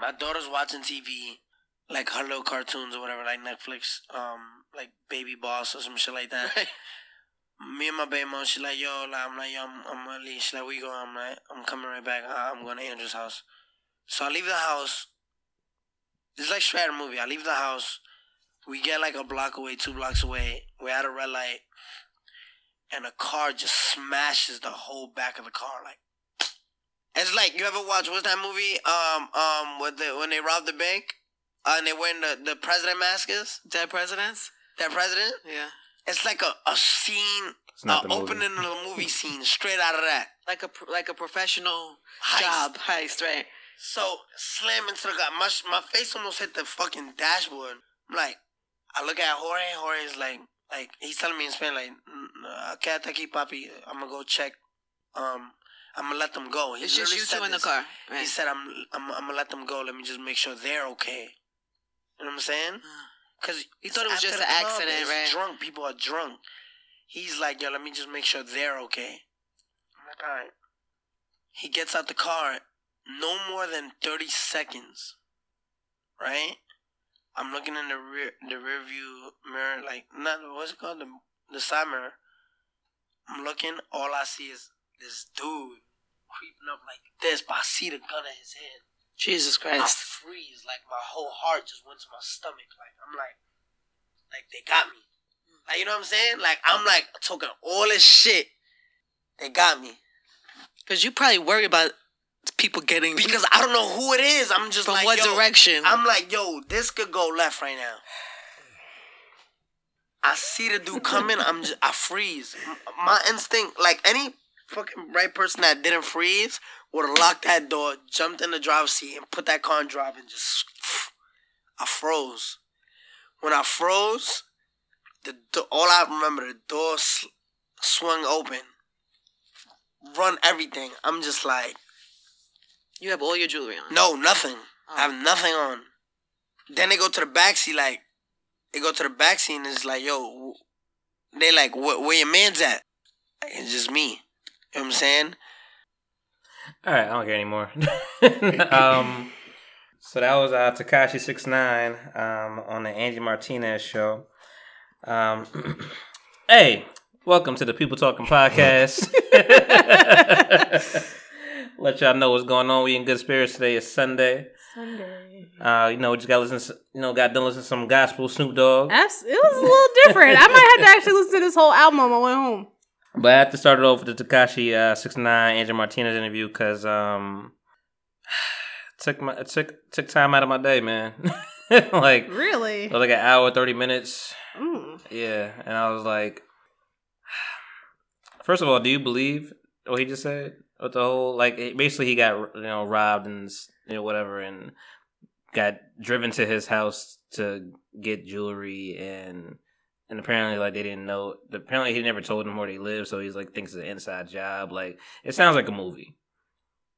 my daughter's watching TV, like little cartoons or whatever, like Netflix, um, like Baby Boss or some shit like that. Me and my baby mom, she like, yo, like, I'm like, yo, I'm, I'm gonna leave. She like, we go. I'm like, I'm coming right back. I'm going to Andrew's house. So I leave the house. It's like straight out of movie. I leave the house. We get like a block away, two blocks away. We're at a red light. And a car just smashes the whole back of the car. Like, it's like, you ever watch, what's that movie? Um, um, with the, when they rob the bank? Uh, and they wearing the, the president mask is? Dead presidents. That president? Yeah. It's like a, a scene, It's not a the movie. opening of the movie scene straight out of that. Like a like a professional Heist. job heist, right? So slam into the guy. My my face almost hit the fucking dashboard. I'm like, I look at Jorge. Jorge's like, like he's telling me in Spanish, like, "Mm, quédate aquí, papi. I'm gonna go check. Um, I'm gonna let them go. He It's just you two in the this. car, He said, I'm, I'm, I'm gonna let them go. Let me just make sure they're okay. You know what I'm saying? Uh. Cause He thought it was just an accident, right? Drunk people are drunk. He's like, yo, let me just make sure they're okay. I'm like, all right. He gets out the car, no more than thirty seconds, right? I'm looking in the rear, the rear view mirror, like not what's it called, the the side mirror. I'm looking, all I see is this dude creeping up like this, but I see the gun in his hand. Jesus Christ. I freeze, like my whole heart just went to my stomach. Like I'm like, like they got me. Like you know what I'm saying? Like I'm like talking all this shit. They got me Because you probably worry about people getting because I don't know who it is. I'm just from like, what yo, direction. I'm like, yo, this could go left right now. I see the dude coming. I'm just, I freeze. My instinct, like any fucking right person that didn't freeze, would have locked that door, jumped in the driver's seat, and put that car in drive, and just, I froze. When I froze, the do- all I remember, the door s- swung open. Run everything. I'm just like, you have all your jewelry on. no, nothing. Oh. I have nothing on. Then they go to the backseat, like, they go to the backseat and it's like, yo, they like, where, where your man's at? It's just me. You know what I'm saying? All right, I don't care anymore. um, so that was uh, Tekashi Six Nine um, on the Angie Martinez show. Um, hey, welcome to the People Talking podcast. Let y'all know what's going on. We in good spirits today. It's Sunday. Sunday. Uh, you know, we just got to listen. To, you know, got done listening to some gospel Snoop Dogg. Abs- it was a little different. I might have to actually listen to this whole album on my way home. But I have to start it off with the Tekashi uh, Six Nine Angie Martinez interview because um, took my it took took time out of my day, man. like Really? it was like an hour thirty minutes. Mm. Yeah, and I was like, first of all, do you believe what he just said? With the whole like, it- basically, he got you know robbed and you know whatever, and got driven to his house to get jewelry and and apparently like they didn't know. Apparently, he never told them where they live, so he's like thinks it's an inside job. Like it sounds like a movie.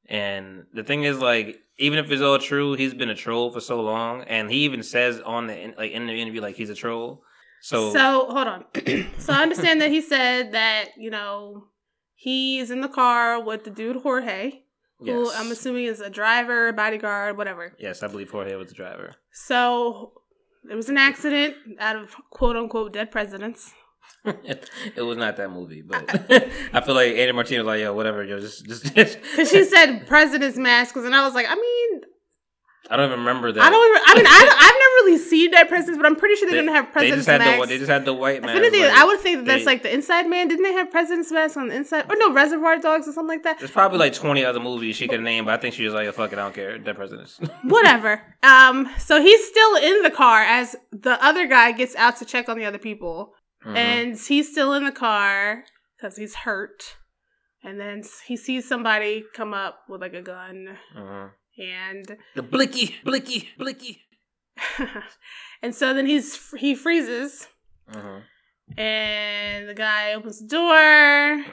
And the thing is, like, even if it's all true, he's been a troll for so long, and he even says on the like in the interview like he's a troll. So, So hold on. so I understand that he said that you know he's in the car with the dude Jorge, who yes, I'm assuming is a driver, bodyguard, whatever. yes, I believe Jorge was the driver. So it was an accident out of quote unquote dead presidents. it was not that movie, but I feel like Angie Martinez was like, yo, whatever, yo, just, just, just. Because she said president's masks, and I was like, I mean, I don't even remember that. I don't. Even, I mean, I, I've never really seen dead presidents, but I'm pretty sure they, didn't have They just had masks. the they just had the white man. like, I would think that that's they- like the Inside Man. Didn't they have president's masks on the inside? Or no, Reservoir Dogs or something like that. There's probably like 20 other movies she could name, but I think she was like, fuck it, I don't care. Dead presidents. Whatever. Um. So he's still in the car as the other guy gets out to check on the other people, Mhm. and he's still in the car because he's hurt. And then he sees somebody come up with like a gun, Mhm. And The blicky, blicky, blicky. and so then he's he freezes, Mhm. and the guy opens the door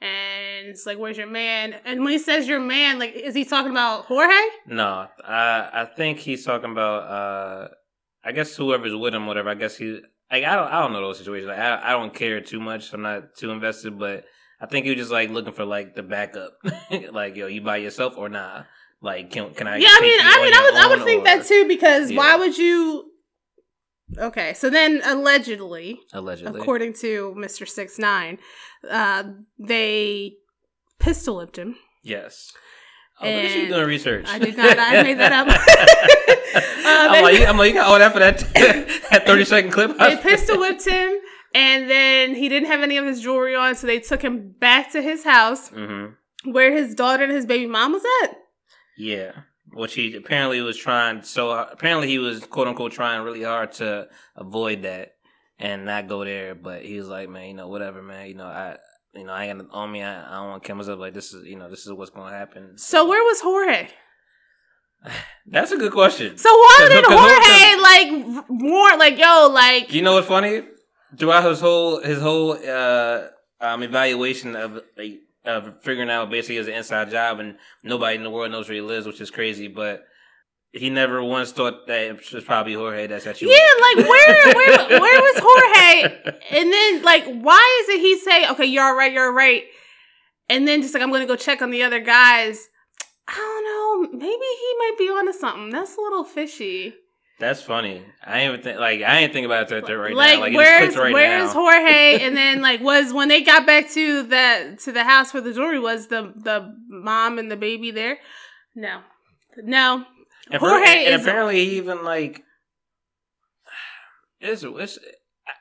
and it's like where's your man and when he says your man like is he talking about jorge No, I I think he's talking about. uh I guess whoever's with him, whatever. I guess he. Like I don't I don't know those situations. Like, I I don't care too much. I'm not too invested, but I think he was just like looking for like the backup. like yo, you by yourself or nah? Like, can can I? yeah, I mean, I mean, I would, I would think or- that too because why would you? Okay, so then allegedly, Allegedly, according to Mister Six Nine, uh, they pistol whipped him. yes. Oh, look at you doing research. I did not. I made that up. I'm, Um, like, I'm like, you got all that for that that 30 second clip. they pistol whipped him, and then he didn't have any of his jewelry on, so they took him back to his house hmm where his daughter and his baby mom was at. Yeah, which he apparently was trying so apparently he was quote unquote trying really hard to avoid that and not go there. But he was like, man, you know, whatever, man. You know, I. You know, I ain't on me. I, I don't want cameras up. Like this is, you know, this is what's gonna happen. So where was Jorge? That's a good question. So why did Jorge like warn like yo like You know what's funny? Throughout his whole his whole uh um evaluation of like of figuring out basically his inside job and nobody in the world knows where he lives, which is crazy, but he never once thought that it was probably Jorge that's actually yeah like where where where was Jorge? And then like why is it he say okay you're all right you're all right, and then just like I'm gonna go check on the other guys. I don't know. Maybe he might be onto something. That's a little fishy. That's funny. I ain't even think like I ain't think about that right like, now. Like where's right where's now. Jorge? and then like was when they got back to the to the house where the jewelry was the the mom and the baby there? No, no. And, for- Jorge and is- apparently he even like it's it's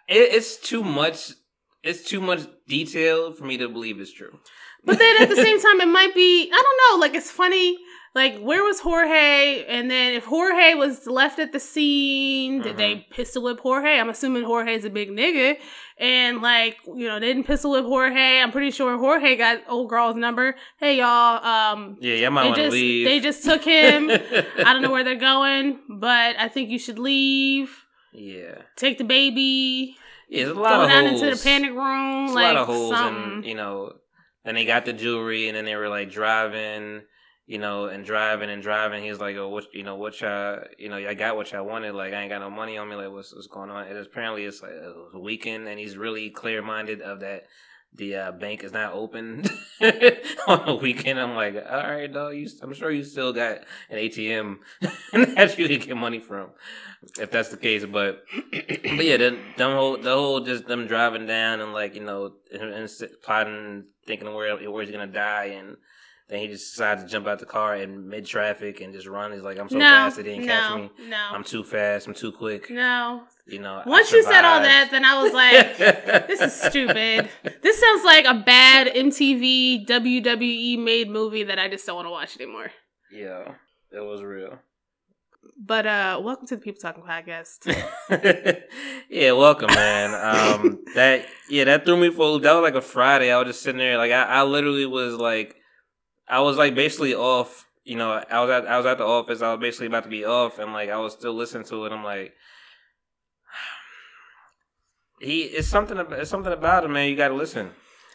it's too much. It's too much detail for me to believe it's true. But then at the same time, it might be I don't know. Like it's funny. Like where was Jorge? And then if Jorge was left at the scene, did they Mm-hmm. pistol whip Jorge? I'm assuming Jorge's a big nigga, and like you know they didn't pistol whip Jorge. I'm pretty sure Jorge got old girl's number. Hey y'all, um, Yeah, y'all might they want to just leave. they just took him. I don't know where they're going, but I think you should leave. Yeah, Take the baby. yeah. There's a lot Go of down holes. into the panic room. There's like a lot of holes, something. and you know, then they got the jewelry, and then they were like driving, you know, and driving and driving. He's like, "Oh, what, you know, what y'all, you know, I got what y'all wanted. Like, I ain't got no money on me. Like, what's what's going on?" And apparently, it's like a weekend, and he's really clear minded of that. The uh, bank is not open on a weekend. I'm like, all right, dog. You, I'm sure you still got an ATM that you can get money from, if that's the case. But but yeah, the, them whole the whole just them driving down and like you know and, and plotting, thinking where where he's gonna die, and then he just decided to jump out the car in mid traffic and just run. He's like, I'm so no, fast, they didn't no, catch me. no, I'm too fast. I'm too quick. no. You know. Once you said all that, then I was like, this is stupid. This sounds like a bad MTV WWE made movie that I just don't want to watch anymore. yeah, it was real. But uh welcome to the People Talking Podcast. yeah, welcome, man. Um, that yeah, that threw me for. That was like a Friday. I was just sitting there, like I, I literally was like, I was like basically off. You know, I was at I was at the office. I was basically about to be off, and like I was still listening to it. I'm like, he it's something about it's something about him, man. You got to listen.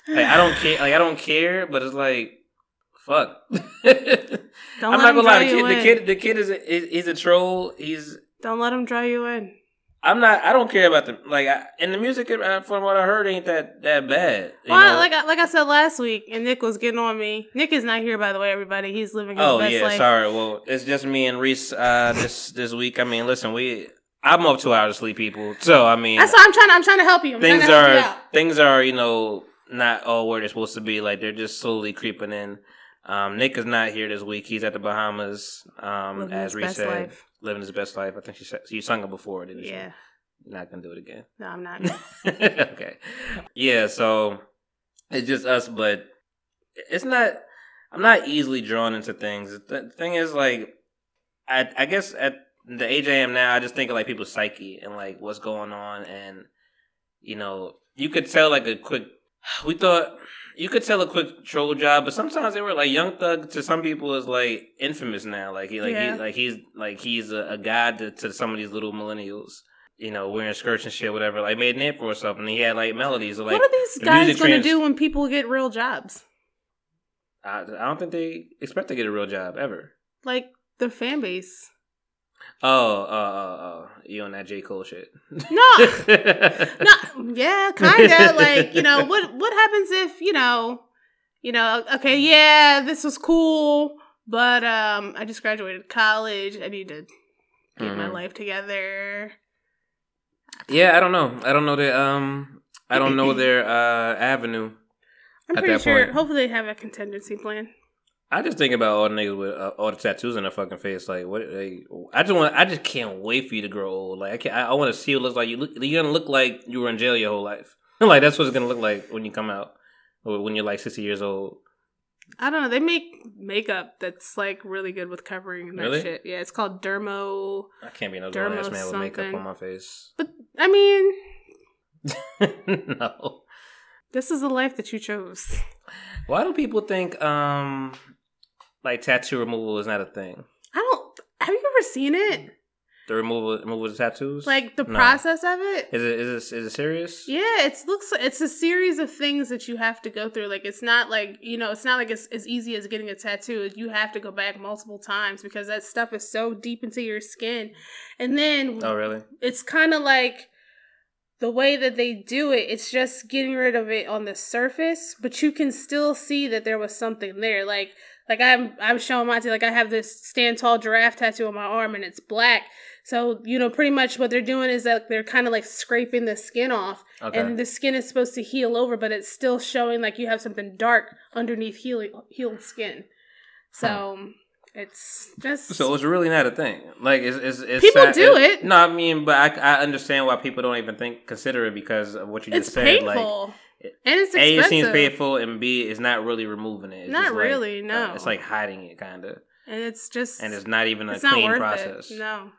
Like I don't care. Like I don't care, but it's like, fuck. Don't I'm not gonna lie. The kid, the kid, the kid is a, is, he's a troll. He's Don't let him draw you in. I'm not. I don't care about the like. I, and the music, uh, from what I heard, ain't that that bad. you Well, know? like I, like I said last week, and Nick was getting on me. Nick is not here, by the way, everybody. He's living his oh best yeah, life. sorry. Well, it's just me and Reese uh, this this week. I mean, listen, we. I'm up two hours of sleep, people. So I mean, That's why I'm trying. To, I'm trying to help you. I'm things help you are out. things are you know not all where they're supposed to be. Like they're just slowly creeping in. Um, Nick is not here this week. He's at the Bahamas. Um, Living as Reese said, life. living his best life. I think she said you sung it before, didn't? Yeah. You're not gonna do it again. No, I'm not. okay. Yeah, so it's just us, but it's not. I'm not easily drawn into things. The thing is, like, I I guess at the age I am now, I just think of like people's psyche and like what's going on, and you know, you could tell like a quick. We thought you could tell a quick troll job, but sometimes they were like Young Thug to some people is like infamous now. Like he like Yeah. he like he's like he's a, a god to, to some of these little millennials. You know, wearing skirts and shit, whatever. Like made a name for himself, and he had like melodies. Like what are these the guys going to do when people get real jobs? I, I don't think they expect to get a real job ever. Like the fan base. Oh, uh, uh, uh, you on that J Cole shit? No, no, yeah, kind of. like you know, what what happens if you know, you know? Okay, yeah, this was cool, But um, I just graduated college. I need to get my Mhm. life together. Yeah, I don't know. I don't know their um. I don't know their uh avenue. I'm pretty sure. point. Hopefully, they have a contingency plan. I just think about all the niggas with uh, all the tattoos on their fucking face. Like, what? Like, I just want. I just can't wait for you to grow old. Like, I can't. I, I want to see what it looks like. You look. You're gonna look like you were in jail your whole life. like, that's what it's gonna look like when you come out, or when you're like sixty years old. I don't know. They make makeup that's like really good with covering that Really? shit. Yeah, it's called dermo. I can't be no grown ass Dermo man with makeup on my face. But I mean, no. this is the life that you chose. Why do people think um like tattoo removal is not a thing? I don't. Have you ever seen it? The removal removal of tattoos? Like the No. process of it? Is it is it is it serious? Yeah, it looks. It's a series of things that you have to go through. Like it's not like you know, it's not like it's as easy as getting a tattoo. You have to go back multiple times because that stuff is so deep into your skin, and then Oh really? it's kind of like the way that they do it it's just getting rid of it on the surface but you can still see that there was something there like like i'm i'm showing Monty like i have this stand tall giraffe tattoo on my arm and it's black so you know pretty much what they're doing is that they're kind of like scraping the skin off Okay. and the skin is supposed to heal over but it's still showing like you have something dark underneath healing healed skin so it's just So it's really not a thing. Like it's it's, it's People sad- do it. No, I mean, but I I understand why people don't even think consider it because of what you just it's said. painful Like and it's A, it seems painful, and B, it's not really removing it. It's Not just like, really, uh, no. it's like hiding it, kind of, and it's just and it's not even a it's not clean process. it. No,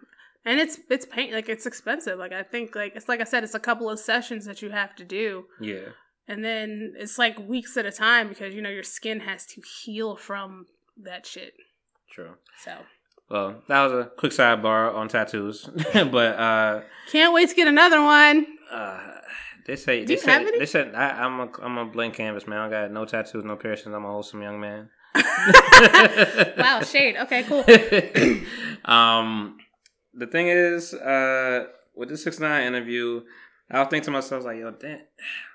and it's it's paint like it's expensive. Like I think like it's like I said, it's a couple of sessions that you have to do, Yeah. and then it's like weeks at a time because you know your skin has to heal from that shit. True. So Well, that was a quick sidebar on tattoos, but uh, can't wait to get another one. uh, they say you said any? I, I'm a I'm a blank canvas man. I got no tattoos, no piercings. I'm a wholesome young man. wow, shade. Okay, cool. um, the thing is, uh, with the six nine interview, I was thinking to myself like, yo, damn.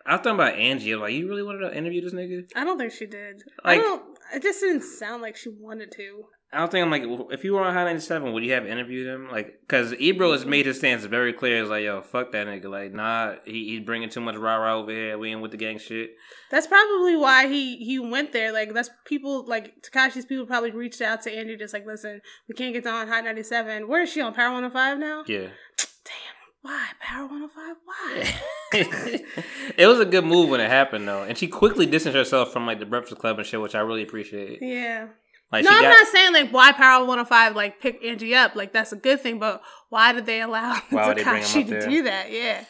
I was thinking about Angie. Like, you really wanted to interview this nigga? I don't think she did. I don't. It just didn't sound like she wanted to. I don't think I'm like, if you were on Hot ninety seven, would you have interviewed him? Like, because Ebro has made his stance very clear. It's like, yo, fuck that nigga. Like, nah, he, he's bringing too much rah rah over here. We ain't with the gang shit. That's probably why he he went there. Like that's people like Tekashi's people probably reached out to Angie just like, listen, we can't get on ninety seven. Where is she on Power one hundred five now? Yeah. Damn, why Power one hundred five? Why? it was a good move when it happened though, and she quickly distanced herself from like the Breakfast Club and shit, which I really appreciate. yeah. Like no, I'm got, not saying like why Power one hundred five like pick Angie up. Like that's a good thing, but why did they allow Why would they bring him Tekashi to there? do that? Yeah.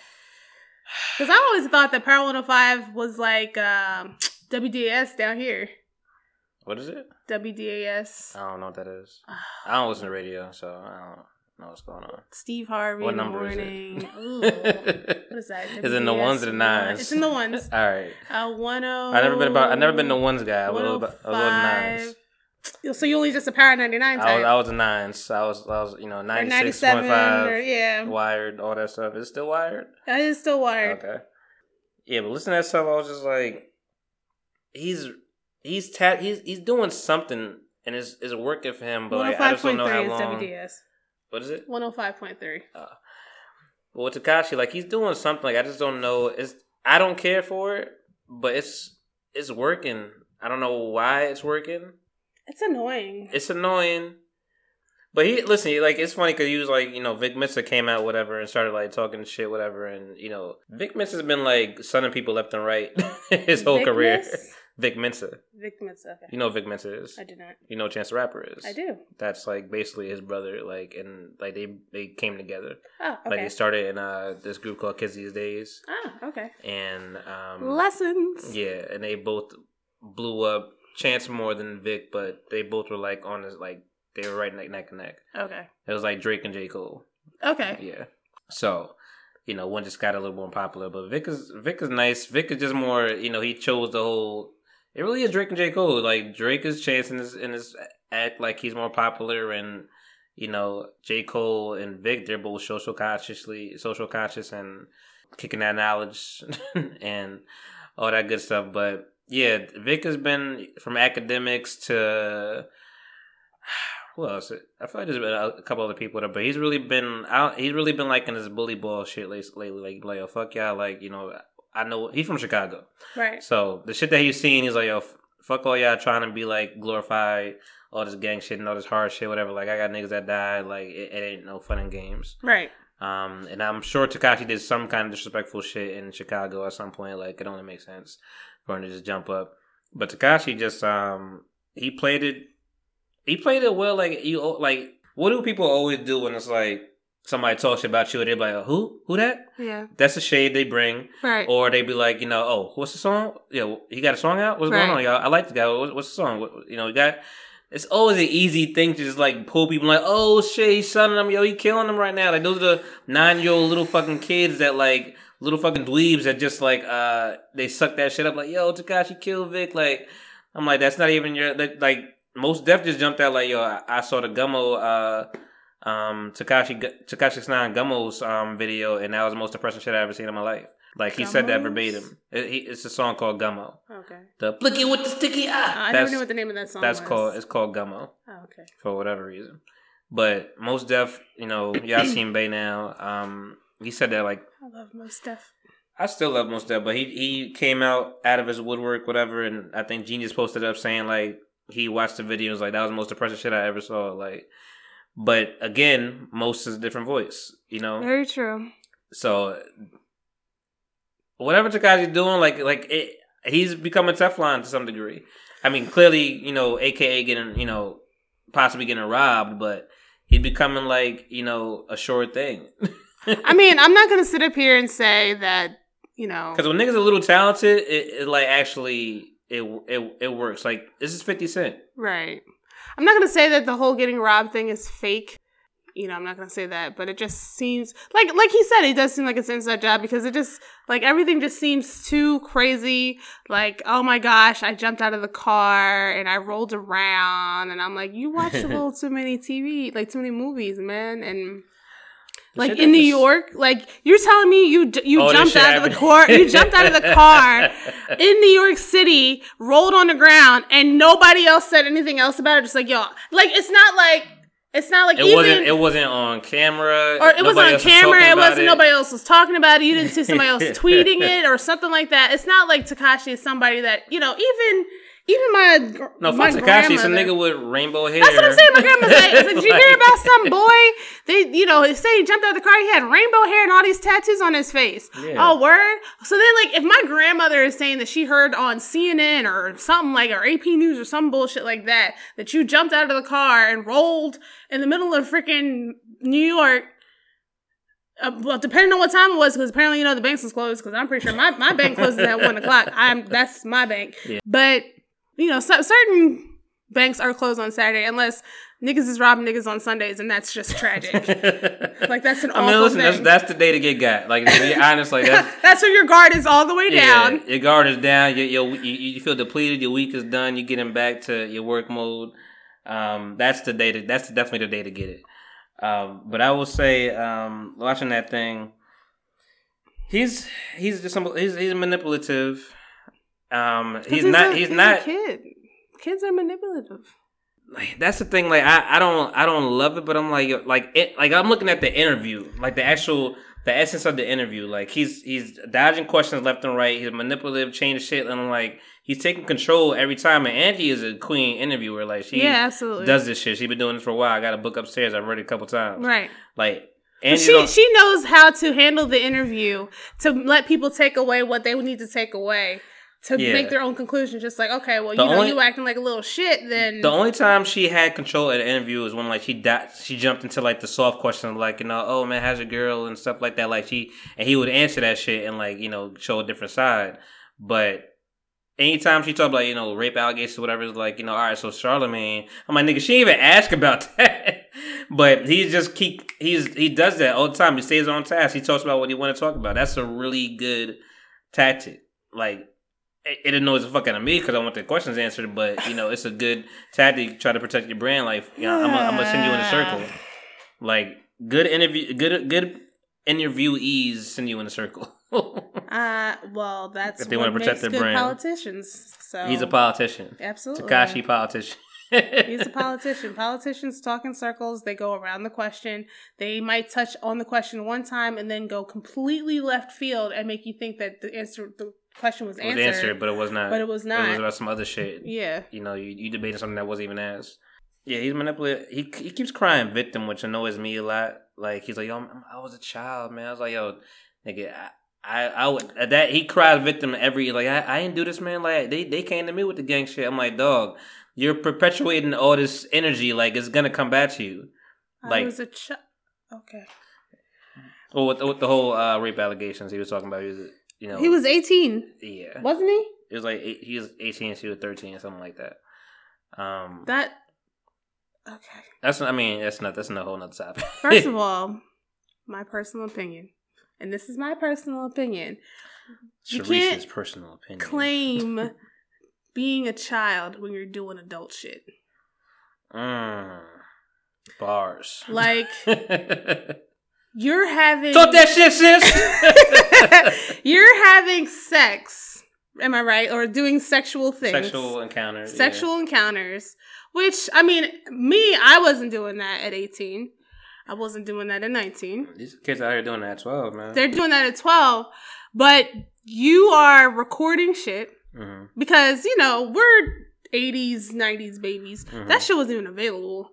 Because I always thought that Power one hundred five was like um, WDAS down here. what is it? WDAS. I don't know what that is. I don't listen to radio, so I don't know what's going on. Steve Harvey What number is it? morning. Ooh. What is that? Is it in the ones or the nines? It's in the ones. All right. Uh, one oh. I've never been about. I've never been the ones guy. I was, I was about- I was about the nines. So you only just a power ninety nine I was, I was the nines. I was, I was, you know, ninety six point five, yeah. wired, all that stuff. Is it still wired? That is still wired. Okay. Yeah, but listen to that stuff. I was just like, he's he's tat he's he's doing something, and it's it's working for him. But oh like, I just don't know how oh is long. WDS. What is it? One oh five point three. Uh, but with Tekashi, like he's doing something. Like I just don't know. It's I don't care for it, but it's it's working. I don't know why it's working. It's annoying. It's annoying. But he listen, like it's funny because he was like, you know, Vic Mensa came out, whatever, and started like talking shit, whatever, and you know, Vic Mensa's been like sunning people left and right his whole career. Vicness? Vic Mensa, Vic Mensa. Okay. you know, Vic Mensa is. I do not. You know, Chance the Rapper is. I do. That's like basically his brother, like, and like they they came together. Oh, Like they started in uh this group called Kids These Days, Ah, okay. and um Lessons. yeah, and they both blew up. Chance more than Vic, but they both were like on this like they were right neck neck and neck. Okay. It was like Drake and J Cole. Okay. Yeah. So, you know, one just got a little more popular, but Vic is Vic is nice. Vic is just more, you know, he chose the whole. It really is Drake and J Cole. Like Drake is chancing his in his act like he's more popular, and you know, J Cole and Vic they're both social consciously social conscious and kicking that knowledge and all that good stuff. But yeah, Vic has been from academics to who else? I feel like there's been a, couple other people there, but he's really been out. He's really been liking this bully ball shit lately. Like, like, yo, fuck y'all. Like, you know, I know he's from Chicago, Right. so the shit that he's seen, he's like, yo, fuck all y'all trying to be like glorified all this gang shit and all this hard shit, whatever. Like, I got niggas that died. Like, it, it ain't no fun and games. Right. Um, and I'm sure Tekashi did some kind of disrespectful shit in Chicago at some point. Like, it only makes sense him to just jump up. But Tekashi just um he played it he played it well. Like you like what do people always do when it's like somebody talks shit about you and they're like, who who that? Yeah. That's the shade they bring. Right. Or they be like, you know, oh, what's the song? Yeah, he got a song out. What's going on? Y'all? I like the guy. What, what's the song? What, you know, he got. It's always an easy thing to just like pull people like, oh shit, he's shutting them, yo, he killing them right now. Like those are the nine year old little fucking kids that like little fucking dweebs that just like uh they suck that shit up like, yo, Tekashi killed Vic. Like I'm like, that's not even your like Mos Def just jumped out like, yo, I, I saw the Gummo uh um Tekashi Tekashi Nine Gummo's um video and that was the most depressing shit I ever seen in my life. Like he said that verbatim. It, he, it's a song called Gummo. Okay. The blicky with the sticky eye. Uh, I never That's- knew what the name of that song That's was. called it's called Gummo Oh, okay. for whatever reason. But Mos Def, you know, y'all seen Bey now. Um, he said that like I love Mos Def. I still love Mos Def, but he he came out out of his woodwork, whatever, and I think Genius posted up saying like he watched the video and was like that was the most depressing shit I ever saw. Like, but again, most is a different voice, you know. Very true. So whatever Tekashi doing, like like it, he's becoming Teflon to some degree. I mean, clearly, you know, AKA getting, you know, possibly getting robbed, but he's becoming like, you know, a sure thing. I mean, I'm not gonna sit up here and say that you know. Because when niggas are a little talented, it, it like actually it it it works. Like this is Fifty Cent. Right. I'm not gonna say that the whole getting robbed thing is fake. You know, I'm not gonna say that, but it just seems like, like he said, it does seem like it's an inside job because it just like everything just seems too crazy. Like, oh my gosh, I jumped out of the car and I rolled around, and I'm like, you watch a little too many TV, like too many movies, man, and. Like in New York, like you're telling me you you Oh, jumped out of the car, you jumped out of the car in New York City, rolled on the ground, and nobody else said anything else about it. Just like yo, like it's not like it's not like It even wasn't. It wasn't on camera. or it was on camera. talking It wasn't nobody else was talking about it. You didn't see somebody else tweeting it or something like that. It's not like Tekashi is somebody that you know. Even even my No, my fuck Tekashi. Some grandmother- nigga with rainbow hair. That's what I'm saying. My grandma's like, like, did you hear about some boy? They, you know, say he jumped out the car. He had rainbow hair and all these tattoos on his face. Yeah. Oh, word. So then, like, if my grandmother is saying that she heard on CNN or something like, or AP News or some bullshit like that, that you jumped out of the car and rolled in the middle of freaking New York. Uh, well, depending on what time it was, because apparently you know the banks was closed. Because I'm pretty sure my, my bank closes at one o'clock. I'm that's my bank. Yeah. But you know, so, certain banks are closed on Saturday unless niggas is robbing niggas on Sundays, and that's just tragic. like that's an I mean, listen, that's that's the day to get got. Like to be honest, like that's that's when your guard is all the way down. Yeah, your guard is down. Your, you, you feel depleted. Your week is done. You're getting back to your work mode. Um, that's the day. To, that's definitely the day to get it. Um, but I will say, um, watching that thing, he's he's just some, he's he's manipulative. Um, 'Cause he's not a- he's a not kid. Kids are manipulative. like that's the thing. Like I, I don't I don't love it, but I'm like like it like I'm looking at the interview, like the actual the essence of the interview. Like he's he's dodging questions left and right. He's manipulative, changing shit, and I'm like he's taking control every time. And Angie is a queen interviewer. Like she yeah, absolutely. does this shit. She's been doing this for a while. I got a book upstairs. I've read it a couple times. right. Like Angie, she she knows how to handle the interview to let people take away what they need to take away to Yeah. make their own conclusion. Just like okay, well The you know only- you acting like a little shit. Then The only time she had control at an interview was when like she di- she jumped into like the soft questions like you know oh man how's your girl and stuff like that like she and he would answer that shit and like you know show a different side but anytime she talked about you know rape allegations or whatever it's like you know all right so Charlemagne I'm like nigga she didn't even ask about that but he just keep he's he does that all the time he stays on task he talks about what he want to talk about that's a really good tactic like it, annoys the fuck out of me because I want the questions answered, but you know, it's a good tactic to try to protect your brand. Like, you know, I'm gonna I'm send you in a circle. Like, good interview, good good interviewees send you in a circle. uh, well that's If they wanna protect makes their brand. politicians. So He's a politician, absolutely Tekashi politician. He's a politician. Politicians talk in circles. They go around the question. They might touch on the question one time and then go completely left field and make you think that the answer, the question was It was answered. answered, but it was not. but it was not. It was about some other shit. yeah. You know, you, you debated something that wasn't even asked. Yeah, he's manipulated. He he keeps crying victim, which annoys me a lot. Like he's like, yo, I'm, I was a child, man. I was like, yo, nigga, I. I, I would that he cries victim every like I, I didn't do this man like they they came to me with the gang shit I'm like dog you're perpetuating all this energy like it's gonna come back to you I Like- was a child. Okay. Well, with, with the whole uh, rape allegations he was talking about he was you know He was 18, yeah wasn't he? it was like eight, he was 18 she was 13 or something like that um That. Okay. that's I mean that's not that's not a whole nother topic First of all, my personal opinion, and this is my personal opinion, you Sharice's can't personal opinion claim being a child when you're doing adult shit. Mm. Bars. Like you're having Talk that shit, sis. You're having sex. Am I right? Or doing sexual things. Sexual encounters. sexual encounters. Which I mean, me, I wasn't doing that at 18. I wasn't doing that at 19. These kids out here doing that at 12, man. They're doing that at 12, but you are recording shit hmm because, you know, we're 80s, 90s babies. Mhm. That shit wasn't even available.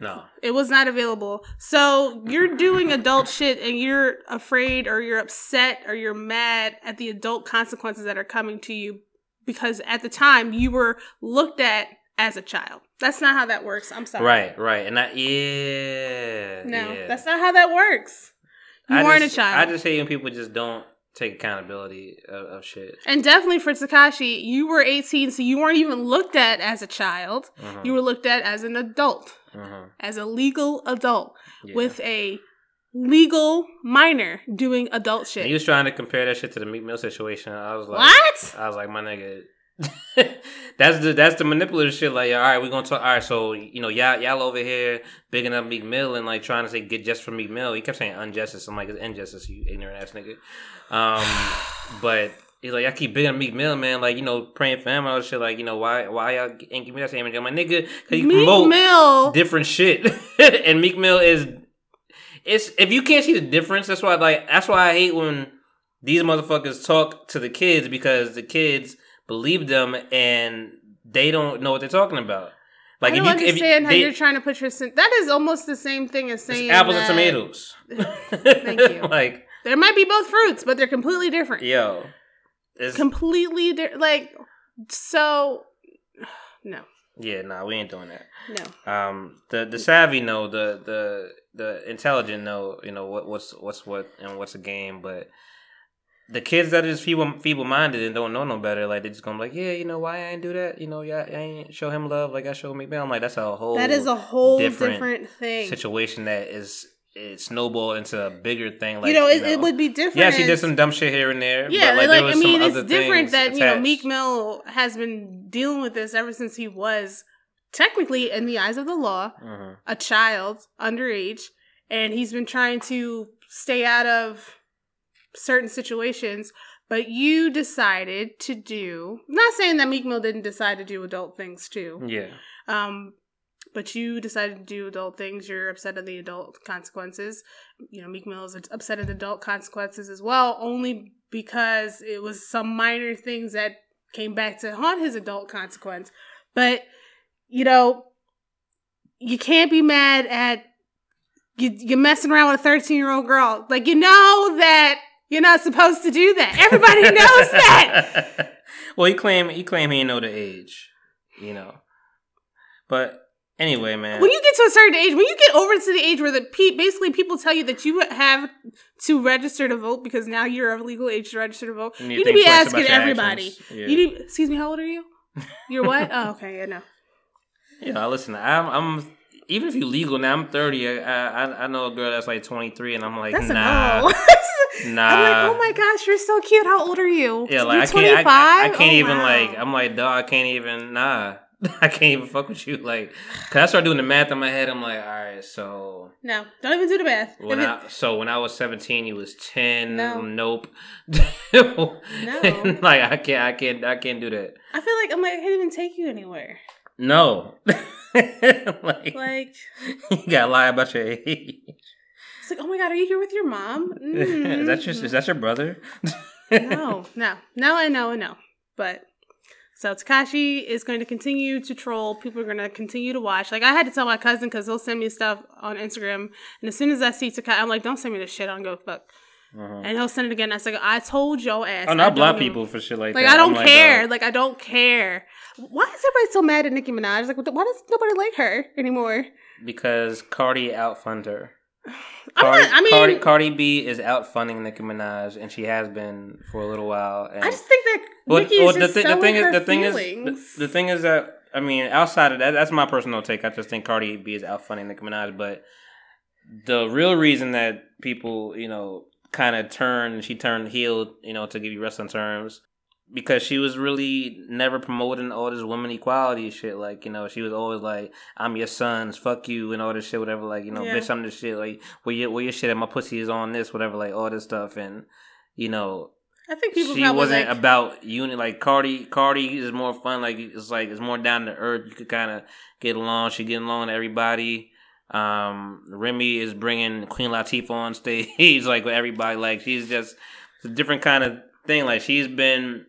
No. It was not available. So you're doing adult shit and you're afraid or you're upset or you're mad at the adult consequences that are coming to you because at the time you were looked at as a child. That's not how that works. I'm sorry. Right, right. And I, yeah. No, yeah. that's not how that works. You I weren't just- a child. I just hate when people just don't take accountability of, of shit. and definitely for Tekashi, you were 18, so you weren't even looked at as a child. Mhm, You were looked at as an adult, mhm, as a legal adult yeah. with a legal minor doing adult shit. And he was trying to compare that shit to the Meek Mill situation. I was like, what? I was like, my nigga, that's the that's the manipulative shit. Like, all right, we're gonna talk. All right, so you know, y'all y'all over here bigging up Meek Mill and like trying to say get just for Meek Mill. He kept saying injustice. I'm like, it's injustice, you ignorant ass nigga. Um, but he's like, I keep bigging up Meek Mill, man. Like, you know, praying for him and all that shit. Like, you know, why why y'all ain't give me that same energy? I'm like, nigga, cause you Meek promote Mill. different shit, and Meek Mill is it's if you can't see the difference. That's why like that's why I hate when these motherfuckers talk to the kids because the kids believe them and they don't know what they're talking about. Like I don't if you understand if how they, you're trying to put your sin- that is almost the same thing as it's saying apples that and tomatoes. Thank you. like There might be both fruits, but they're completely different. yo, it's, Completely di- like so. No, yeah, nah, we ain't doing that. no. Um, the the savvy know, the the the intelligent know, you know what what's what's what and what's a game, but the kids that is feeble feeble minded and don't know no better, like they just gonna be like, yeah, you know why I ain't do that, you know, yeah, I ain't show him love like I show me. I'm like, that's a whole That is a whole different different, thing. situation that is it snowballed into a bigger thing. Like you know, it, it would be different. yeah, she did some dumb shit here and there. Yeah, but, like, like, there was I mean, it's different that you know attached. Meek Mill has been dealing with this ever since he was technically, in the eyes of the law, Mhm. a child, underage, and he's been trying to stay out of certain situations. But you decided to do. Not saying that Meek Mill didn't decide to do adult things too. Yeah, Um, but you decided to do adult things. You're upset at the adult consequences. You know, Meek Mill is upset at adult consequences as well, only because it was some minor things that came back to haunt his adult consequence. But you know, you can't be mad at you. You're messing around with a 13 year old girl. Like you know that you're not supposed to do that. Everybody knows that. well, he claim he claim he didn't know the age, you know. But anyway, man. when you get to a certain age, when you get over to the age where the pe- basically people tell you that you have to register to vote because now you're of legal age to register to vote, You you need to be think twice about asking everybody. Yeah. You need, excuse me, how old are you? You're what? oh, okay, yeah, no. yeah, listen, I'm, I'm even if you're legal now, I'm 30. I, I I know a girl that's like 23, and I'm like, That's nah, nah. I'm like, oh my gosh, you're so cute. How old are you? Yeah, You're like I can't, I, I, I can't Oh, even wow. like. I'm like, dog, I can't even. Nah, I can't even fuck with you. Like, cause I start doing the math in my head. I'm like, all right, so No, don't even do the math. when I so when I was 17, you was 10. No. Nope. No. like I can't, I can't, I can't do that. I feel like I'm like I can't even take you anywhere. No. like, Like, you gotta lie about your age. it's like, oh my god, are you here with your mom? is that your is that your brother? no, no, no, and no, and no. But so Tekashi is going to continue to troll. People are going to continue to watch. Like I had to tell my cousin because he'll send me stuff on Instagram, and as soon as I see Tekashi, I'm like, "Don't send me this shit. I don't go fuck." Uh-huh. And he'll send it again. I said, like, "I told your ass." Oh, don't black people for shit like, that. Like that. I don't I'm care. uh, Like I don't care. Why is everybody so mad at Nicki Minaj? Like, why does nobody like her anymore? because Cardi outfunded her. Cardi, not- I mean, Cardi, Cardi B is outfunding Nicki Minaj, and she has been for a little while. And I just think that Well, Nicki well, is just the, thi- the selling thing is, the thing is, the, the thing is that I mean, outside of that, that's my personal take. I just think Cardi B is outfunding Nicki Minaj, but the real reason that people, you know, kind of turned, she turned heel, you know, to give you wrestling terms, because she was really never promoting all this women equality shit. Like, you know, she was always like, "I'm your sons, fuck you," and all this shit, whatever. Like, you know, Yeah. bitch, I'm this shit. Like, where your where your shit at? My pussy is on this, whatever. Like all this stuff, and you know, I think people she wasn't like, about unit like Cardi. Cardi is more fun. Like it's like it's more down to earth. You could kind of get along. She getting along with everybody. Um, Remy is bringing Queen Latifah on stage like with everybody. Like she's just it's a different kind of thing. Like she's been.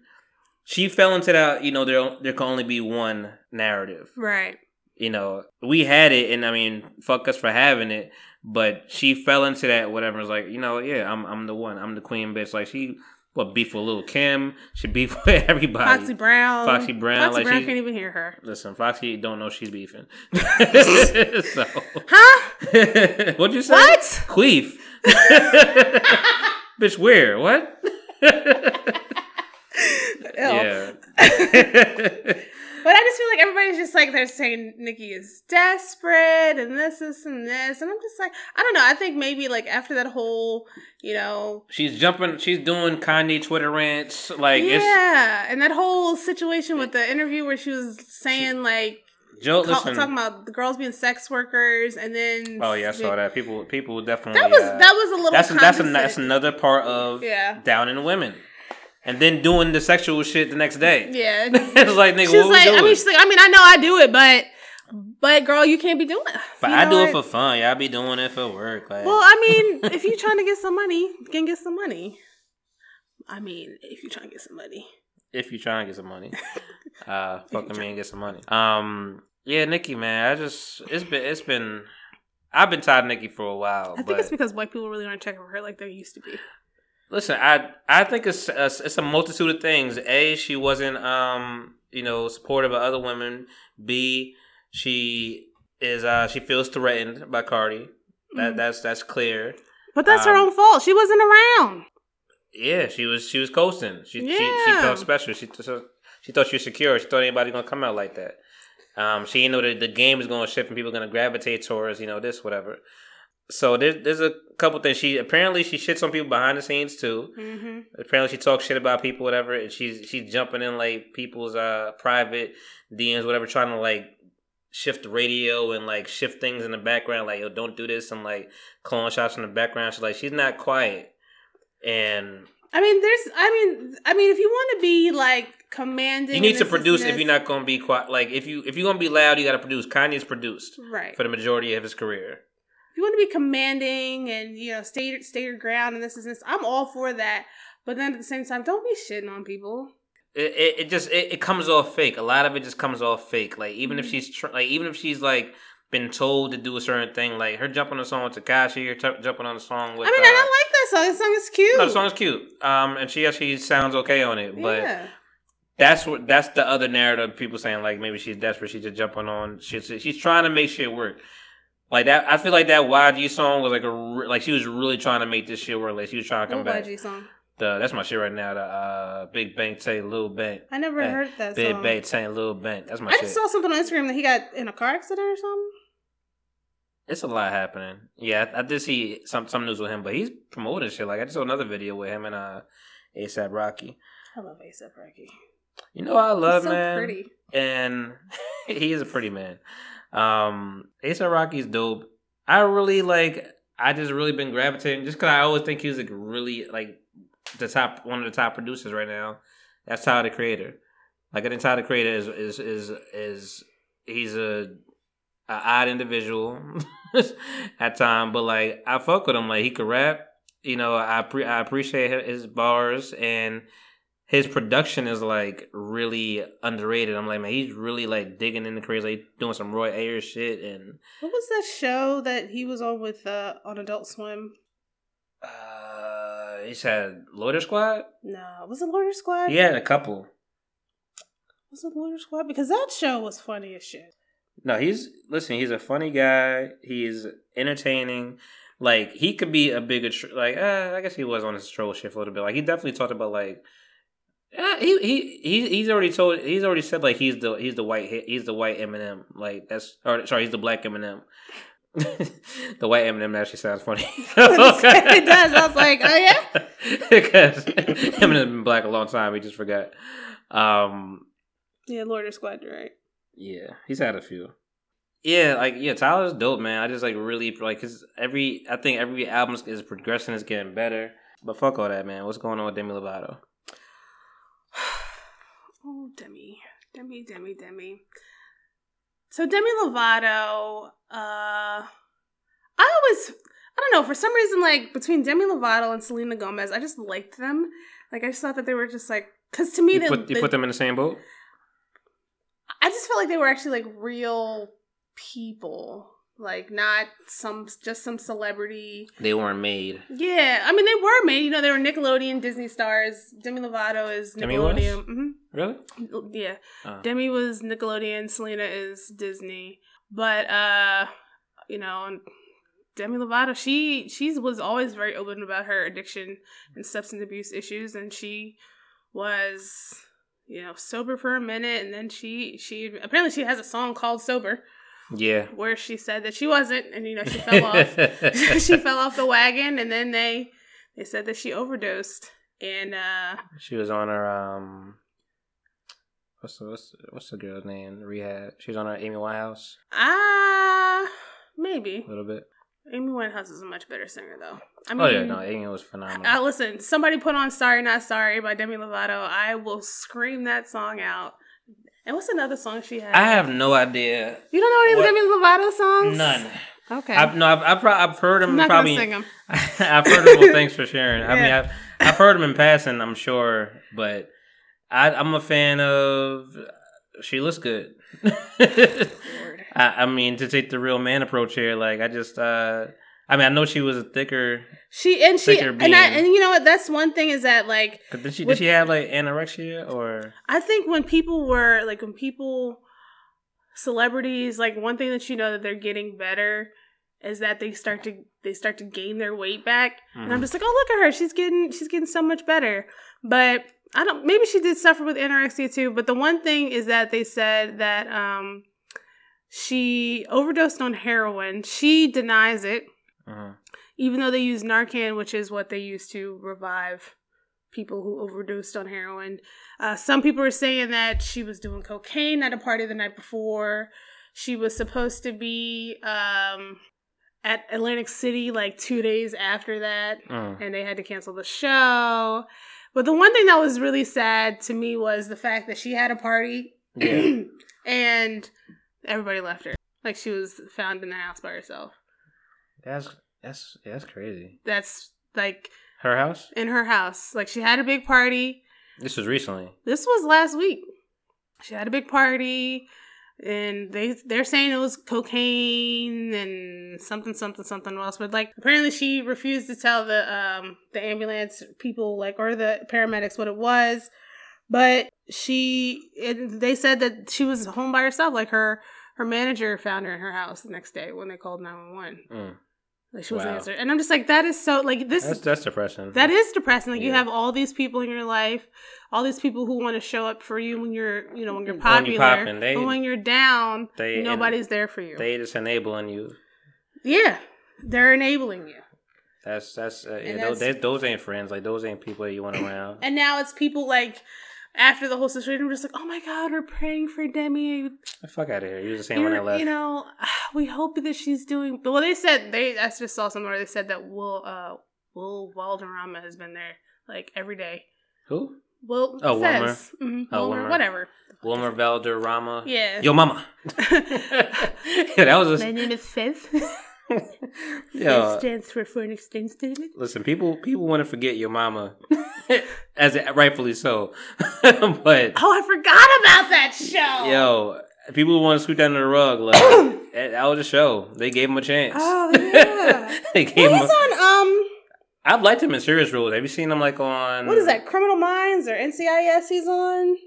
She fell into that. You know, there there can only be one narrative right. you know, we had it, and I mean, fuck us for having it. But she fell into that whatever. Was like, you know, yeah, I'm I'm the one. I'm the queen bitch. Like she what beef with Lil Kim. She beef with everybody. Foxy Brown. Foxy Brown, Foxy like Brown can't even hear her. Listen, Foxy don't know she's beefing. so Huh? what'd you say? What? Queef. bitch, where? What? yeah. But I just feel like everybody's just like they're saying Nicki is desperate and this, this, and this, and I'm just like, I don't know. I think maybe like after that whole, you know, she's jumping. She's doing Kanye Twitter rants. Like it's yeah, and that whole situation with the interview where she was saying like Joe. call, talking about the girls being sex workers, and then Oh yeah, I saw that. People, people definitely. That was uh, that was a little. that's that's that's another part of Yeah. downing women, and then doing the sexual shit the next day. Yeah. it's like nigga, She was what like, I mean, she's like, I mean, I know I do it, but, but girl, you can't be doing it. but You I do it for fun. Y'all be doing it for work. Like, Well, I mean, if you're trying to get some money, you can get some money. I mean, if you're trying to get some money. if you trying to get some money, uh, fuck me and get some money. Um, yeah, Nicki, man, I just it's been it's been I've been tired of Nicki for a while. I think but it's because white people really aren't checking for her like they used to be. Listen, I I think it's a, it's a multitude of things. A, she wasn't um you know supportive of other women. B, she is uh she feels threatened by Cardi. That Mhm. that's that's clear. But that's her Um, own fault. She wasn't around. Yeah, she was she was coasting. She she, she felt special. She she thought she was secure. She thought anybody gonna come out like that. Um, she didn't know that the game is gonna shift and people are gonna gravitate towards you know this whatever. So there's there's a couple things. She apparently she shits on people behind the scenes too. Mm-hmm. apparently she talks shit about people, whatever, and she's she's jumping in like people's uh private DMs, whatever, trying to like shift the radio and like shift things in the background, like yo, don't do this, and like calling shots in the background. She's like she's not quiet, and I mean, there's. I mean, I mean, if you want to be like commanding, you need to produce if you're not gonna be quiet. Like if you if you're gonna be loud, you got to produce. Kanye's produced right. for the majority of his career. If you want to be commanding and you know stay stay your ground and this is this, I'm all for that. But then at the same time, don't be shitting on people. it, it, it just it, it comes off fake. A lot of it just comes off fake. Like even Mm-hmm. if she's tr- like even if she's like been told to do a certain thing, like her jumping on the song with Tekashi or t- jumping on the song with. I mean, uh, I like that song. The song is cute. no, the song is cute. Um, and she actually sounds okay on it, but yeah. that's what that's the other narrative. People saying like maybe she's desperate. She's just jumping on. She's she's trying to make shit work. Like that, I feel like that YG song was like a re- like she was really trying to make this shit work. Like she was trying to come What back. YG song? The that's my shit right now. The uh, Big Bang Tay, Lil Bank. I never Hey, heard that Big song. Bang Tay, Lil Bank. That's my shit. I shit. just saw something on Instagram that he got in a car accident or something. It's a lot happening. Yeah, I, I did see some some news with him, but he's promoting shit. Like I just saw another video with him and uh ASAP Rocky. I love ASAP Rocky. You know what I love, He's so man, pretty. and he is a pretty man. Um, ASAP Rocky's dope. I really like. I just really been gravitating just because I always think he's like really like the top one of the top producers right now. That's Tyler the Creator. Like I think Tyler the Creator is is is is he's a, a odd individual at time, but like I fuck with him. Like he could rap. You know, I pre- I appreciate his bars and his production is like really underrated. I'm like, man, he's really like digging into crazy, like doing some Roy Ayers shit and What was that show that he was on with uh, on Adult Swim? uh he had Loader Squad. No, was it Loiter Squad? He had a couple. Was it Loiter Squad? Because that show was funny as shit. No, he's listen. He's a funny guy. He's entertaining. Like he could be a bigger tr- like. Uh, I guess he was on his troll shit for a little bit. Like he definitely talked about like. Uh, he he he he's already told. He's already said like he's the he's the white he's the white Eminem. Like that's or sorry he's the black Eminem. the white Eminem actually sounds funny. it does. I was like, oh yeah. because Eminem's been black a long time. We just forgot. Um, Yeah, Loiter Squad, you're right. yeah, he's had a few. Yeah, like yeah, Tyler's dope, man. I just like really like his every. I think every album is progressing, is getting better. But fuck all that, man. What's going on with Demi Lovato? Oh, Demi, Demi, Demi, Demi. So Demi Lovato, uh, I always, I don't know, for some reason, like between Demi Lovato and Selena Gomez, I just liked them. Like I just thought that they were just like, because to me, You they, put, you they- put them in the same boat. I just felt like they were actually like real people, like not some just some celebrity. They weren't made. Yeah, I mean they were made. You know, they were Nickelodeon, Disney stars. Demi Lovato is Demi was? Nickelodeon. hmm Really? Yeah, Uh, Demi was Nickelodeon. Selena is Disney. But uh, you know, Demi Lovato, she she was always very open about her addiction and substance abuse issues, and she was you know sober for a minute, and then she she apparently she has a song called "Sober" yeah. where she said that she wasn't, and you know she fell off she fell off the wagon, and then they they said that she overdosed, and uh She was on her um. What's the what's what's the girl's name? Rehab. She's on her Amy Winehouse ah maybe a little bit. Amy Winehouse is a much better singer though. I mean, oh yeah, no, Amy was phenomenal. Uh, listen, somebody put on "Sorry Not Sorry" by Demi Lovato. I will scream that song out. And what's another song she has? I have no idea. You don't know any What? Demi Lovato songs? None. Okay. I've no, I've, I've, I've heard I'm them not probably. gonna sing them. I've heard them. Well, thanks for sharing. I mean, I've I've heard them in passing. I'm sure, but I, I'm a fan of. She looks good. I, I mean, to take the real man approach here, like I just, uh I mean, I know she was a thicker. She and she and I and you know what? That's one thing is that like Did she? Did she have like anorexia or? I think when people were like when people celebrities like one thing that you know that they're getting better is that they start to they start to gain their weight back and I'm Mhm. just like oh look at her she's getting she's getting so much better but I don't maybe she did suffer with anorexia too but the one thing is that they said that um she overdosed on heroin she denies it Mhm. even though they use Narcan, which is what they use to revive people who overdosed on heroin. Uh, some people are saying that she was doing cocaine at a party the night before. She was supposed to be um, at Atlantic City like two days after that, Mm. and they had to cancel the show. But the one thing that was really sad to me was the fact that she had a party Yeah. and everybody left her. Like she was found in the house by herself. That's that's that's crazy. That's like Her house. in her house. Like she had a big party. This was recently. This was last week. She had a big party and they they're saying it was cocaine and something something something else. But like apparently she refused to tell the um the ambulance people like or the paramedics what it was. But she it, they said that she was home by herself. Like her her manager found her in her house the next day when they called 911 Mm. Like she wasn't Wow. answering and i'm just like that is so like this That's that's depressing. that is depressing. Like you have all these people in your life, all these people who want to show up for you when you're, you know, when you're When popular. you poppin', they- but when you're down, they nobody's there for you. They just enabling you. yeah, they're enabling you. That's that's uh, yeah, And those, that's- those ain't friends. Like those ain't people that you want around. And now it's people like after the whole situation, we're just like, oh my god, we're praying for Demi. the fuck out of here. You was the same one You're- that left. You know, we hope that she's doing. But well, they said they. I just saw somewhere they said that Will uh Will Valderrama has been there like every day. Who? Will Oh, Wilmer. Fez. Mhm, Oh, Wilmer, Wilmer. whatever. Wilmer Valderrama. Yeah. Yo, mama. yeah, that was My name is Fez. yo. stands for foreign exchange student. Listen, people people want to forget your mama, as it, rightfully so. but Oh, I forgot about that show. yo, people want to sweep that under the rug. Like that that was a show. They gave him a chance. Oh, yeah. they gave Well, him. A, on um, I've liked him in serious Rules. Have you seen him like on? what is that? Criminal Minds or NCIS? He's on.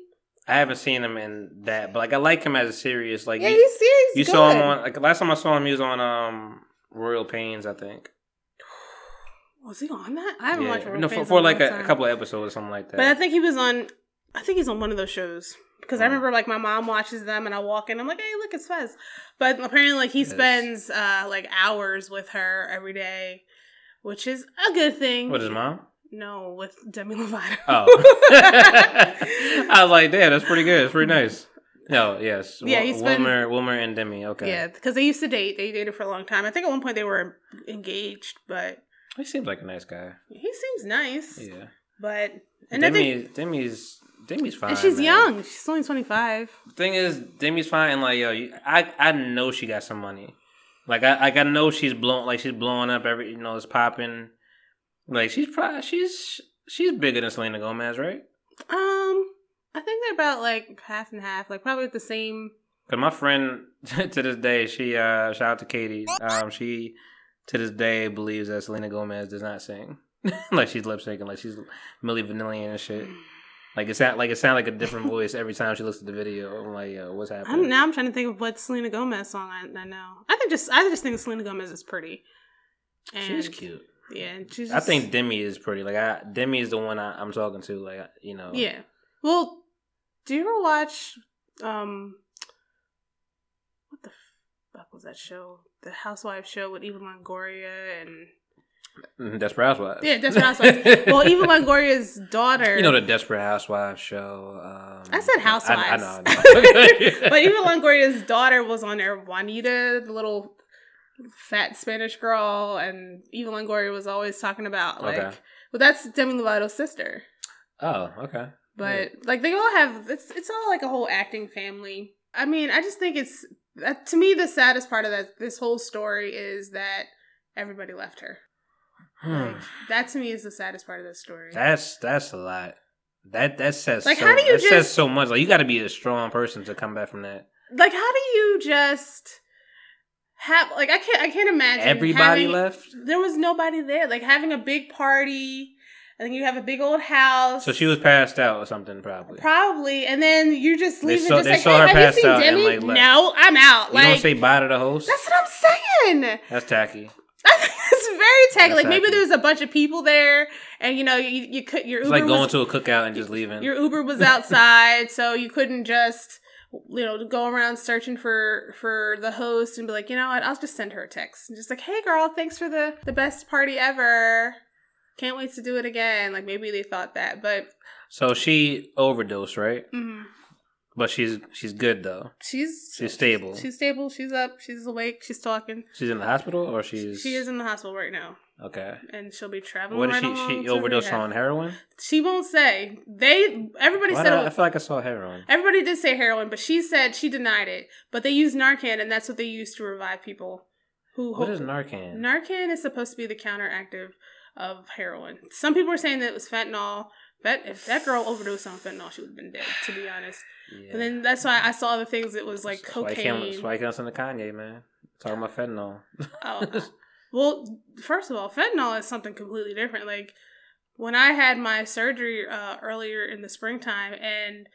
I haven't seen him in that, but like I like him as a serious. Like Yeah, you, he's serious. you saw him on like last time I saw him, he was on um Royal Pains, I think. Was he on that? I haven't watched. Royal no, for, Pains for in like a, a couple of episodes or something like that. But I think he was on. I think he's on one of those shows because I Oh. remember like my mom watches them and I walk in. I'm like, hey, look, it's Fez. But apparently, like he Yes. spends uh like hours with her every day, which is a good thing. what his mom? No, with Demi Lovato. Oh, I was like, damn, that's pretty good. It's pretty nice. No, yes, Yeah, Wil- he spends- Wilmer, Wilmer and Demi. Okay, Yeah, because they used to date. They dated for a long time. I think at one point they were engaged, but he seems like a nice guy. he seems nice. Yeah, But and Demi, think Demi's Demi's fine. and she's man. young. She's only twenty five. thing is, Demi's fine. And like, yo, I I know she got some money. Like I like I know she's blown like she's blowing up every you know it's popping. Like she's probably she's she's bigger than Selena Gomez, right? Um, I think they're about like half and half. Like probably the same. Cause my friend to this day, she uh shout out to Katie. Um, she to this day believes that Selena Gomez does not sing. like she's lip syncing, like she's Millie Vanillian and shit. Like it sound like it sound like a different voice every time she looks at the video. I'm like, yo, what's I'm, happening? now I'm trying to think of what Selena Gomez song I, I know. I think just I just think Selena Gomez is pretty. And, she's cute. Yeah, she's. I think Demi is pretty. Like I, Demi is the one I, I'm talking to. Like you know. Yeah. Well, do you ever watch um what the fuck was that show? The Housewives show with Eva Longoria and Mhm, Desperate Housewives. Yeah, Desperate Housewives. well, Eva Longoria's daughter. You know the Desperate Housewives show. Um, I said Housewives. I, I know. I know. but Eva Longoria's daughter was on there. Juanita, the little fat Spanish girl, and Eva Longoria was always talking about like. Okay. Well, that's Demi Lovato's sister. oh, okay. But like they all have it's it's all like a whole acting family. I mean, I just think it's that to me the saddest part of that this whole story is that everybody left her. Hmm. Like, that to me is the saddest part of this story. That's that's a lot. That that says Like, so, how do you that says so much. Like you got to be a strong person to come back from that. like how do you just have like I can't I can't imagine Everybody having- left. There was nobody there. Like having a big party and then you have a big old house. So she was passed out or something, probably. probably, and then you just They leaving saw- just they like, saw hey, her have you seen Demi? like, no, I'm out. You Like don't say bye to the host. that's what I'm saying. That's tacky. It's very tacky. Like maybe there's a bunch of people there, and you know you you could your It's Uber like going was, to a cookout and just leaving. your Uber was outside, so you couldn't just you know go around searching for for the host and be like, you know what, I'll just send her a text and just like, hey girl, thanks for the the best party ever. Can't wait to do it again. Like maybe they thought that, but So she overdosed, right? mm, But she's she's good though. she's She's stable. She's stable. She's up. She's awake. She's talking. She's in the hospital or she's She is in the hospital right now, okay. and she'll be traveling. What did right she she to overdosed on heroin? She won't say. They everybody Why said I, I feel like I saw heroin. everybody did say heroin, but she said she denied it. But they use Narcan, and that's what they use to revive people. Who What is Narcan? Narcan is supposed to be the counteractive of heroin. Some people are saying that it was fentanyl. That if that girl overdosed on fentanyl, she would have been dead. To be honest, yeah. and then that's why I saw the things. It was like That's why cocaine. That's why I can't listen to Kanye, man. Talking about fentanyl. Oh, well, first of all, fentanyl is something completely different. Like when I had my surgery uh, earlier in the springtime, and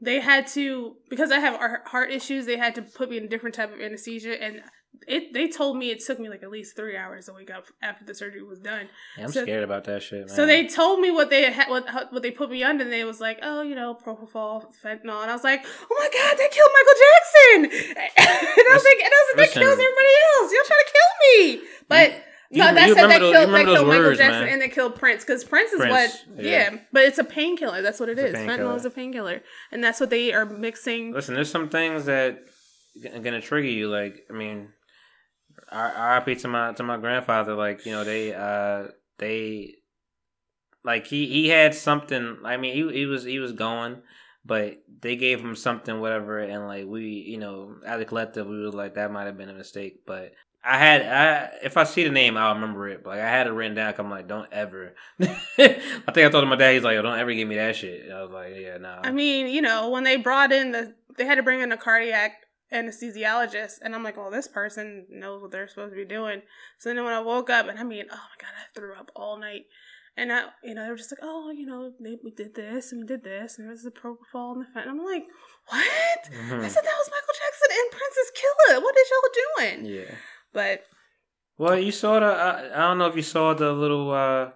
they had to because I have heart issues, they had to put me in a different type of anesthesia, and it they told me it took me like at least three hours to wake up after the surgery was done. Yeah, I'm So- scared about that shit, man. So they told me what they had, what what they put me under, and they was like, oh, you know, propofol, fentanyl, and I was like, oh my god, they killed Michael Jackson, and I was like, and I was like, that kills everybody else. You're trying to kill me, but. You- no, that said that those- killed, that killed Michael words, Jackson man. and they killed Prince because Prince is Prince, what, yeah. yeah. but it's a painkiller. That's what it It's is. Fentanyl is a painkiller, and that's what they are mixing. Listen, there's some things that are gonna trigger you. Like, I mean, R.I.P. to my to my grandfather. Like, you know, they uh they like he he had something. I mean, he he was he was going, but they gave him something, whatever, and like we, you know, as a collective, we was like that might have been a mistake, but. I had I if I see the name I'll remember it. But like I had it written down. I'm like, don't ever. I think I told my dad. He's like, don't ever give me that shit. I was like, yeah, nah. I mean, you know, when they brought in the, they had to bring in a cardiac anesthesiologist, and I'm like, well, this person knows what they're supposed to be doing. So then when I woke up, and I mean, oh my god, I threw up all night. And I, you know, they were just like, oh, you know, they, we did this and we did this, and there was the propofol and the fat. And I'm like, what? Mhm. I said that was Michael Jackson and Princess Killer. What is y'all doing? yeah. But Well, you saw the. I, I don't know if you saw the little. uh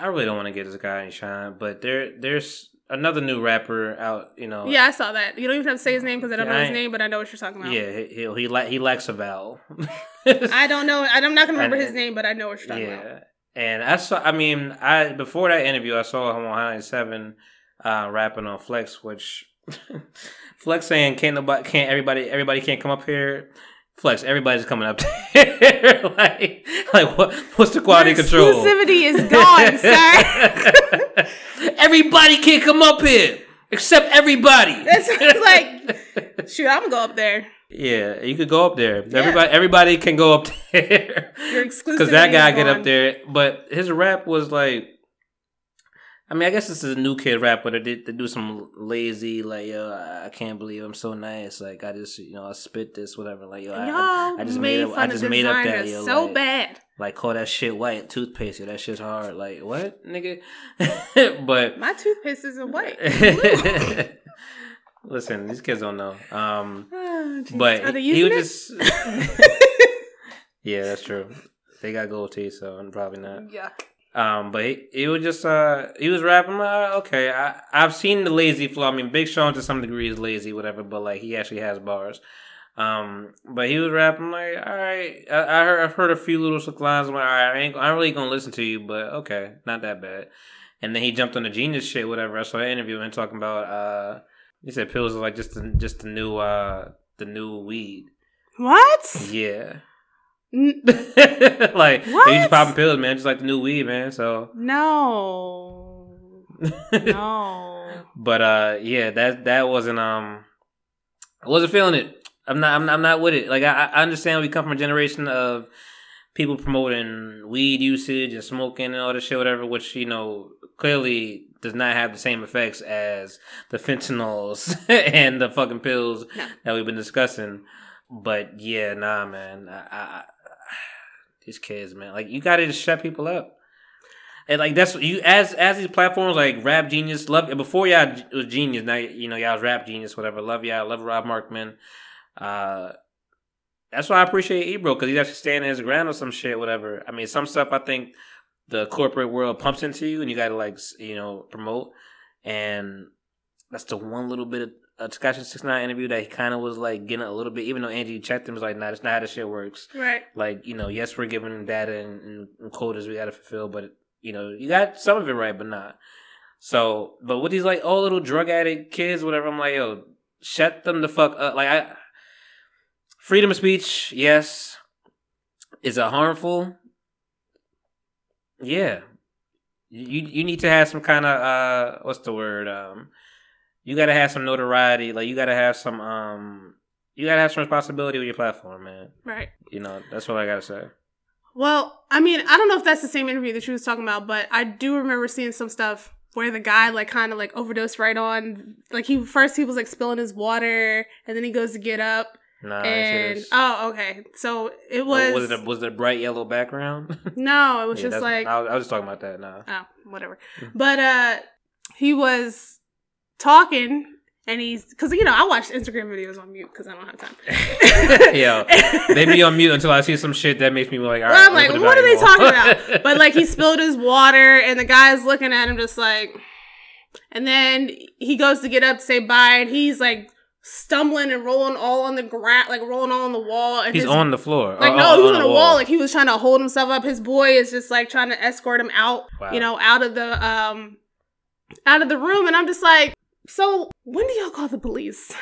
I really don't want to get this guy any shine, but there there's another new rapper out. You know. yeah, I saw that. You don't even have to say his name because I don't Yeah, know I his name, but I know what you're talking about. Yeah, he he he, la- he lacks a vowel. I don't know. I'm not gonna remember And- his name, but I know what you're talking about. yeah, and I saw. I mean, I before that interview, I saw him on High Seven uh, rapping on Flex, which Flex saying can't nobody can't everybody everybody can't come up here. Flex, everybody's coming up there. like, like what? What's the quality Your control? Exclusivity is gone, sir. everybody can't come up here except everybody. That's like, shoot, I'm gonna go up there. yeah, you could go up there. Everybody, everybody can go up there. Your exclusivity Because that guy get up there, but his rap was like, I mean, I guess this is a new kid rap, but it did to do some lazy, like, yo, I can't believe I'm so nice. Like, I just, you know, I spit this, whatever. Like, yo, I, I, I just made made up, I just made up that, yo, so like, bad. like, call that shit white toothpaste. Yo, that shit's hard. Like, what, nigga? but My toothpaste isn't white. listen, these kids don't know. Um, Oh, but they he was just, yeah, that's true. They got gold teeth, so I'm probably not. Yuck. Um, but he, he was just uh he was rapping. Uh, okay, I I've seen the lazy flow. I mean, Big Sean to some degree is lazy, whatever. But like he actually has bars. Um, but he was rapping like, all right. I, I heard I've heard a few little slick lines. I'm like, all right, I ain't I'm really gonna listen to you, but okay, not that bad. And then he jumped on the genius shit, whatever. I saw an interview and talking about uh he said pills are like just the, just the new uh the new weed. What? Yeah. Like they What? just popping pills, man, just like the new weed, man. So no. No. But uh, yeah, that that wasn't um, I wasn't feeling it. I'm not. I'm not, I'm not with it. Like I, I understand we come from a generation of people promoting weed usage and smoking and all this shit, whatever, which you know clearly does not have the same effects as the fentanyls and the fucking pills No. that we've been discussing. But yeah, nah, man. I, these kids, man, like you gotta just shut people up. And like that's you as as these platforms like Rap Genius, love before y'all was Genius. Now you know y'all was Rap Genius, whatever. Love y'all, love Rob Markman. Uh, that's why I appreciate Ebro because he's actually standing his ground or some shit, whatever. I mean, some stuff I think the corporate world pumps into you, and you got to like you know promote. And that's the one little bit of Tekashi Six Nine interview that he kind of was like getting a little bit, even though Angie checked him was like, "Nah, that's not how this shit works." Right. like you know yes we're giving data and, and, and quotas we got to fulfill but you know you got some of it right but not so but with these like all little drug addict kids whatever i'm like yo shut them the fuck up like i freedom of speech yes is it harmful yeah you you need to have some kind of uh what's the word um you gotta have some notoriety like you gotta have some um you gotta have some responsibility with your platform man Right. you know, that's what I gotta say. Well, I mean, I don't know if that's the same interview that she was talking about, but I do remember seeing some stuff where the guy like kind of like overdosed right on. Like he first he was like spilling his water, and then he goes to get up, Nah, and oh, okay. So it Oh, was, was it a, was it a bright yellow background? no, it was Yeah, just like I was, I was just talking about that. Nah, oh whatever. But uh, he was talking. And he's because you know I watch Instagram videos on mute because I don't have time. Yo, they be on mute until I see some shit that makes me like, all Well. I'm like, let me put it what are they talking about? But like, he spilled his water, and the guy's looking at him just like, and then he goes to get up to say bye, and he's like stumbling and rolling all on the ground, like rolling all on the wall. And he's his, on the floor. like Oh, no, he's he was on a the wall. like he was trying to hold himself up. His boy is just like trying to escort him out, Wow. you know, out of the um, out of the room, and I'm just like, so when do y'all call the police?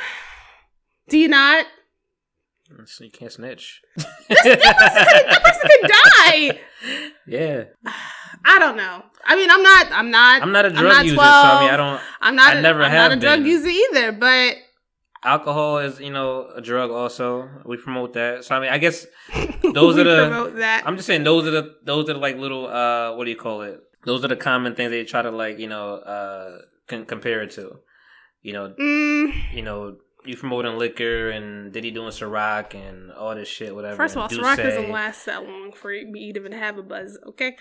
Do you not? So you can't snitch. that person could die. yeah. I don't know. I mean, I'm not. I'm not. I'm not a drug not user, so I mean, I don't. I'm not. I a- never I'm have not a drug been. user either. But Alcohol is, you know, a drug. Also, we promote that. So I mean, I guess those are the. promote that. I'm just saying those are the those are the, like little uh what do you call it? Those are the common things they try to like you know uh con- compare it to. You know, Mm, you know, you promoting liquor and did Diddy doing Ciroc and all this shit, whatever. first of all, Ciroc doesn't last that long for me to even have a buzz. Okay,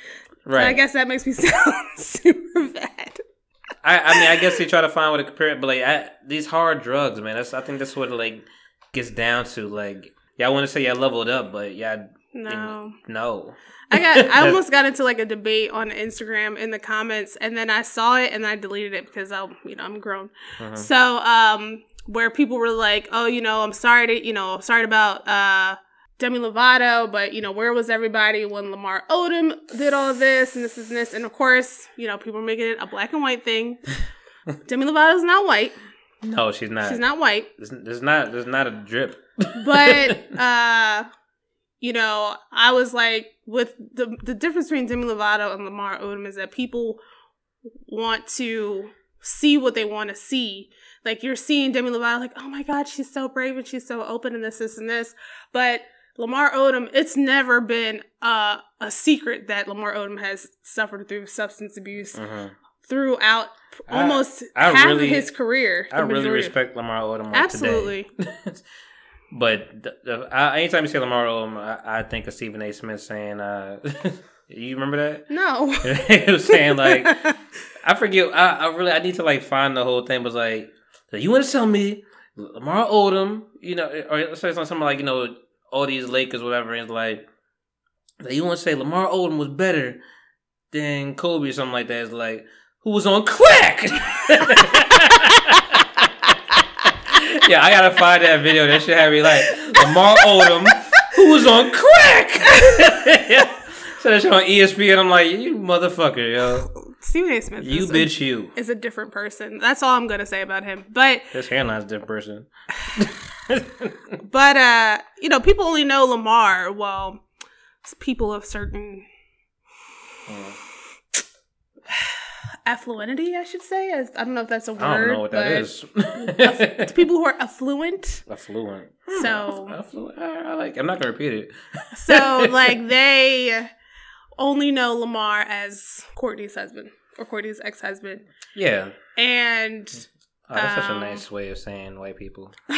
Right. I guess that makes me sound super bad. I, I mean, I guess they try to find what to compare it, but like I, these hard drugs, man. That's I think that's what it like gets down to. Like, yeah, I want to say y'all leveled up, but yeah, No. no. I got I almost got into like a debate on Instagram in the comments and then I saw it and I deleted it because I you know I'm grown. Mhm. So um where people were like, "Oh, you know, I'm sorry to, you know, sorry about uh Demi Lovato, but you know, where was everybody when Lamar Odom did all this and this is this?" And of course, you know, people are making it a black and white thing. Demi Lovato's not white. No, she's not. She's not white. There's, there's not. There's not a drip. but uh you know i was like with the the difference between demi lovato and lamar odom is that people want to see what they want to see like you're seeing demi lovato like oh my god she's so brave and she's so open and this this and this but lamar odom it's never been uh, a secret that lamar odom has suffered through substance abuse Mhm. throughout almost I half really- of his career I really respect Lamar Odom. Absolutely. But the, the, I, anytime you say Lamar Odom, I, I think of Stephen A. Smith saying, uh, "You remember that?" no he was saying like, I forget. I, I really I need to like find the whole thing. Was like, so you want to tell me Lamar Odom, you know, or say something like you know all these Lakers, whatever, and it's like, that you want to say Lamar Odom was better than Kobe or something like that. It's like who was on crack. Yeah, I gotta find that video. That should have me like Lamar Odom, who was on crack. so that shit on ESPN. I'm like, you motherfucker, yo, Stephen A. Smith. you is bitch, you. Is a different person. That's all I'm gonna say about him. But His hairline's a different person. but uh, you know, people only know Lamar. Well, people of certain affluentity, I should say. I don't know if that's a word. I don't know what that is. It's people who are affluent. Affluent. So Affluent. I, I like. I'm not gonna repeat it. so like they only know Lamar as Courtney's husband or Courtney's ex-husband, Yeah. and Oh, that's such a Um, nice way of saying white people.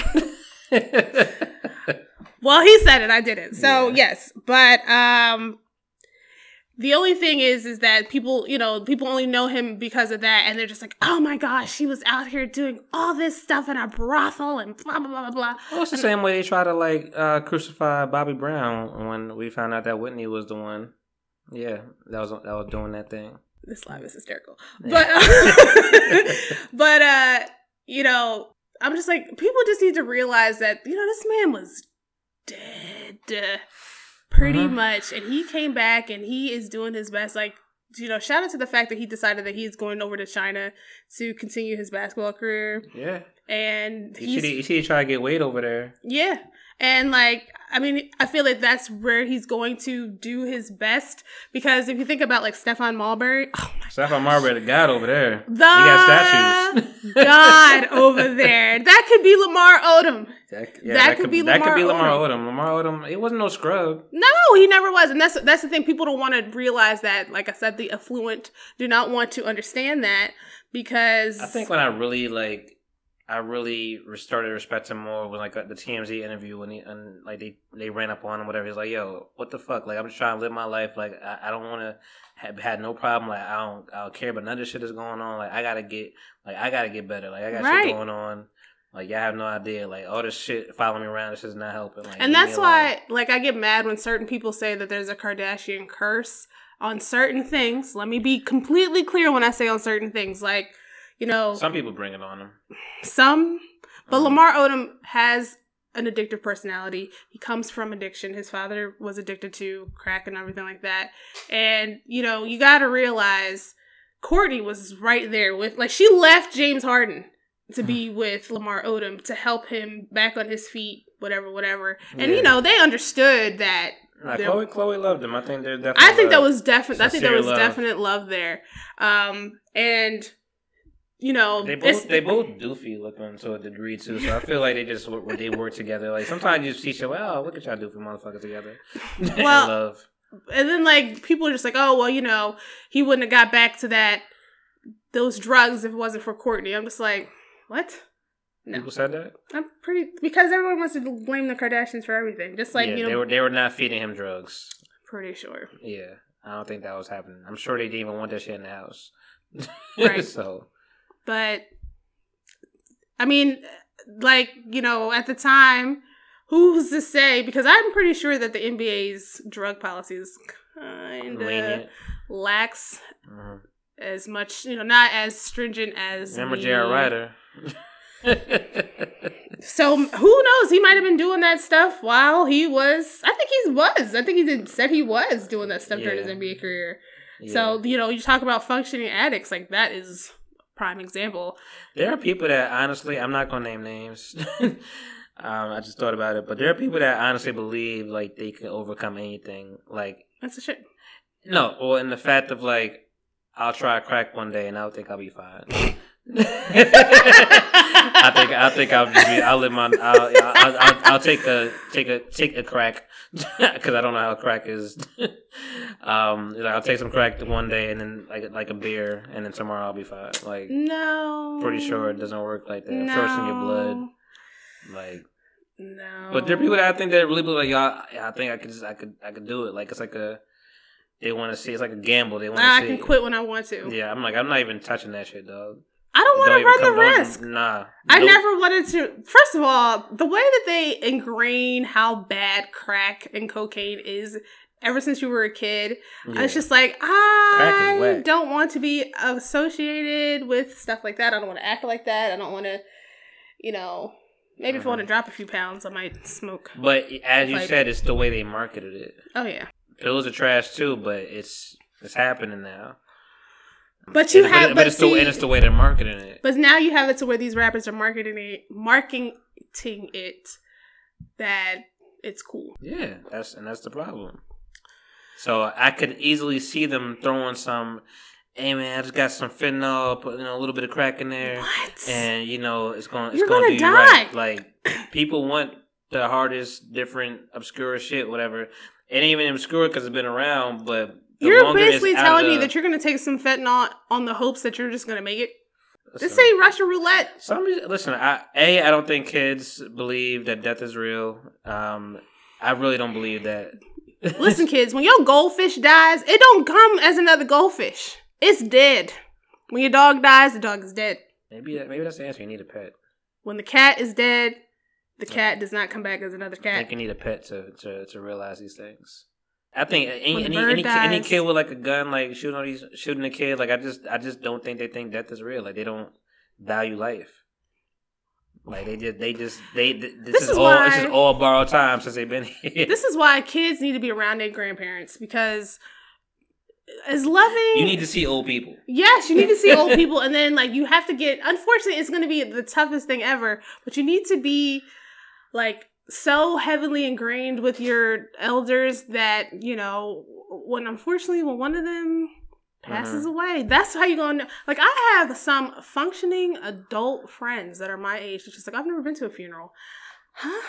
Well, he said it. I didn't. So Yeah. yes, but um, the only thing is, is that people, you know, people only know him because of that, and they're just like, oh my gosh, he was out here doing all this stuff in a brothel and blah blah blah blah blah. Well, it's the same way they try to like uh, crucify Bobby Brown when we found out that Whitney was the one. Yeah, that was that was doing that thing. This live is hysterical, Yeah. but but uh, you know, I'm just like, people just need to realize that you know this man was dead. Pretty Uh-huh. much. And he came back and he is doing his best. Like you know shout out to the fact that he decided that he's going over to china to continue his basketball career. Yeah, and you he's see, you see, he try to get Wade over there. yeah and like i mean i feel like that's where he's going to do his best because if you think about like Stephon Marbury oh Stephon Marbury, the god over there. the he got statues. god over there that could be lamar odom That, That could be that could be Lamar Lamar Odom. Lamar Odom, it wasn't no scrub. No, he never was, and that's that's the thing. People don't want to realize that. Like I said, the affluent do not want to understand that because I think when I really like, I really started respecting him more when like uh, the TMZ interview when he and like they they ran up on him whatever. He's like, "Yo, what the fuck? Like I'm just trying to live my life. Like I, I don't want to have had no problem. Like I don't I don't care about none of this shit that's going on. Like I gotta get like I gotta get better. Like I got Right. shit going on. Like y'all have no idea. Like all this shit following me around. This is not helping. Like and that's why like I get mad when certain people say that there's a Kardashian curse on certain things. Let me be completely clear when I say on certain things, like you know some people bring it on him. some, but Mhm. Lamar Odom has an addictive personality. He comes from addiction. His father was addicted to crack and everything like that. And you know, you got to realize Courtney was right there with like she left James Harden to be with Lamar Odom to help him back on his feet, whatever, whatever. And Yeah. you know, they understood that Nah, Khloe, Khloe loved him. I think they're definitely. I think that was definite. I think there was love. definite love there. Um, and you know, They both they both doofy looking to a degree too, so I feel like they just work, they work together. Like sometimes you see like, oh look at y'all doofy motherfuckers together. Well, and then like people are just like, oh well, you know, he wouldn't have got back to that those drugs if it wasn't for Courtney. I'm just like, what? No, People said that. I'm pretty because everyone wants to blame the Kardashians for everything. Just like yeah, you know, they were they were not feeding him drugs. pretty sure. Yeah, I don't think that was happening. I'm sure they didn't even want that shit in the house. Right. so But I mean, like you know, at the time, who's to say? Because I'm pretty sure that the NBA's drug policy is kind of lax Mhm. as much, you know, not as stringent as. Remember the- J.R. Rider? So who knows? He might have been doing that stuff while he was. I think he was. I think he did, said he was doing that stuff during his NBA career. Yeah. So you know, you talk about functioning addicts, like that is prime example. There are people that honestly, I'm not gonna name names. um, I just thought about it, but there are people that honestly believe like they can overcome anything. Like That's a shit. no, well, in the fact of like, I'll try crack one day and I'll think I'll be fine. I think I think I'll just be, I'll live my I'll, I'll, I'll, I'll take a take a take a crack because I don't know how crack is. um, like, I'll take some crack one day and then like like a beer and then tomorrow I'll be fine. Like No. pretty sure it doesn't work like that. Sure it's in your blood. Like, No. but there are people that I think that really believe like y'all. I think I could just I could I could do it. Like it's like a they want to see. It's like a gamble. They want to I see. can quit when I want to. Yeah, I'm like I'm not even touching that shit, dog. I don't want to run the risk. Nah, I Nope. never wanted to. First of all, the way that they ingrain how bad crack and cocaine is ever since you were a kid, Yeah. I was just like, I don't want to be associated with stuff like that. I don't want to act like that. I don't want to, you know, maybe if I want to Mhm. drop a few pounds, I might smoke. But as you Like- said, it's the way they marketed it. Oh, yeah. Pills are trash too, but it's it's happening now. But you And- have, but, but, it's see, the and it's the way they're marketing it. But now you have it to where these rappers are marketing it, marketing it that it's cool. Yeah, that's and that's the problem. So I could easily see them throwing some. Hey man, I just got some fentanyl, put you know a little bit of crack in there, What? and you know it's going it's You're going to do you right. die. Like people want the hardest, different, obscure shit, whatever. It ain't even obscure because it's been around, but you're basically telling of me the- that you're going to take some fentanyl on the hopes that you're just going to make it. This ain't Russian roulette. Some listen. I a I don't think kids believe that death is real. Um, I really don't believe that. Listen, kids, when your goldfish dies, it don't come as another goldfish. It's dead. When your dog dies, the dog is dead. maybe maybe that's the answer. You need a pet. When the cat is dead, the cat does not come back as another cat. I think you need a pet to to, to realize these things. I think any any any, any kid with like a gun, like shooting these shooting a kid, like I just I just don't think they think death is real. Like they don't value life. Like they just they just they th- this, This is, is all this is all borrowed time since they've been here. This is why kids need to be around their grandparents because as loving you need to see old people. Yes, you need to see old people, and then like you have to get. Unfortunately, it's going to be the toughest thing ever. But you need to be like so heavily ingrained with your elders that you know when unfortunately when one of them passes Mhm. away, that's how you gonna know. Like I have some functioning adult friends that are my age. It's just like I've never been to a funeral, huh?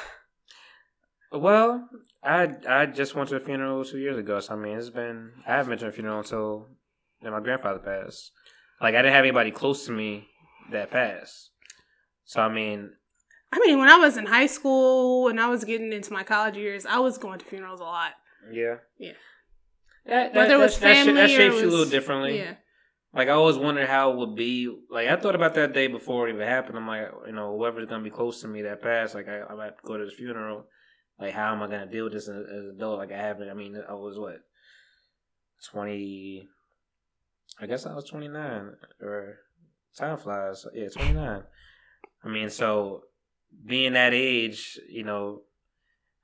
Well, I I just went to a funeral two years ago. So I mean, it's been I haven't been to a funeral until my grandfather passed. Like I didn't have anybody close to me that passed. So I mean, I mean, when I was in high school and I was getting into my college years, I was going to funerals a lot. yeah, Yeah. That, Whether it was that, that, family that or shapes it you a little differently. Yeah. Like I always wondered how it would be. Like I thought about that day before it even happened. I'm like, you know, whoever's gonna be close to me that passed, like I, I might go to this funeral. Like how am I gonna deal with this as, as an adult? Like I haven't. I mean, I was what twenty. I guess I was twenty nine, or time flies. Yeah, twenty nine. I mean, so being that age, you know,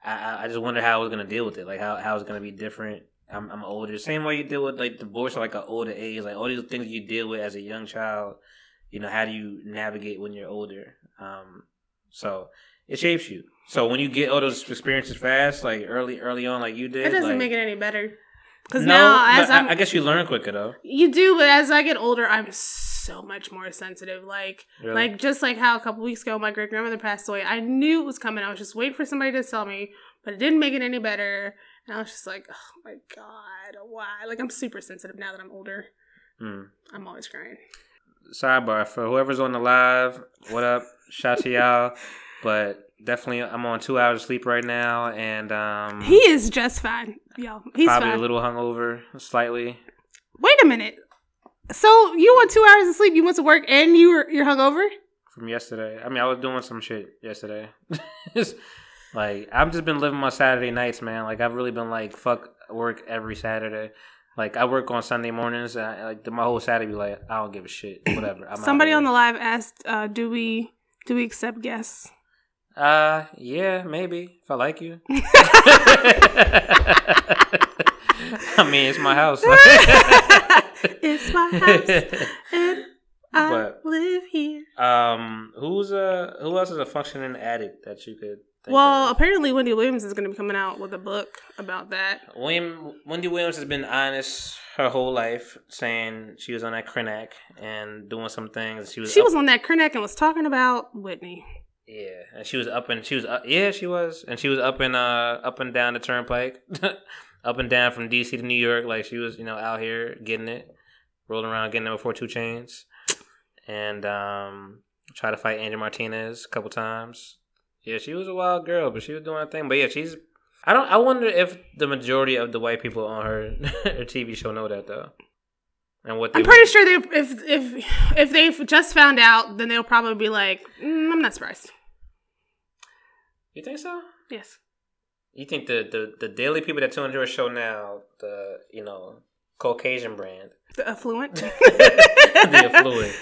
I I- just wonder how I was gonna deal with it. Like how how it's gonna be different. I'm I'm older. Same way you deal with like divorce, or like an older age. Like all these things you deal with as a young child. You know, how do you navigate when you're older? Um, so it shapes you. So when you get all those experiences fast, like early early on, like you did, It doesn't like, make it any better. Because No, now, as I- I, guess you learn quicker though. you do, but as I get older, I'm so much more sensitive. Like, Really? like just like how a couple weeks ago my great grandmother passed away. I knew it was coming. I was just waiting for somebody to tell me, but it didn't make it any better. And I was just like, oh my god, why? Like I'm super sensitive now that I'm older. Mm. I'm always crying. Sidebar for whoever's on the live, what up? Shout to y'all. But definitely, I'm on two hours of sleep right now, and um, He is just fine, yo. He's probably fine. a little hungover, slightly. Wait a minute. So you want two hours of sleep? You went to work and you were you're hungover? from yesterday. I mean, I was doing some shit yesterday. Like I've just been living my Saturday nights, man. Like I've really been like fuck work every Saturday. Like I work on Sunday mornings, and I, like my whole Saturday be like I don't give a shit, whatever. I'm Somebody on the live asked, uh, "Do we do we accept guests?" uh yeah maybe if I like you. I mean, it's my house. it's my house and I But- live here. um, who's uh who else is a functioning addict that you could? Think Well, of? apparently Wendy Williams is going to be coming out with a book about that. William Wendy Williams has been honest her whole life, saying she was on that Krenak and doing some things. She was She up- was on that Krenak and was talking about Whitney. yeah, and she was up and she was up, yeah she was and she was up and uh up and down the turnpike, up and down from DC to New York. Like she was you know out here getting it, rolling around getting it before 2 Chainz, and um tried to fight Angie Martinez a couple times. Yeah, she was a wild girl, but she was doing her thing. But yeah, she's. I don't. I wonder if the majority of the white people on her her TV show know that though, and what I'm pretty sure they if if if they've just found out, then they'll probably be like, mm, "I'm not surprised." You think so? Yes. You think the the the daily people that tune into her show now, the you know Caucasian brand, The affluent. the affluent.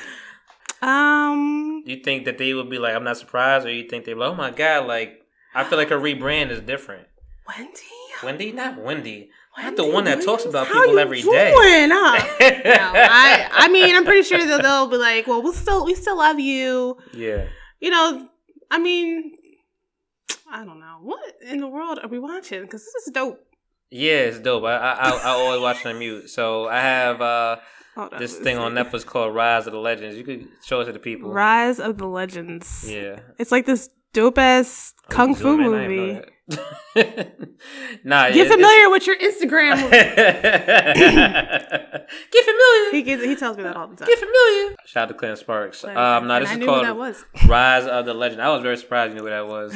Um, You think that they would be like, I'm not surprised, or you think they're like, oh my god, like I feel like her rebrand is different. Wendy. Wendy, not Wendy, not the one that talks about How people every doing, day. Huh? no, I I mean I'm pretty sure that they'll be like, well, we still we still love you. yeah. You know, I mean, I don't know what in the world are we watching because this is dope. Yeah, it's dope. I I, I, I always watch it on mute. So I have uh, this thing on. Netflix called Rise of the Legends. You could show it to the people. Rise of the Legends. Yeah. It's like this dope ass kung fu Zoom I didn't movie. nah, Get it- familiar with your Instagram. Get familiar. he gets, he tells me that all the time. Get familiar. Shout out to Clint Sparks. Like, Um, no, and this I is called who that was. Rise of the Legend. I was very surprised you knew who that was.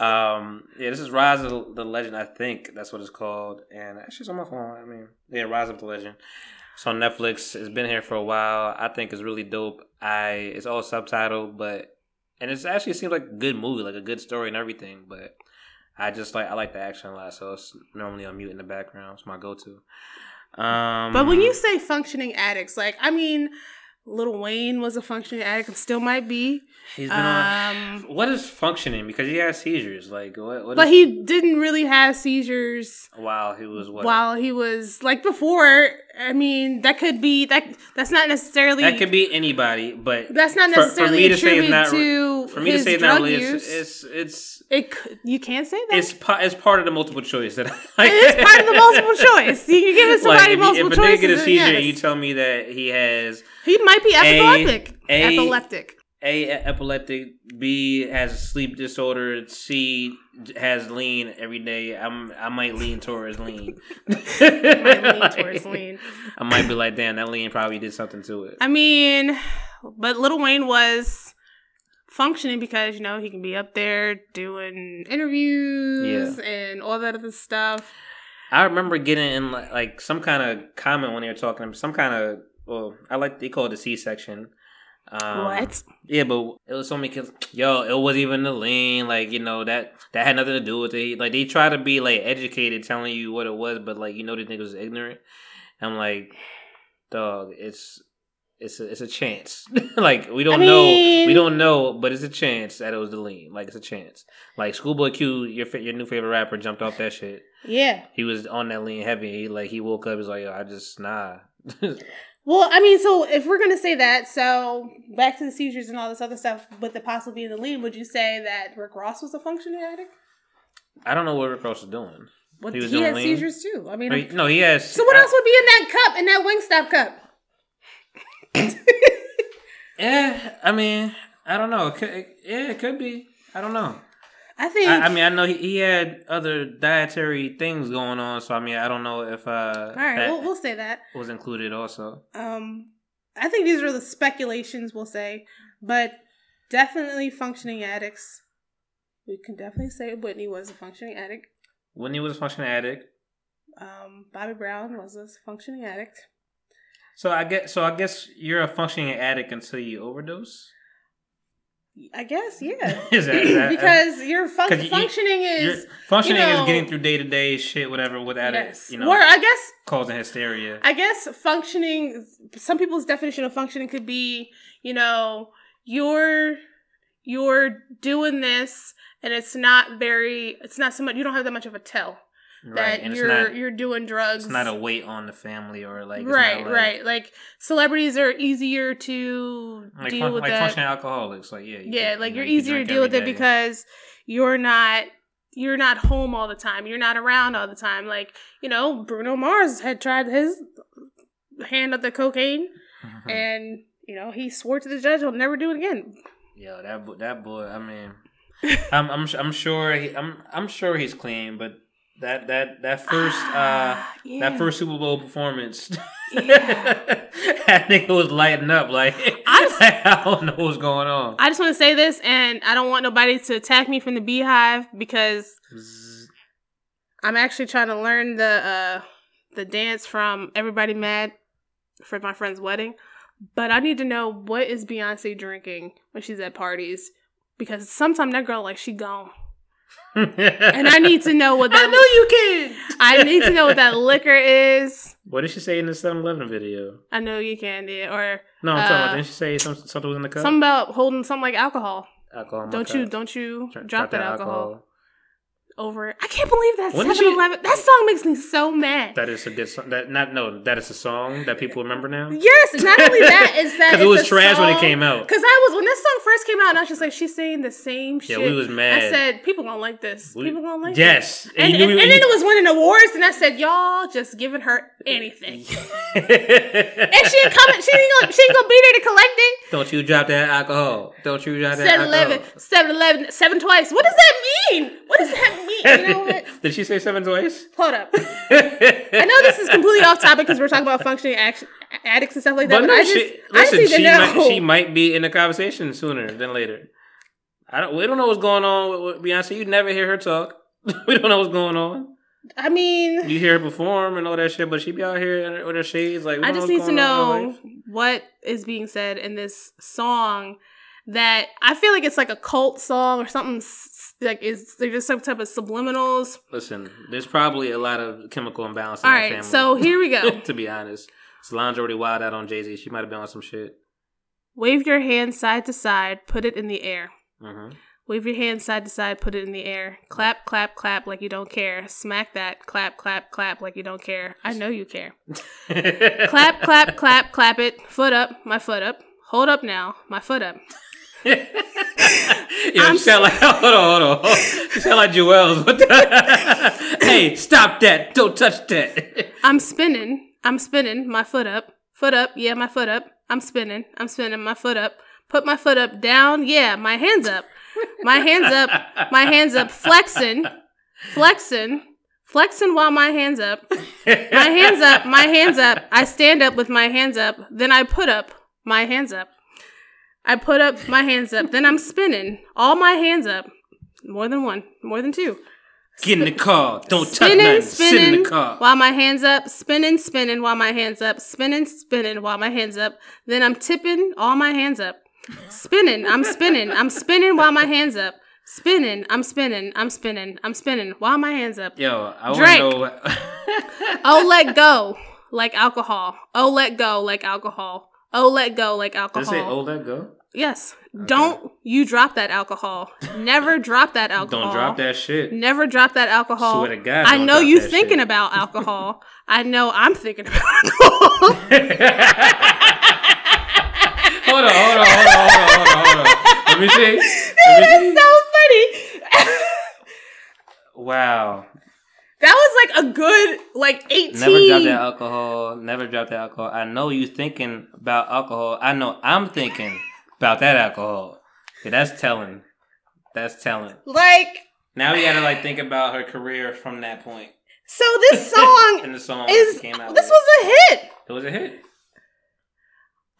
um, yeah, this is Rise of the Legend. I think that's what it's called. And actually, it's on my phone. I mean, yeah, Rise of the Legend. It's on Netflix. It's been here for a while. I think it's really dope. I it's all subtitled, but and it's actually seems like a good movie, like a good story and everything. But I just like I like the action a lot, so it's normally on mute in the background. It's my go to. Um, But when you say functioning addicts, like I mean, Lil Wayne was a functioning addict and still might be. he's been on, Um, what is functioning because he has seizures, like what? what but is- he didn't really have seizures while he was what? while he was like before. I mean, that could be that. That's not necessarily. that could be anybody, but That's not for- for me to say it's not- to for me to say it's drug not really, use. it's, it's it's it could, you can't say that. it's pa- it's part of the multiple choice that I, it is part of the multiple choice. You can give somebody like, if, multiple you, if a nigga a seizure yes. you tell me that he has he might be epileptic. A- epileptic. A epileptic, B has a sleep disorder, C has lean every day. I'm I might lean towards lean. Might lean towards lean. I might be like, damn, that lean probably did something to it. I mean, but Lil Wayne was functioning because you know he can be up there doing interviews and all that other stuff. I remember getting in like, like some kind of comment when they were talking, some kind of well, I like they call it a C section. Um, what? Yeah, but it was so many kids. Yo, it wasn't even the lean. Like you know that that had nothing to do with it. Like they try to be like educated, telling you what it was, but like you know the niggas was ignorant. I'm like, dog, it's it's a, it's a chance. like we don't I know, mean- we don't know, but it's a chance that it was the lean. Like it's a chance. Like Schoolboy Q, your your new favorite rapper, jumped off that shit. Yeah. He was on that lean heavy. He like he woke up. he's like, Yo, I just nah. Well, I mean, so if we're gonna say that, so back to the seizures and all this other stuff, with the possible being the lead, would you say that Rick Ross was a functioning addict? I don't know what Rick Ross was doing. What, He he, was had doing lean? seizures too. I mean, No, he, no, he has. so what I- else would be in that cup, in that Wingstop cup? Yeah, I mean, I don't know. It could, it- yeah, it could be. I don't know. I think. I, I mean, I know he, he had other dietary things going on, so I mean, I don't know if uh, all right, we'll, we'll say that. was included also. Um, I think these are the speculations we'll say, but definitely functioning addicts. We can definitely say Whitney was a functioning addict. Whitney was a functioning addict, Um, Bobby Brown was a functioning addict. so I guess so. I guess you're a functioning addict until you overdose. I guess, yeah. Is that- is that- because your fun- you- functioning is functioning you know- is getting through day to day shit, whatever, without yes. it, you know, or I guess causing hysteria. I guess functioning. Some people's definition of functioning could be, you know, you're you're doing this, and it's not very. It's not so much. You don't have that much of a tell right, that and you're it's not you're doing drugs. it's not a weight on the family or like right, like, right. Like celebrities are easier to like, deal with like that. functioning alcoholics. Like yeah, yeah, could- like you know, you're you easier to deal with it day. because you're not you're not home all the time. You're not around all the time. Like you know, Bruno Mars had tried his hand at the cocaine, Mhm. and you know he swore to the judge he'll never do it again. Yo, that that boy. I mean, I'm I'm I'm sure he, I'm I'm sure he's clean, but that that that first uh Ah, yeah. that first Super Bowl performance, Yeah. that nigga was lighting up. Like I- I, don't know what's going on. I just want to say this, and I don't want nobody to attack me from the beehive because Zzz. I'm actually trying to learn the uh the dance from Everybody Mad for my friend's wedding. But I need to know what is Beyonce drinking when she's at parties because sometimes that girl like she gone, and I need to know what that I know you can. I need to know what that liquor is. What did she say in the 7-Eleven video? I know you can, yeah, or No, I'm talking Uh, about. Didn't she say something, something was in the cup? something about holding something like alcohol. alcohol. in Don't you cup. don't you Dr- drop, that alcohol. Over it. I can't believe that When 7 did she- Eleven. That song makes me so mad. That is a good song. That not no. That is a song that people remember now. yes, not only that, is that Because it was trash when it came out. Cause I was when this song first came out, and I was just like, she's saying the same Yeah, shit. we was mad. I said, people gonna like this. We- people gonna like yes. this. And, and, knew- and then it was winning awards, and I said, y'all just giving her anything. and she ain't coming. She ain't gonna. She ain't gonna be there to collect it. Don't you drop that alcohol. Don't you drop that 7 11, alcohol. 7 11, 7 twice. What does that mean? What does that mean? You know what? Did she say seven twice? Hold up. I know this is completely off topic because we're talking about functioning act- addicts and stuff like that, but, no, I just, she, I just listen, need to she know. might, she might be in the conversation sooner than later. I don't. We don't know what's going on with, Beyonce. You never hear her talk. we don't know what's going on. I mean, You hear her perform and all that shit, but she be out here with her shades. Like I just need to going on in her know what is being said in this song that I feel like it's like a cult song or something like is there just some type of subliminals. Listen, there's probably a lot of chemical imbalance in All right, family. so here we go. to be honest, Solange already wild out on Jay Z. She might have been on some shit. Wave your hand side to side, put it in the air. hmm Wave your hand side to side, put it in the air. Clap, clap, clap like you don't care. Smack that. Clap, clap, clap like you don't care. I know you care. clap, clap, clap, clap it. Foot up, my foot up. Hold up now, my foot up. Yo, I'm sound like hold on, hold on. You sound like Joel's. Hey, stop that! Don't touch that. I'm spinning. I'm spinning my foot up. Foot up. Yeah, my foot up. I'm spinning. I'm spinning my foot up. Put my foot up down. Yeah, my hands up. My hands up. My hands up. Flexing. Flexing. Flexing while my hands up. My hands up. My hands up. I stand up with my hands up. Then I put up my hands up. I put up my hands up. Then I'm spinning. All my hands up. More than one. More than two. Get in the car. Don't touch spinning, nothing. Sit in the car. while my hands up, spinning, spinning while my hands up, spinning, spinning while my hands up. Then I'm tipping all my hands up, spinning. I'm spinning. I'm spinning while my hands up, spinning. I'm spinning. I'm spinning. I'm spinning while my hands up. Yo, I want to know. Oh, let go like alcohol. Oh, let go like alcohol. Oh, let go like Did alcohol. it say "Oh, let go"? Yes. Don't you drop that alcohol. Never drop that alcohol. Don't drop that shit. Never drop that alcohol. Swear to God, I know you that thinking shit. about alcohol. I know I'm thinking about alcohol. hold on, hold on, hold on, hold on, hold on. Let me see. See. That's so funny. Wow. That was like a good like 18. Never drop that alcohol. Never drop that alcohol. I know you thinking about alcohol. I know I'm thinking about that alcohol. Yeah, that's telling. That's telling. like Now we gotta like think about her career from that point. so this song and the song is came out. this with. was a hit. it was a hit.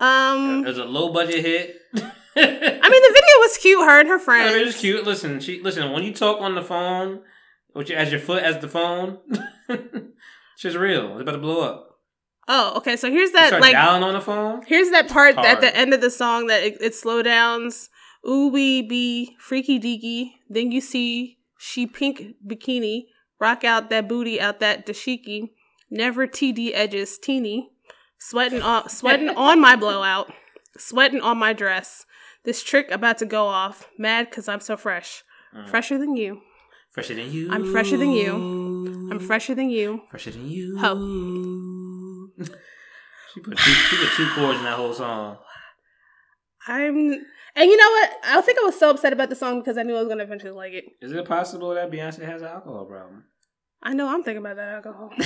Um, It was a low budget hit. I mean the video was cute, her and her I friends. mean, it was cute. Listen, she listen when you talk on the phone, your, as your foot as the phone, she's real. It's about to blow up. Oh, okay. So here's that like dialing on the phone. Here's that part at the end of the song that it, it slow downs. Ooh wee be freaky deaky. Then you see she pink bikini. Rock out that booty out that dashiki. Never TD edges teeny. Sweating on sweating on my blowout. Sweating on my dress. This trick about to go off. Mad cause I'm so fresh. Mm. Fresher than you. Fresher than you. I'm fresher than you. I'm fresher than you. Fresher than you. Ho. she put two, she put two chords in that whole song. I'm and you know what? I think I was so upset about the song because I knew I was gonna eventually like it. Is it possible that Beyonce has an alcohol problem? I know I'm thinking about that alcohol.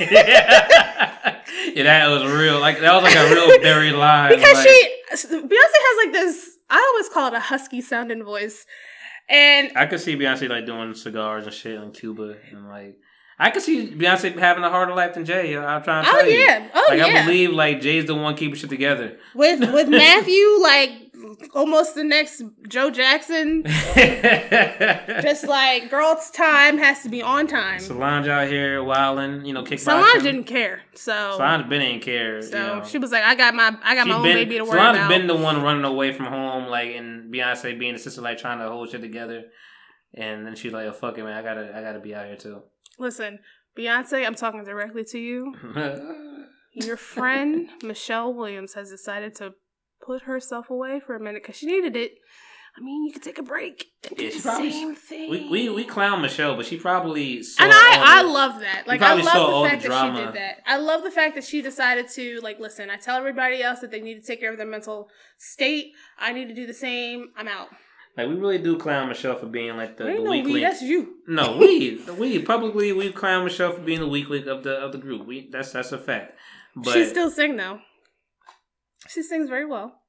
yeah, that was real. Like that was like a real buried line. because like, she Beyonce has like this I always call it a husky sounding voice. And I could see Beyonce like doing cigars and shit in Cuba and like I could see Beyonce having a harder life than Jay. I'm trying to oh tell you. yeah, oh like I believe like Jay's the one keeping shit together. with with Matthew like almost the next Joe Jackson. Just like girl's time has to be on time. Solange out here wilding, you know, kickboxing. Solange didn't care. So Solange been ain't care. so you know. she was like, I got my I got She my own been, baby to worry Solange about. been the one running away from home, like, and Beyonce being the sister, like, trying to hold shit together. And then she's like, "Oh fuck it, man, I gotta, I gotta be out here too." Listen, Beyonce, I'm talking directly to you. Your friend Michelle Williams has decided to put herself away for a minute because she needed it. I mean, you could take a break and do Yeah, she the probably- same thing. we, we we clown Michelle, but she probably saw and all I, I the- love that. Like I probably saw love all the the fact that she did that. I love the fact that she decided to like listen. I tell everybody else that they need to take care of their mental state. I need to do the same. I'm out. like we really do clown Michelle for being like the, the no weak we, link. that's you. No, we we publicly we clown Michelle for being the weak link of the of the group. We that's that's a fact. But she still sing though. She sings very well.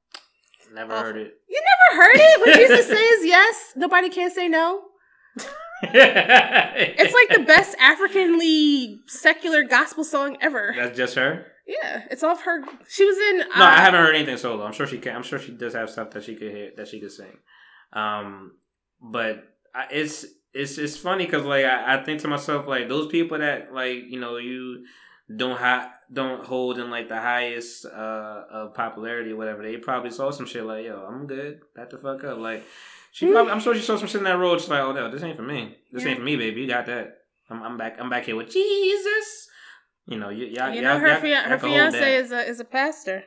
never awful. heard it. You never heard it when Jesus says yes. Nobody can say no. It's like the best Africanly secular gospel song ever. That's just her. Yeah, it's off her. She was in. Uh, No, I haven't heard anything solo. I'm sure she can. I'm sure she does have stuff that she could hit that she could sing. Um, but I, it's it's it's funny because like I, I think to myself like those people that like you know you don't ha- don't hold in like the highest uh of popularity or whatever. They probably saw some shit like yo, I'm good. Back the fuck up. Like she probably. I'm sure she saw some shit in that road. She's like, oh no, this ain't for me. This Yeah. ain't for me, baby. You got that. I'm, I'm back. I'm back here with Jesus. You know, y'all, You y'all, know her y'all- fia- her fiance is a is a pastor.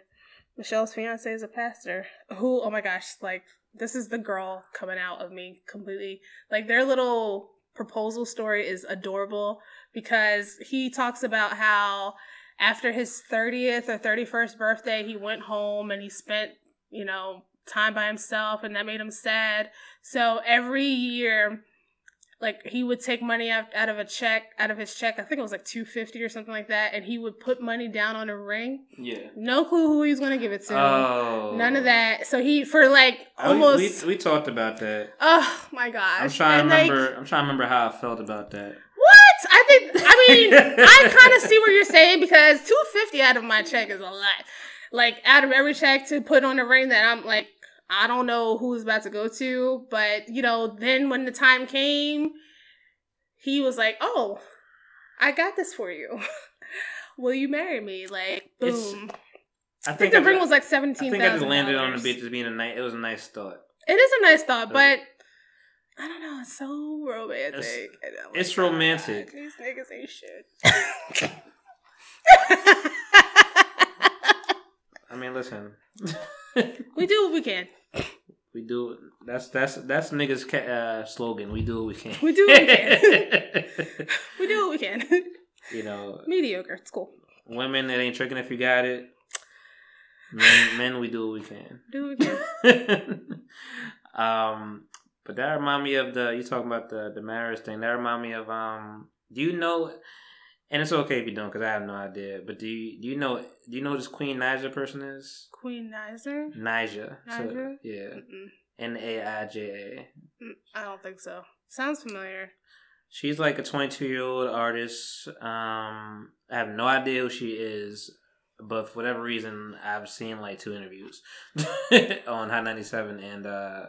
Michelle's fiance is a pastor. Who? Oh my gosh! Like this is the girl coming out of me completely. Like their little proposal story is adorable because he talks about how after his thirtieth or thirty first birthday, he went home and he spent you know time by himself, and that made him sad. So every year like he would take money out, out of a check out of his check i think it was like 250 or something like that and he would put money down on a ring Yeah. no clue who he was going to give it to Oh. none of that so he for like I- we- almost We, we, talked about that. oh my gosh I'm trying And, to like, remember. I'm trying to remember how I felt about that. what i think i mean i kind of see what you're saying because 250 out of my check is a lot like out of every check to put on a ring that i'm like i don't know who who's about to go to but you know then when the time came he was like oh i got this for you will you marry me like It's- boom I i think the I ring was like seventeen. I think I just landed on the beach as being a nice. It was a nice thought. It is a nice thought, Does but I don't know. It's so romantic. And I'm it's oh romantic. God, These niggas ain't shit. I mean, listen. we do what we can. We do. That's that's that's niggas' ca- uh, slogan. We do what we can. We do what we can. we do what we can. you know, Mediocre. It's cool. women, it ain't tricking if you got it. Men, men, we do what we can. Do what we can. um, but that remind me of the you talking about the the marriage thing. That remind me of um. Do you know? And it's okay if you don't, because I have no idea. But do you do you know do you know who this Queen Naija person is? Queen Nizer? Naija. So, yeah. N A I J A. Mm, I don't think so. Sounds familiar. She's like a 22 year old artist. Um, I have no idea who she is, but for whatever reason, I've seen like two interviews on Hot 97, and uh,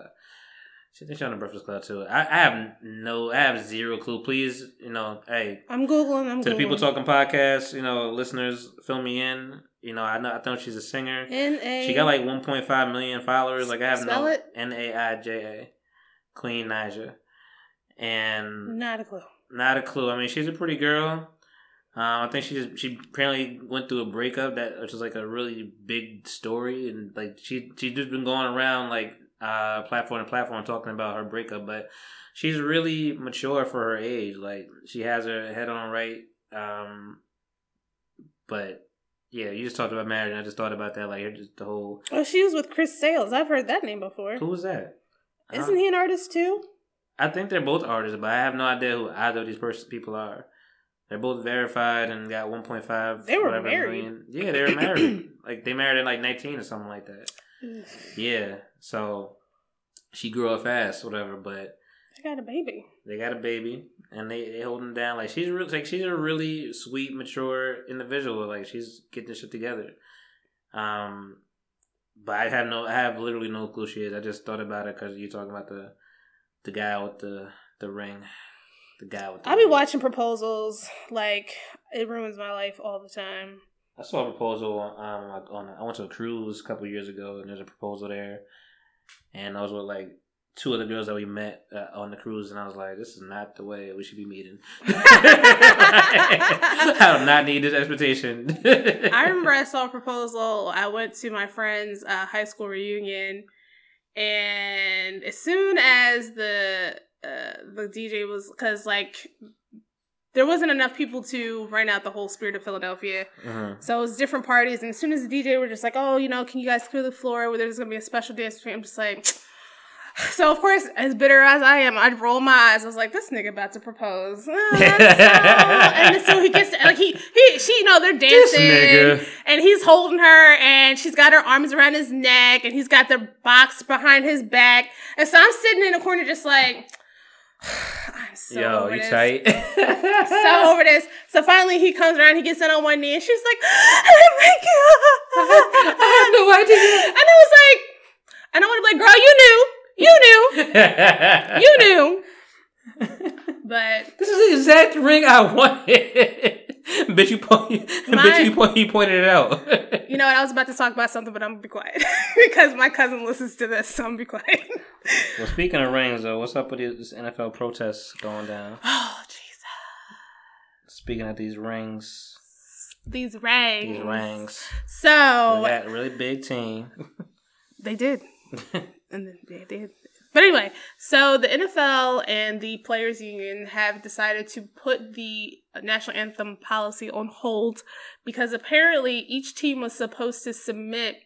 she thinks she's on the Breakfast Club too. I, I have no, I have zero clue. Please, you know, hey, I'm Googling. I'm to the people talking podcast, you know, listeners, fill me in. You know, I know, I think she's a singer. N A. She got like 1.5 million followers. Like I have Spell no? N A I J A, Queen Naija, and Not a clue. not a clue. I mean, she's a pretty girl. Um, I think she just she apparently went through a breakup that which is like a really big story, and like she she just been going around like uh platform to platform talking about her breakup. But she's really mature for her age. Like she has her head on right. Um, but yeah, you just talked about marriage, and I just thought about that. Like just the whole Oh, she was with Chris Sails. I've heard that name before. who was that? I don't- he an artist too? I think they're both artists, but I have no idea who either of these pers- people are. They're both verified and got 1.5. They were married. million. Yeah, they were married. like they married at like 19 or something like that. Yeah, so she grew up fast, whatever. But They got a baby. they got a baby, and they they holding down. Like she's really like she's a really sweet, mature individual. Like she's getting this shit together. Um, but I have no, I have literally no clue she is. I just thought about it because you're talking about the the guy with the the ring, the guy with. The I be watching proposals. Like it ruins my life all the time. I saw a proposal um on I went to a cruise a couple years ago and there's a proposal there, and I was with like two other girls that we met uh, on the cruise and I was like, this is not the way we should be meeting. I do not need this expectation. I remember I saw a proposal. I went to my friend's uh, high school reunion, and as soon as the uh, the DJ was, because like there wasn't enough people to rent out the whole Spirit of Philadelphia, Mhm. so it was different parties. And as soon as the DJ were just like, "Oh, you know, can you guys clear the floor? Where there's gonna be a special dance between," I'm just like. So of course, as bitter as I am, I'd roll my eyes. I was like, "This nigga about to propose," and so he gets to, like he he she you know they're This dancing nigga. and he's holding her and she's got her arms around his neck and he's got the box behind his back and so I'm sitting in the corner just like I'm so Yo, over you this. tight? So over this. So finally he comes around, he gets down on one knee, and she's like, Oh my god. I had no idea. And I was like, "I don't want to be like, girl, you knew. You knew. You knew. But This is the exact ring I wanted. bitch, you point, My- bitch, you point, you pointed it out. you know what? I was about to talk about something, but I'm gonna be quiet. because my cousin listens to this, so I'm gonna be quiet. well, speaking of rings, though, what's up with this NFL protests going down? oh, Jesus. Speaking of these rings, These rings. these rings, we So got really big team. they did. and then they did. But anyway, so the NFL and the players union have decided to put the national anthem policy on hold because apparently each team was supposed to submit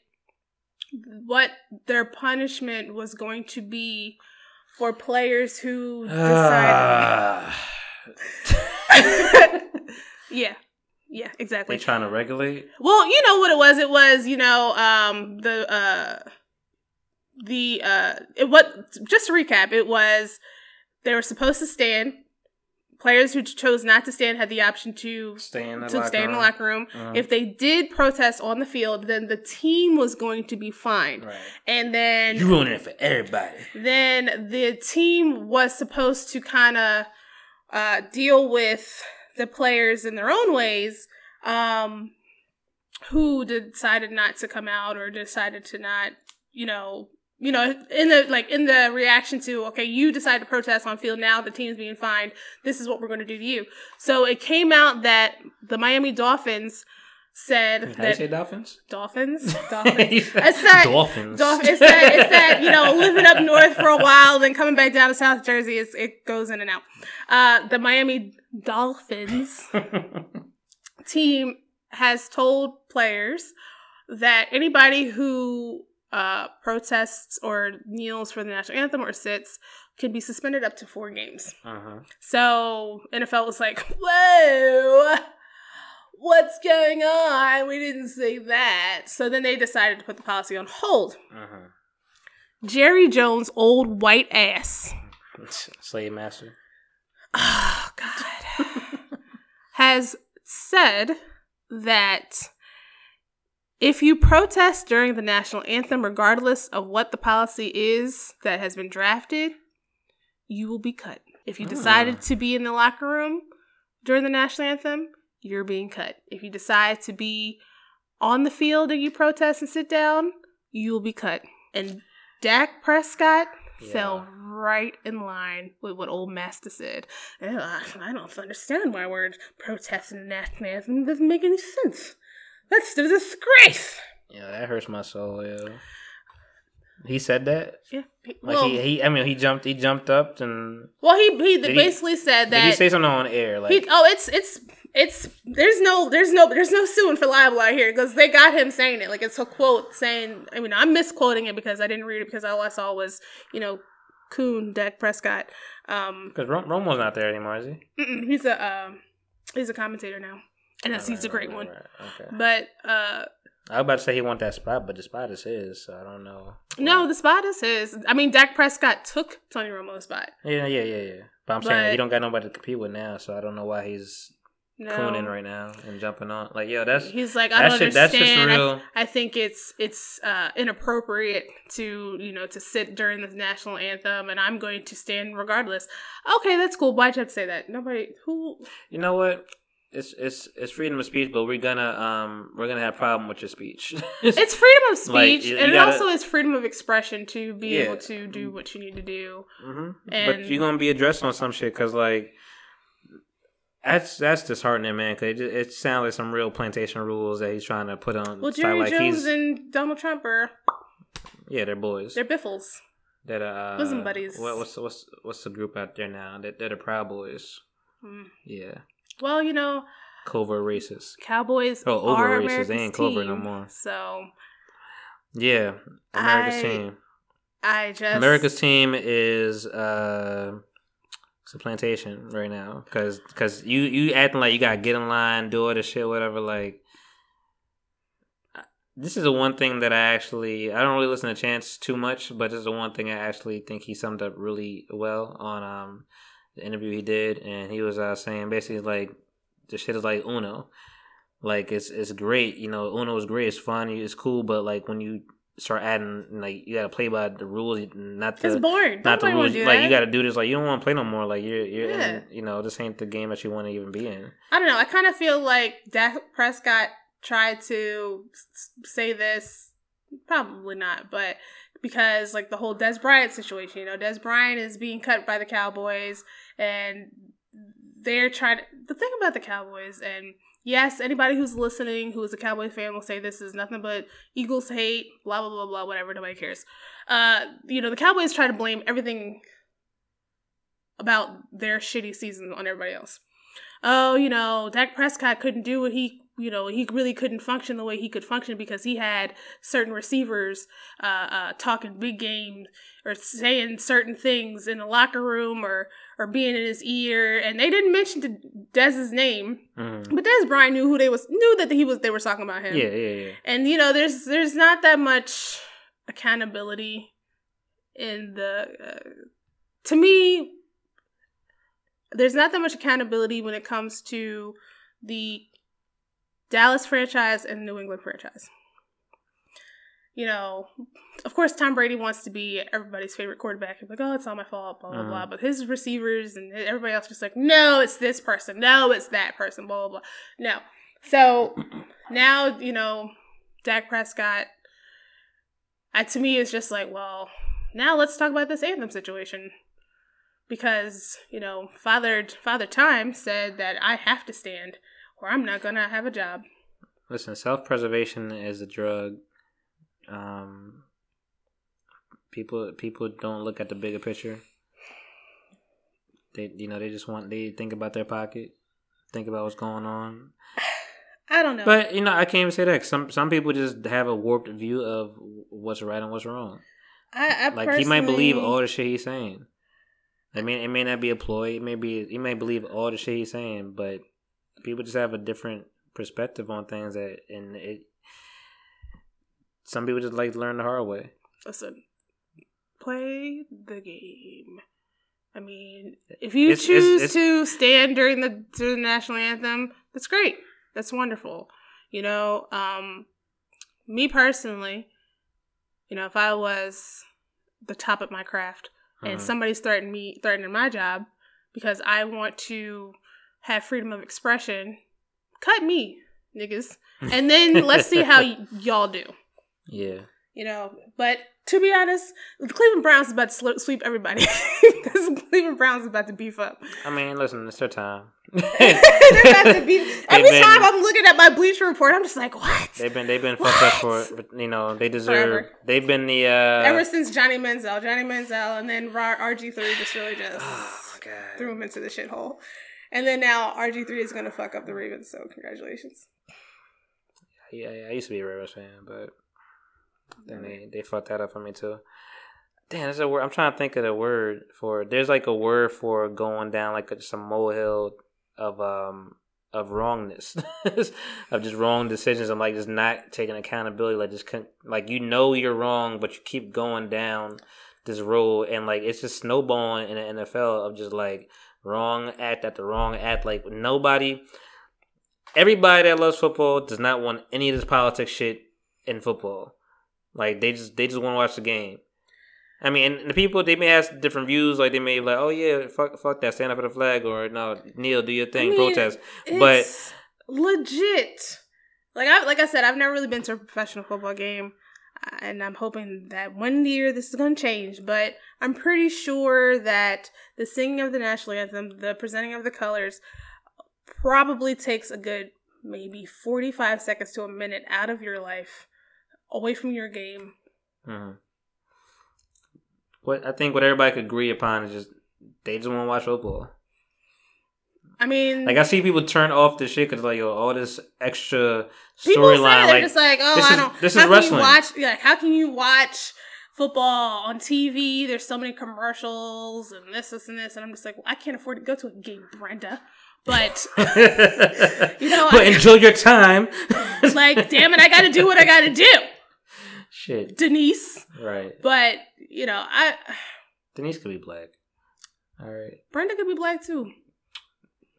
what their punishment was going to be for players who decided. yeah. Yeah, exactly. they trying to regulate. Well, you know what it was. It was you know um, the uh, the uh, it what just to recap. It was they were supposed to stand. Players who chose not to stand had the option to Stay in the to locker stay in the room. locker room. Mhm. If they did protest on the field, then the team was going to be fined. Right. And then You ruining it for everybody. then the team was supposed to kind of uh, deal with the players in their own ways um, who decided not to come out or decided to not you know you know in the like in the reaction to okay you decide to protest on field now the team's being fined this is what we're going to do to you so it came out that the miami dolphins said How you that say dolphins? dolphins, dolphins. You said It's that- dolphins. Dolph- it's that it's that you know living up north for a while, then coming back down to South Jersey. It's, it goes in and out. Uh, the Miami Dolphins team has told players that anybody who uh, protests or kneels for the national anthem or sits can be suspended up to four games. uh-huh. So NFL was like, "Whoa, what's going on? We didn't say that." So then they decided to put the policy on hold. Uh-huh. Jerry Jones' old white ass, Slave master. oh God, has said that if you protest during the national anthem, regardless of what the policy is that has been drafted, you will be cut. If you Ah. decided to be in the locker room during the national anthem, you're being cut. If you decide to be on the field and you protest and sit down, you will be cut. And Dak Prescott fell right in line with what old Master said. "Oh, I I don't understand why we're protesting the national anthem. It doesn't make any sense. That's a disgrace. Yeah, that hurts my soul. Yeah. He said that. Yeah. Like Well, he, he, I mean, he jumped, he jumped up, and well, he he Did he- basically said did he that say something on air? Like, he, oh, it's it's it's there's no there's no there's no suing for libel out here because they got him saying it like it's a quote saying I mean I'm misquoting it because I didn't read it because all I saw was you know Coon Dak Prescott um because Romo's not there anymore, is he? he's a um he's a commentator now and that's, he's a Right, great right, one right, Okay. but uh I was about to say he want that spot, but the spot is his, so I don't know. no the spot is his I mean Dak Prescott took Tony Romo's spot Yeah, yeah, yeah, yeah. But I'm saying But- he don't got nobody to compete with now, so I don't know why he's no cooning right now and jumping on. Like, yo, that's he's like I don't shit. Understand I-. I think it's it's uh, inappropriate to you know to sit during the national anthem, and I'm going to stand regardless. Okay, that's cool. Why'd you have to say that? Nobody who You know what? It's it's it's freedom of speech, but we're gonna um we're gonna have a problem with your speech. it's freedom of speech, Like, you- and you it gotta- also is freedom of expression to be Yeah. able to do what you need to do. hmm And- but you're gonna be addressed on some shit because like that's that's disheartening, man. Because it, it sounds like some real plantation rules that he's trying to put on. Well, Jerry like Jones he's and Donald Trump are yeah, they're boys. they're biffles. That uh, bosom buddies. What, what's what's what's the group out there now? That they're the Proud Boys. Hmm. Yeah, Well, you know, covert racist. Cowboys Oh, over are racist. America's They ain't covert no more. So Yeah, America's I- team. I just America's team is uh, it's a plantation right now because because you you acting like you gotta get in line, do all this shit, whatever. Like, this is the one thing that I actually I don't really listen to Chance too much, but this is the one thing I actually think he summed up really well on um the interview he did, and he was uh, saying basically like the shit is like Uno. Like it's it's great, you know. Uno is great, it's fun, it's cool, but like when you start adding like you gotta play by the rules, not the it's boring. not the Nobody rules. Like that. you got to do this. Like you don't want to play no more. Like you're you're Yeah. in. You know this ain't the game that you want to even be in. I don't know. I kind of feel like Dak Prescott tried to say this, probably not, but because like the whole Dez Bryant situation, you know, Dez Bryant is being cut by the Cowboys, and they're trying. To, the thing about the Cowboys, and yes, anybody who's listening who is a Cowboy fan will say this is nothing but Eagles hate, blah blah blah blah, whatever. Nobody cares. Uh, you know, the Cowboys try to blame everything about their shitty season on everybody else oh, you know, Dak Prescott couldn't do what he, you know, he really couldn't function the way he could function because he had certain receivers uh, uh, talking big game or saying certain things in the locker room or or being in his ear, and they didn't mention Dez's name, Mhm. but Dez Bryant knew who they was knew that he was they were talking about him. Yeah, yeah, yeah. And you know, there's there's not that much accountability in the uh, to me there's not that much accountability when it comes to the Dallas franchise and New England franchise. You know, of course, Tom Brady wants to be everybody's favorite quarterback. He's like, oh, it's all my fault, blah, blah, blah. But his receivers and everybody else just like, no, it's this person. No, it's that person, blah, blah, blah. No. So now, you know, Dak Prescott, uh, to me, is just like, well, now let's talk about this anthem situation. Because, you know, Father Father Time said that I have to stand or I'm not going to have a job. listen, self preservation is a drug. Um, people people don't look at the bigger picture. They you know they just want they think about their pocket, think about what's going on. I don't know. But you know I can't even say that. Some some people just have a warped view of what's right and what's wrong. I, I Like he might believe all the shit he's saying. I mean, it may not be a ploy. It may be he may believe all the shit he's saying, but people just have a different perspective on things that, and it. Some people just like to learn the hard way. Listen, play the game. I mean, if you It's- it's- choose it's- to stand during the, during the national anthem, that's great. That's wonderful. You know, um, me personally, you know, if I was the top of my craft and Mhm. somebody's threatening me, threatening my job because I want to have freedom of expression, cut me, niggas, and then let's see how y- y'all do Yeah, you know. But to be honest, the Cleveland Browns is about to sweep everybody because Cleveland Browns is about to beef up. I mean, listen, it's their time. They're about to. Every been- time I'm looking at my Bleacher Report, I'm just like, what? They've been they've been fucked up for What? but, you know they deserve. Forever. They've been the. uh Ever since Johnny Manziel, Johnny Manziel, and then RG3 just really just Oh god. threw him into the shithole. And then now RG3 is going to fuck up the Ravens, so congratulations. Yeah, yeah, I used to be a Ravens fan, but then they they fucked that up for me too. Damn, there's a word. I'm trying to think of the word for. There's like a word for going down like a, just a molehill of um of wrongness, of just wrong decisions, and like just not taking accountability. Like just con- like you know you're wrong, but you keep going down this road, and like it's just snowballing in the NFL of just like wrong act at the wrong act. Like nobody everybody that loves football does not want any of this politics shit in football. Like they just they just want to watch the game. I mean, and the people they may have different views. Like they may be like, oh yeah, fuck, fuck that, stand up for the flag, or no, Neil, do your thing, mean, protest. But legit. Like I like I said, I've never really been to a professional football game, uh, and I'm hoping that one year this is going to change. But I'm pretty sure that the singing of the national anthem, the presenting of the colors, probably takes a good maybe 45 seconds to a minute out of your life, away from your game. Mhm. what I think what everybody could agree upon is just they just want to watch football. I mean, Like I see people turn off the shit because like yo, all this extra storyline. they're Like just like, oh, this I is- don't. this is wrestling. watch? Like, how can you watch football on TV? There's so many commercials and this, this, and this, and I'm just like, well, I can't afford to go to a game, Brenda. But you know, but I- enjoy your time. like, damn it, I got to do what I got to do, Shit. Denise. Right. But you know, I Denise could be black. All right. Brenda could be black too.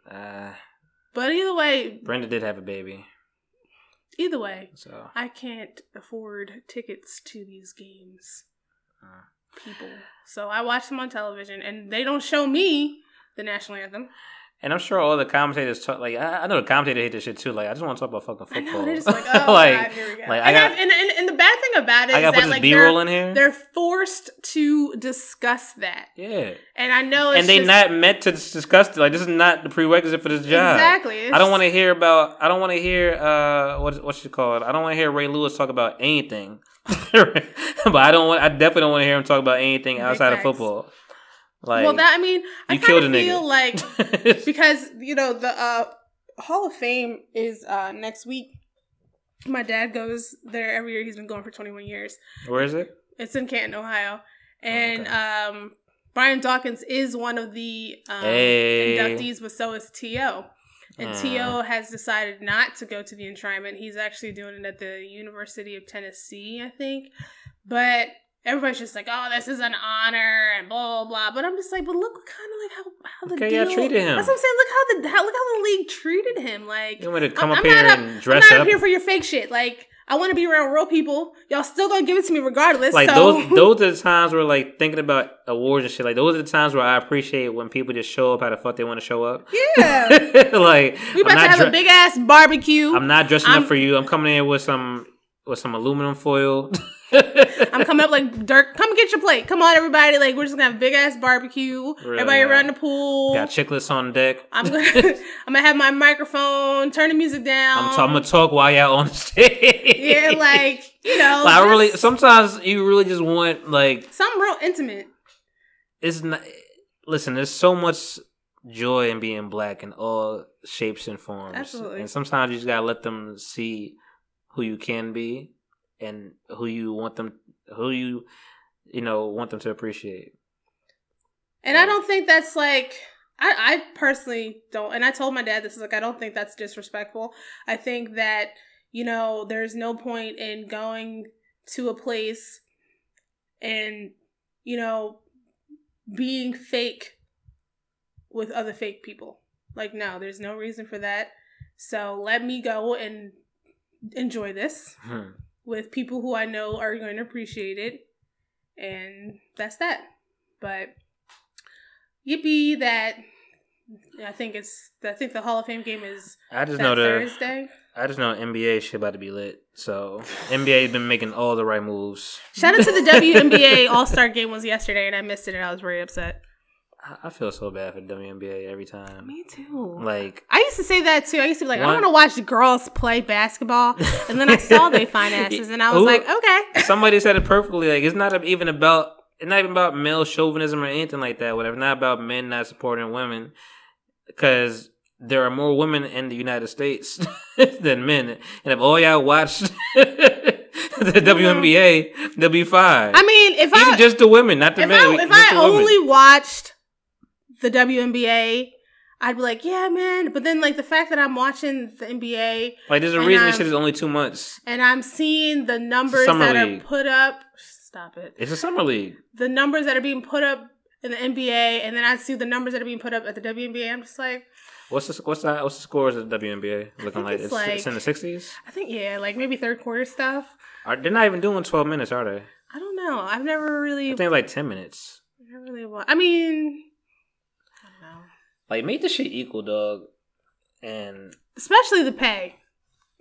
Uh, But either way, Brenda did have a baby, either way, so I can't afford tickets to these games. Uh. People. So I watch them on television, and they don't show me the national anthem. and I'm sure all the commentators talk like I, I know the commentators hate this shit too. Like I just want to talk about fucking I football. know they're just like, oh Like, god, here we go. like, I and, got- I've- and, and and the thing about it I is got to put that like they're, in here. they're forced to discuss that, yeah, and I know it's and they're not meant to discuss it. Like this is not the prerequisite for this job. exactly. I don't want to hear about. I don't want to hear. Uh, what what's she called? I don't want to hear Ray Lewis talk about anything. but I don't want. I definitely don't want to hear him talk about anything outside of football. Like, well, that I mean, I you killed kind a of nigga. feel like because you know the uh, Hall of Fame is uh, next week. My dad goes there every year. He's been going for 21 years. where is it? It's in Canton, Ohio, and okay. um, Brian Dawkins is one of the um, Hey. inductees, but so is To. And Mm. T.O. has decided not to go to the enshrinement. He's actually doing it at the University of Tennessee, I think. But everybody's just like, "Oh, this is an honor," and blah blah blah. But I'm just like, but look, kind of like how how the how deal. y'all treated him. That's what I'm saying. Look how the how, look how the league treated him. Like, You want to come I'm- up I'm here not and up- dress I'm not up? up here for your fake shit. Like, I want to be around real people. Y'all still gonna give it to me regardless. like so those those are the times where like thinking about awards and shit. Like those are the times where I appreciate when people just show up how the fuck they want to show up. yeah, like we about to have dre- a big ass barbecue. I'm not dressing I'm- up for you. I'm coming in with some with some aluminum foil. I'm coming up like Dirk. Come get your plate. Come on, everybody. Like we're just gonna have big ass barbecue. Really, everybody yeah. around the pool. Got chicklets on deck. I'm gonna I'm gonna have my microphone. Turn the music down. I'm, t- I'm gonna talk while y'all on the stage. yeah, like you know. Like, I really sometimes you really just want like something real intimate. it's not. Listen, there's so much joy in being black in all shapes and forms. Absolutely. And sometimes you just gotta let them see who you can be and who you want them, who you, you know, want them to appreciate. And I don't think that's like I, I personally don't and I told my dad this is like I don't think that's disrespectful. I think that, you know, there's no point in going to a place and, you know, being fake with other fake people. Like no, there's no reason for that. So let me go and enjoy this Hmm. With people who I know are going to appreciate it. And that's that. But yippee that I think it's I think the Hall of Fame game is I just that know the Thursday. I just know NBA shit about to be lit. So NBA's been making all the right moves. Shout out to the WNBA All Star game was yesterday and I missed it and I was very upset. I, feel so bad for WNBA every time. Me too. Like I used to say that too. I used to be like, I want to watch girls play basketball, and then I saw they fine asses, and I was like, okay. somebody said it perfectly. Like it's not even about it's not even about male chauvinism or anything like that. Whatever. Not about men not supporting women, because there are more women in the United States than men. And if all y'all watched the mm-hmm. WNBA, they'll be fine. I mean, if even I just the women, not the if men. I, if I the women. only watched the WNBA, I'd be like, yeah, man. But then, like the fact that I'm watching the NBA like there's a reason this shit is only two months. and I'm seeing the numbers that league. are put up. Stop it. It's a summer league. The numbers that are being put up in the NBA, and then I see the numbers that are being put up at the WNBA. I'm just like, What's the what's the what's the scores of the WNBA looking like? it's It's, like- it's in the sixties. I think yeah, like maybe third quarter stuff. Are they're not even doing twelve minutes, are they? I don't know. I've never really, I think like ten minutes. never really. Wa- I mean, I. Like make the shit equal, dog. And Especially the pay.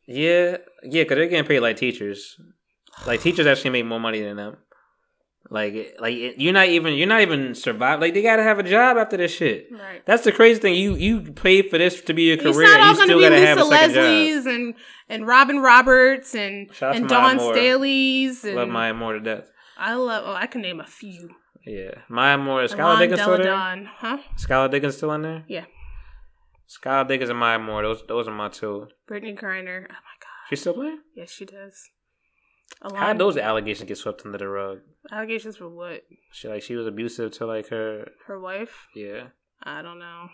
yeah, yeah, because they're getting paid like teachers. Like teachers actually make more money than them. Like, like you're not even you're not even survive. Like they gotta have a job after this shit. Right. That's the crazy thing. You you paid for this to be your It's career. not all You still be gotta have a Lisa second job. Leslie's and and Robin Roberts and Shout and Dawn Staley's and Love Maya Moore to death. I love. Oh, I can name a few. Yeah, Maya Moore. Is Skylar Diggins still there? Huh? Skylar Diggins still in there? Yeah. Skylar Diggins and Maya Moore. Those those are my two. Brittney Griner. Oh my god. She still playing? Yes, she does. How Alon, did those allegations get swept under the rug? allegations for what? She like she was abusive to like her. Her wife? Yeah, I don't know.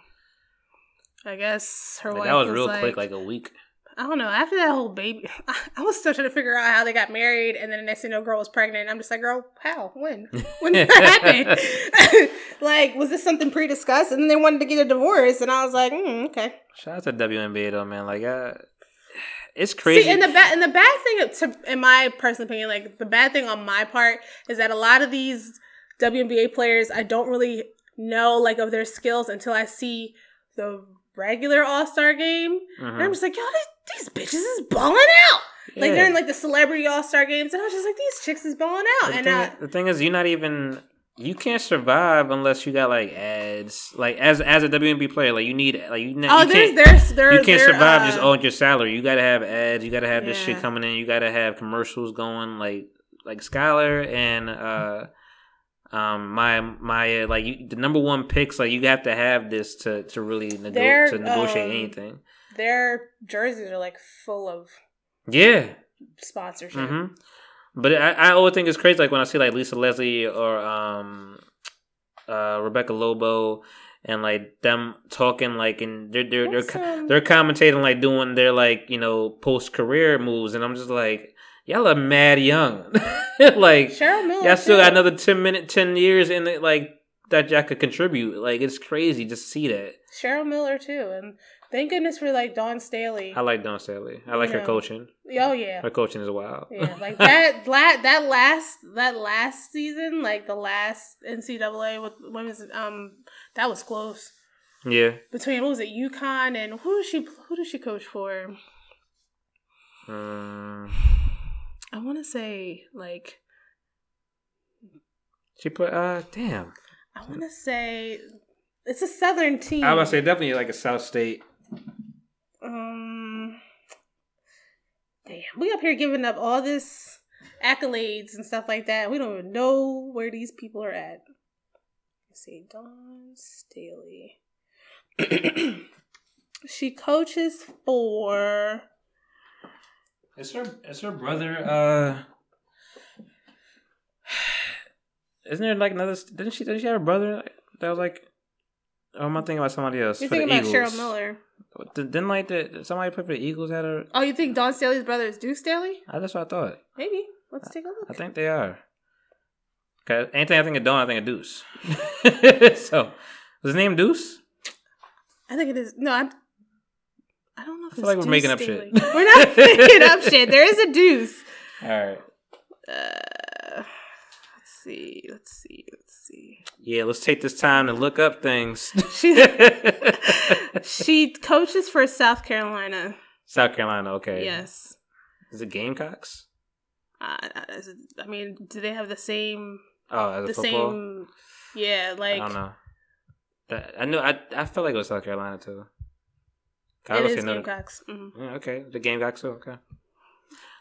I guess her like, wife that was, was real like, quick, like a week. I don't know. After that whole baby, I was still trying to figure out how they got married, and then the next thing know, girl was pregnant. I'm just like, girl, how? When? When did that happen? like, was this something pre-discussed? And then they wanted to get a divorce, and I was like, mm, okay. Shout out to WNBA though, man. Like, uh, it's crazy. See, and the bad and the bad thing, to, in my personal opinion, like the bad thing on my part is that a lot of these WNBA players, I don't really know like of their skills until I see the regular All Star game, Mhm. and I'm just like, yo, these, these bitches is balling out. Like Yeah. they're in like the celebrity All Star games, and I was just like, these chicks is balling out, the, and thing, uh, the thing is, you're not even. You can't survive unless you got like ads. Like as as a WNBA player, like you need like you. oh, you there's can't, there's there you can't survive uh, just on your salary. You gotta have ads. You gotta have this shit coming in. You gotta have commercials going. Like like Skylar and uh um my my like you, the number one picks. Like you have to have this to to really nego- They're, to negotiate um, anything. their jerseys are like full of Yeah. sponsorship. hmm But I, I always think it's crazy, like when I see like Lisa Leslie or um, uh, Rebecca Lobo, and like them talking like and they're they're they're, um, they're commentating like doing their like you know post career moves, and I'm just like y'all are mad young, like Cheryl Miller. y'all still too. got another ten minute ten years in it, like that y'all could contribute. Like it's crazy just to see that. Cheryl Miller too, and thank goodness for like Dawn Staley. I like Dawn Staley. I like her Yeah. coaching. Oh yeah, Her coaching is wild. yeah. Like that, la- that last that last season, like the last NCAA with women's, um, that was close yeah. between what was it, UConn and who she who does she coach for? Um, I want to say like She put uh damn. I want to say it's a Southern team. I was about to say definitely like a South State. Um, damn, we up here giving up all this accolades and stuff like that. We don't even know where these people are at. Let's see, Dawn Staley. she coaches for. Is her is her brother uh Isn't there like another didn't she didn't she have a brother that was like Oh, am I thinking about somebody else? You're for thinking about Eagles. Cheryl Miller. Didn't like the somebody put for the Eagles had her Oh, you think Dawn Staley's brother is Deuce Staley? uh, that's what I thought. Maybe. Let's take a look. I think they are. Okay, anything I think of Dawn, I think of Deuce. so, was his name Deuce? I think it is. No, I'm. I don't know if I feel like we're making up shit. We're not making up shit. There is a Deuce. All right. Uh, let's see. Let's see. Let's see. Yeah, let's take this time to look up things. She she coaches for South Carolina. South Carolina, okay. Yes. Is it Gamecocks? Uh, is it- I mean, do they have the same Oh, the football? same? Yeah, like I don't know. That, I know. I I felt like it was South Carolina too. I it is Gamecocks. Mhm. Yeah, okay, the Gamecocks too. Okay.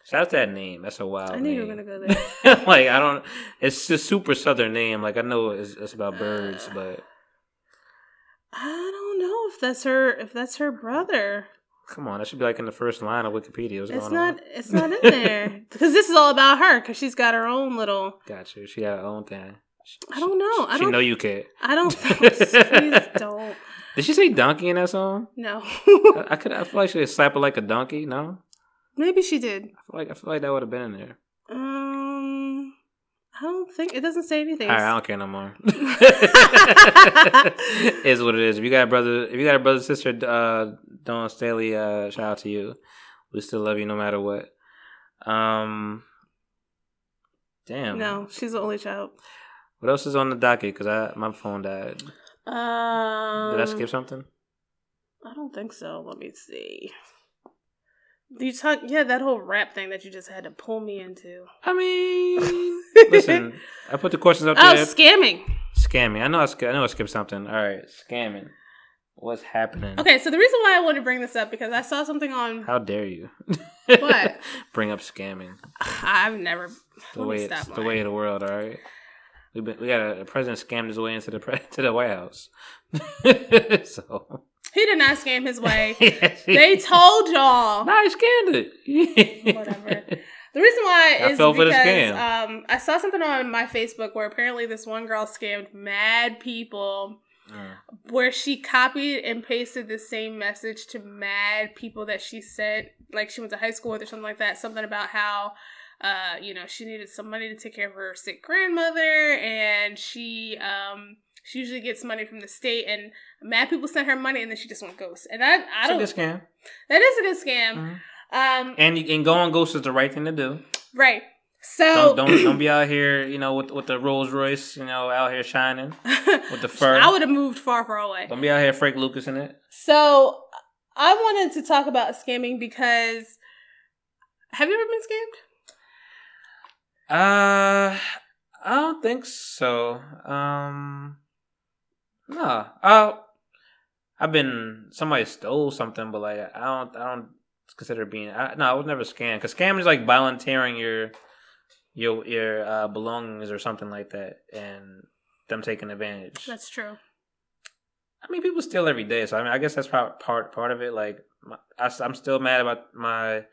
Shout out to that name. That's a wild. I knew you were gonna go there. like I don't. It's a super southern name. Like I know it's, it's about birds, Uh, but I don't know if that's her. If that's her brother. come on, that should be like in the first line of Wikipedia. What's It's not. on? It's not in there because this is all about her because she's got her own little. Got you. She got her own thing. She- I don't know. I don't. know you care. I don't. please don't. Did she say donkey in that song? No. I, I could. I feel like she slap it like a donkey. No, Maybe she did. I feel like I feel like that would have been in there. Um, I don't think it doesn't say anything. All right, I don't care no more. is what it is. If you got a brother, if you got a brother sister, uh, Dawn Staley, uh, shout out to you. We still love you no matter what. Um, damn. no, she's the only child. What else is on the docket? Because I my phone died. Um, Did I skip something? I don't think so. Let me see. You talk, yeah, that whole rap thing that you just had to pull me into. I mean, listen. I put the questions up Oh, there. scamming. scamming. I know. I, sk- I know. I skipped something. All right, scamming. What's happening? Okay, so the reason why I wanted to bring this up because I saw something on. How dare you? What? Bring up scamming. I've never. the way it's the way of the world. All right, we we got a, president scammed his way into the pre- to the White House. so He did not scam his way. Yes, they told y'all. Nah, he scammed it. Whatever. The reason why I is fell for the because um, I saw something on my Facebook where apparently this one girl scammed mad people, Mm. where she copied and pasted the same message to mad people that she sent, like she went to high school with or something like that. Something about how, uh, you know, she needed some money to take care of her sick grandmother, and she um she usually gets money from the state, and mad people send her money, and then she just went ghost. And I I It's a don't. good scam. That is a good scam. Mhm. Um, And and go on ghost is the right thing to do. right. So Don't don't don't be out here, you know, with with the Rolls Royce, you know, out here shining with the fur. I would have moved far, far away. Don't be out here Frank Lucas in it. So I wanted to talk about scamming because have you ever been scammed? Uh, I don't think so. Um, no. Oh, I've been somebody stole something, but like I don't, I don't consider being. I, no, I was never scammed because scamming is like volunteering your your your uh, belongings or something like that, and them taking advantage. That's true. I mean, people steal every day, so I mean, I guess that's part part part of it. Like, my, I, am still mad about my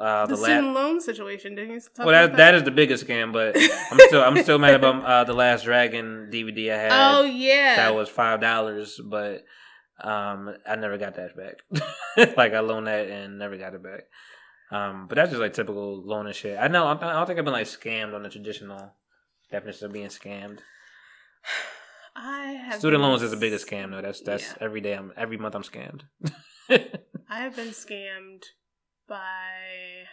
uh, the the, last. student loan situation. Didn't you talk Well, about that that is the biggest scam, but I'm still I'm still mad about uh, the Last Dragon DVD I had. Oh yeah. that was five dollars, but um, I never got that back. like I loaned that and never got it back. Um, but that's just like typical loaning shit. I know I don't think I've been like scammed on the traditional definition of being scammed. I have Student loans is the biggest scam though. That's that's Yeah. every day. I'm every month I'm scammed. I have been scammed by.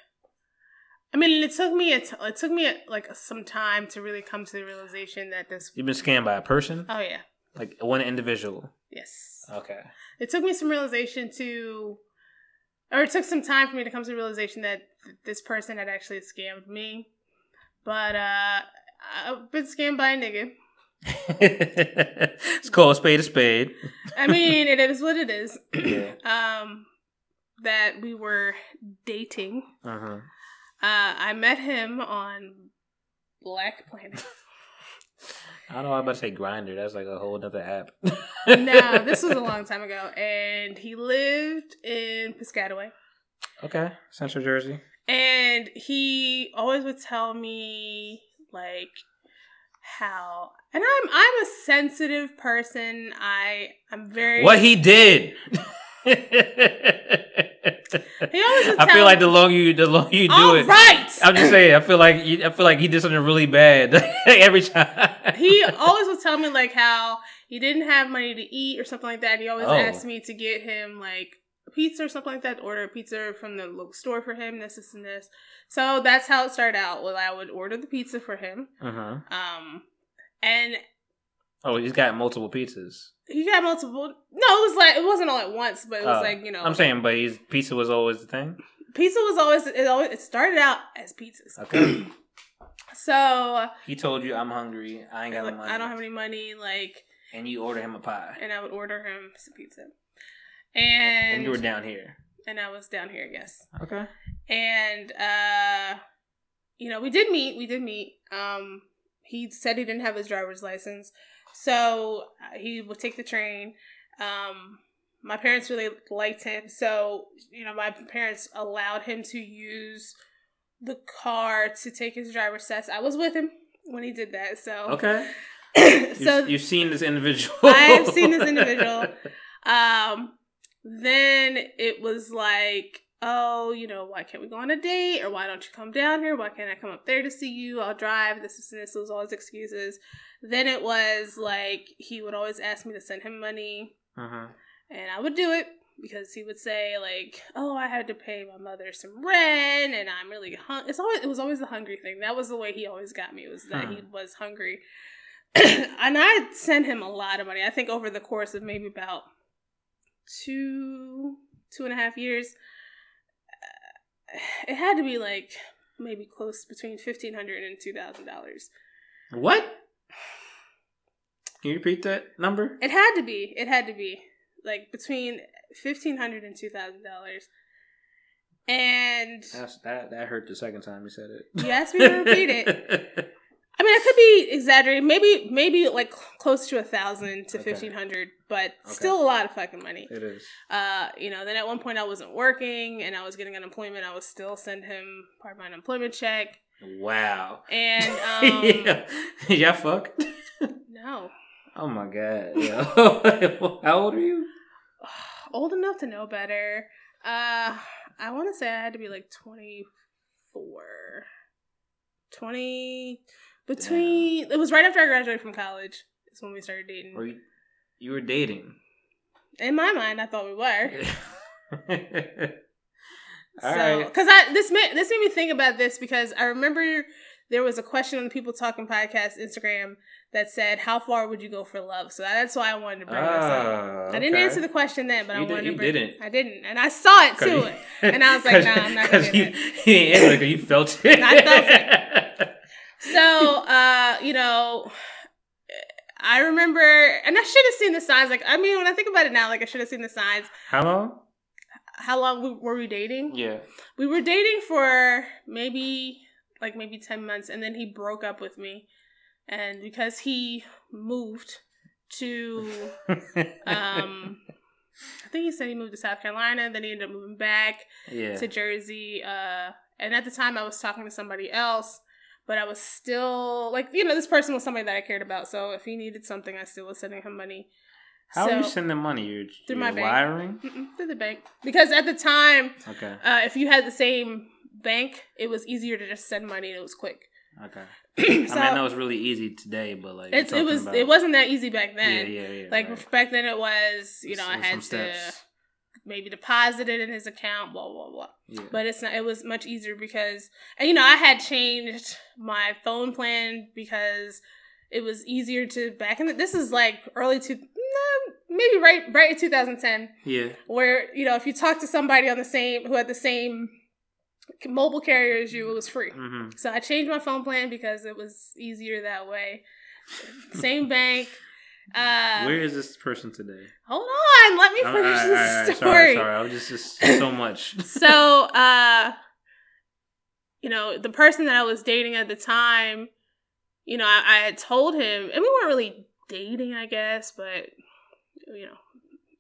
I mean, it took me a t- it took me a, like some time to really come to the realization that this. You've been scammed by a person, Oh yeah. like one individual. Yes. Okay. it took me some realization to or it took some time for me to come to the realization that th- this person had actually scammed me but uh I've been scammed by a nigga. it's called spade a spade. I mean, it is what it is. Yeah. um, that we were dating. Uh-huh. Uh, I met him on Black Planet. I don't know. I'm about to say Grindr. That's like a whole other app. no, this was a long time ago, and he lived in Piscataway. Okay, Central Jersey. And he always would tell me like how and I'm I'm a sensitive person. I I'm very What he did. he always I feel like the longer you, the longer you do All it. right. I'm just saying. I feel like you, I feel like he did something really bad every time. he always would tell me like how he didn't have money to eat or something like that. He always Oh. asked me to get him like a pizza or something like that, order a pizza from the local store for him, this, this, and this. So that's how it started out. Well, I would order the pizza for him. uh-huh. Um and Oh, he's got multiple pizzas. he got multiple no, it was like it wasn't all at once, but it was Oh, like, you know I'm saying, but his pizza was always the thing. pizza was always it always it started out as pizzas. Okay. So he told you, "I'm hungry. I ain't got no like, money." I don't have any money, like And you order him a pie, and I would order him some pizza. And, and you were down here. and I was down here, yes. Okay. And uh you know, we did meet, we did meet. Um he said he didn't have his driver's license. So uh, he would take the train. Um my parents really liked him. So, you know, my parents allowed him to use the car to take his driver's test. I was with him when he did that. So Okay. so you've, you've seen this individual. I have seen this individual. Um, then it was like, oh, you know, why can't we go on a date? Or why don't you come down here? Why can't I come up there to see you? I'll drive. This is this. It all his excuses. Then it was like he would always ask me to send him money, uh-huh. and I would do it because he would say like, "Oh, I had to pay my mother some rent, and I'm really hung." It's always it was always the hungry thing. That was the way he always got me. Was that Hmm. he was hungry, and I sent him a lot of money. I think over the course of maybe about two two and a half years, it had to be like maybe close between fifteen hundred and two thousand dollars. What? Can you repeat that number? It had to be. It had to be like between fifteen hundred and two thousand dollars. And That's, that that hurt the second time you said it. You asked me to repeat it. I mean, I could be exaggerating. Maybe, maybe like close to a thousand to Okay. fifteen hundred, but Okay. still a lot of fucking money. it is. Uh, you know. Then at one point I wasn't working and I was getting unemployment. I would still send him part of my unemployment check. Wow. And um, yeah. Yeah. Fuck. no, Oh my god. Yo. How old are you? old enough to know better. Uh, I want to say I had to be like 24. 20 between it was right after I graduated from college. Is when we started dating. Or you, you were dating? In my mind, I thought we were. All so, right. because I this made this made me think about this because I remember there was a question on the People Talking podcast Instagram that said, "How far would you go for love?" So that's why I wanted to bring this up. Ah, I didn't okay. answer the question then, but You I wanted to bring. didn't. I didn't, and I saw it too. And I was like, nah, I'm not gonna 'cause do you. You didn't answer it 'cause you felt it. I felt So, uh, you know, I remember, and I should have seen the signs. Like, I mean, when I think about it now, like I should have seen the signs. How long? How long were we dating? Yeah. We were dating for maybe like maybe 10 months and then he broke up with me. And because he moved to um I think he said he moved to South Carolina, then he ended up moving back yeah. to Jersey. Uh and at the time I was talking to somebody else, but I was still like, you know, this person was somebody that I cared about. So if he needed something, I still was sending him money. How are you sending money? You're, Through you're my bank. wiring? Mm-mm, through the bank. Because at the time, Okay. uh, if you had the same bank, it was easier to just send money and it was quick. Okay. so I mean, I know it's really easy today, but like it was about- it wasn't that easy back then. yeah, yeah. yeah. like right. back then, it was you know I had to steps. Maybe deposit it in his account, blah blah blah. Yeah. But it's not. It was much easier because and you know I had changed my phone plan because it was easier to back in. The, this is like early to maybe right right in 2010 yeah. where you know if you talk to somebody on the same who had the same mobile carrier as you, it was free. hmm So I changed my phone plan because it was easier that way. Same bank. Uh, Where is this person today? hold on, let me finish right, the right, story. Sorry, sorry. I was just, just so much. so uh you know the person that i was dating at the time you know i, I had told him and we weren't really dating i guess but you know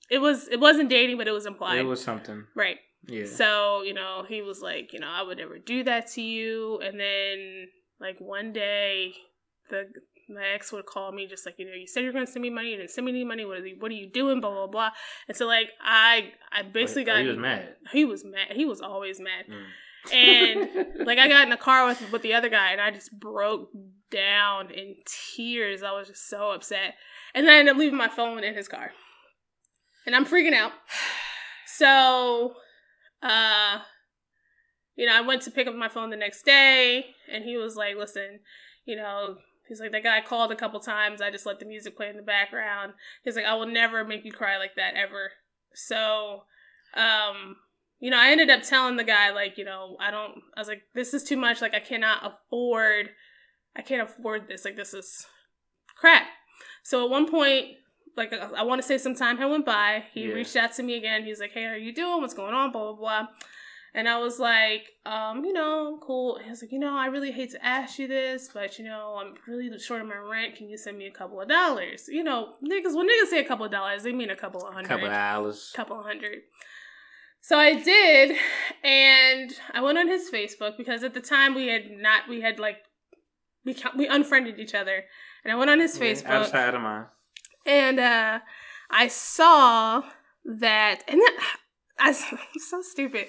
it was it wasn't dating but it was implied It was something. right Yeah. so you know he was like you know i would never do that to you and then like one day the my ex would call me just like you know you said you're going to send me money you didn't send me any money what are you, what are you doing blah blah blah and so like i i basically Oh, got he was mad. he was mad. He was always mad. Mm. And like I got in the car with with the other guy and I just broke down in tears. I was just so upset. And then I ended up leaving my phone in his car. And I'm freaking out. So uh you know, I went to pick up my phone the next day and he was like, "Listen, you know, he's like that guy called a couple times. I just let the music play in the background. He's like, "I will never make you cry like that ever." So um you know, I ended up telling the guy, like, you know, I don't, I was like, this is too much. Like, I cannot afford, I can't afford this. Like, this is crap. So at one point, like, I, I want to say some time had went by. He Yeah. reached out to me again. He's like, hey, how are you doing? What's going on? Blah, blah, blah. And I was like, um, you know, cool. He was like, you know, I really hate to ask you this, but you know, I'm really short on my rent. Can you send me a couple of dollars? You know, niggas, when niggas say a couple of dollars, they mean a couple of hundred couple of hours. couple of hundred. So I did, and I went on his Facebook because at the time we had not, we had like, we we unfriended each other, and I went on his Yeah, Facebook, outside of mine. and uh, I saw that, and then I I'm so stupid,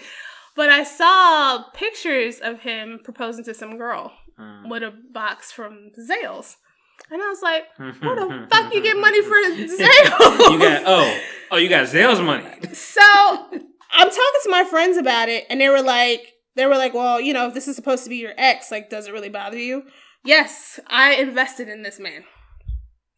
but I saw pictures of him proposing to some girl Mm. with a box from Zales, and I was like, where the fuck you get money for Zales? You got oh oh you got Zales money. So I'm talking to my friends about it, and they were like, they were like, well, you know, if this is supposed to be your ex, like, does it really bother you? Yes, I invested in this man.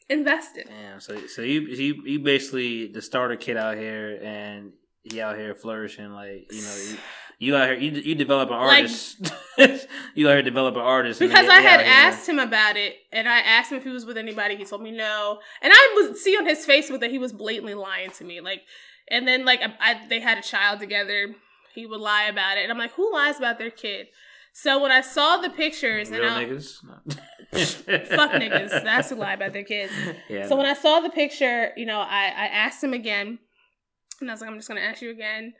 Invested. Damn. So so you you you basically the starter kid out here and he out here flourishing like you know you, you out here you you develop an Like- artist. you out here develop an artist Because they- I they had asked him about it, and I asked him if he was with anybody. He told me no, and I was see on his Facebook that he was blatantly lying to me. Like, and then like I, I, they had a child together. He would lie about it, and I'm like, who lies about their kid? So when I saw the pictures, real and I, niggas. No. fuck niggas, that's who lie about their kids. Yeah. So when I saw the picture, you know, I, I asked him again, and I was like, I'm just gonna ask you again.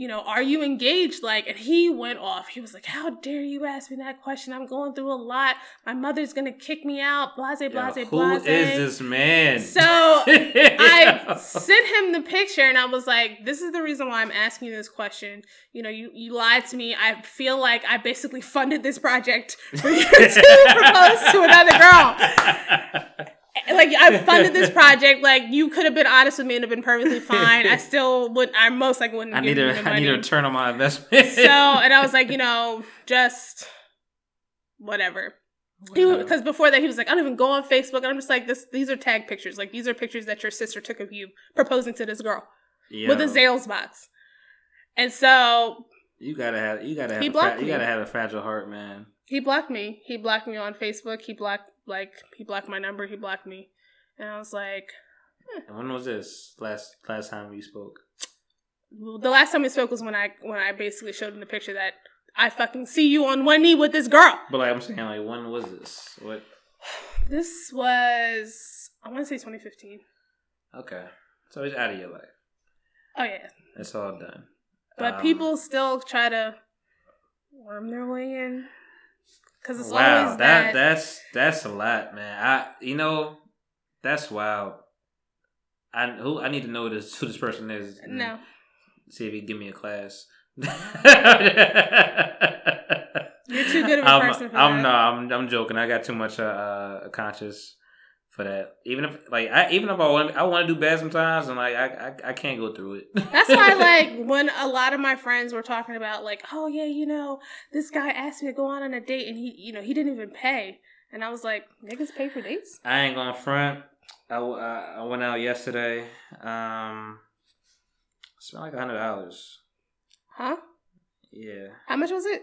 You know, are you engaged? Like, and he went off. He was like, "How dare you ask me that question? I'm going through a lot. My mother's gonna kick me out. Blase, Yo, blase, who blase." is this man? So I sent him the picture, and I was like, "This is the reason why I'm asking you this question. You know, you you lied to me. I feel like I basically funded this project for you to propose to another girl." like I funded this project. Like you could have been honest with me and have been perfectly fine. I still would. I most likely wouldn't. I need a I need a return on my investment. so and I was like, you know, just whatever. Because before that, he was like, I don't even go on Facebook. And I'm just like, this. These are tag pictures. Like these are pictures that your sister took of you proposing to this girl with a Yo, Zales box. And so You gotta have you gotta have He a blocked you gotta have a fragile heart, man. he blocked me. He blocked me on Facebook. He blocked like he blocked my number. He blocked me. And I was like, And when was this last last time we spoke? the last time we spoke was when I when I basically showed him the picture that I fucking see you on one knee with this girl. But like I'm saying, like when was this? What? This was I want to say 2015. Okay, so it's out of your life. Oh yeah, It's all done. but Um, people still try to worm their way in because it's wow, always that that. that's that's a lot, man. I you know that's wild. I who I need to know this who this person is. no, see if he give me a class. You're too good of a I'm, person I'm that. no, I'm I'm joking. I got too much uh, uh conscious for that. Even if like I even if I want I want to do bad sometimes, and like I, I I can't go through it. that's why like when a lot of my friends were talking about like, oh yeah, you know, this guy asked me to go out on a date and he, you know, he didn't even pay, and I was like, niggas pay for dates. I ain't going front. I I went out yesterday. Um, spent like a hundred dollars. Huh? Yeah, How much was it?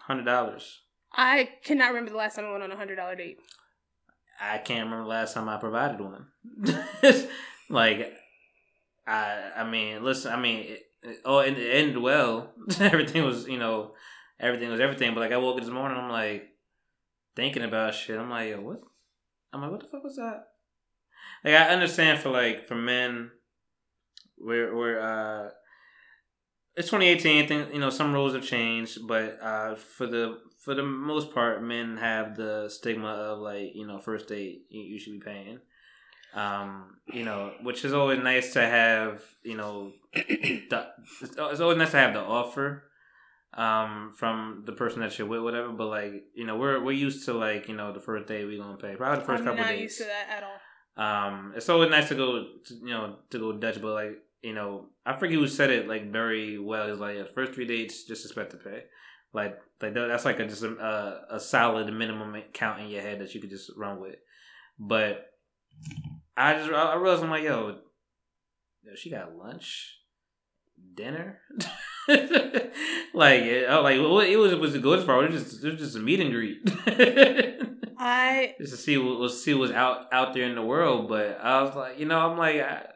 hundred dollars. I cannot remember the last time I went on a hundred dollar date. I can't remember the last time I provided one. like, I I mean, listen, I mean, it, it, oh, it ended well. everything was, you know, everything was everything. But like, I woke up this morning, I'm like thinking about shit. I'm like, yo, what? I'm like, what the fuck was that? Like, I understand for like for men, we're we're uh. It's 2018. I think you know some rules have changed, but uh, for the for the most part, men have the stigma of like you know first date you, you should be paying. Um, you know, which is always nice to have. You know, the, it's always nice to have the offer um from the person that you're with, whatever. But like you know, we're we're used to like you know the first day we gonna pay probably the 1st I'm couple not days. used to that at all. Um, it's always nice to go, to, you know, to go Dutch, but like, you know, I forget who said it like very well. It's like, yeah, first three dates, just expect to pay. Like, like that's like a just a, a, a solid minimum count in your head that you could just run with. But I just I realized I'm like, yo, yo she got lunch, dinner. like, it, I was like, well, it was it was good for it was just it was just a meet and greet. I just to see what see what's out out there in the world. But I was like, you know, I'm like, I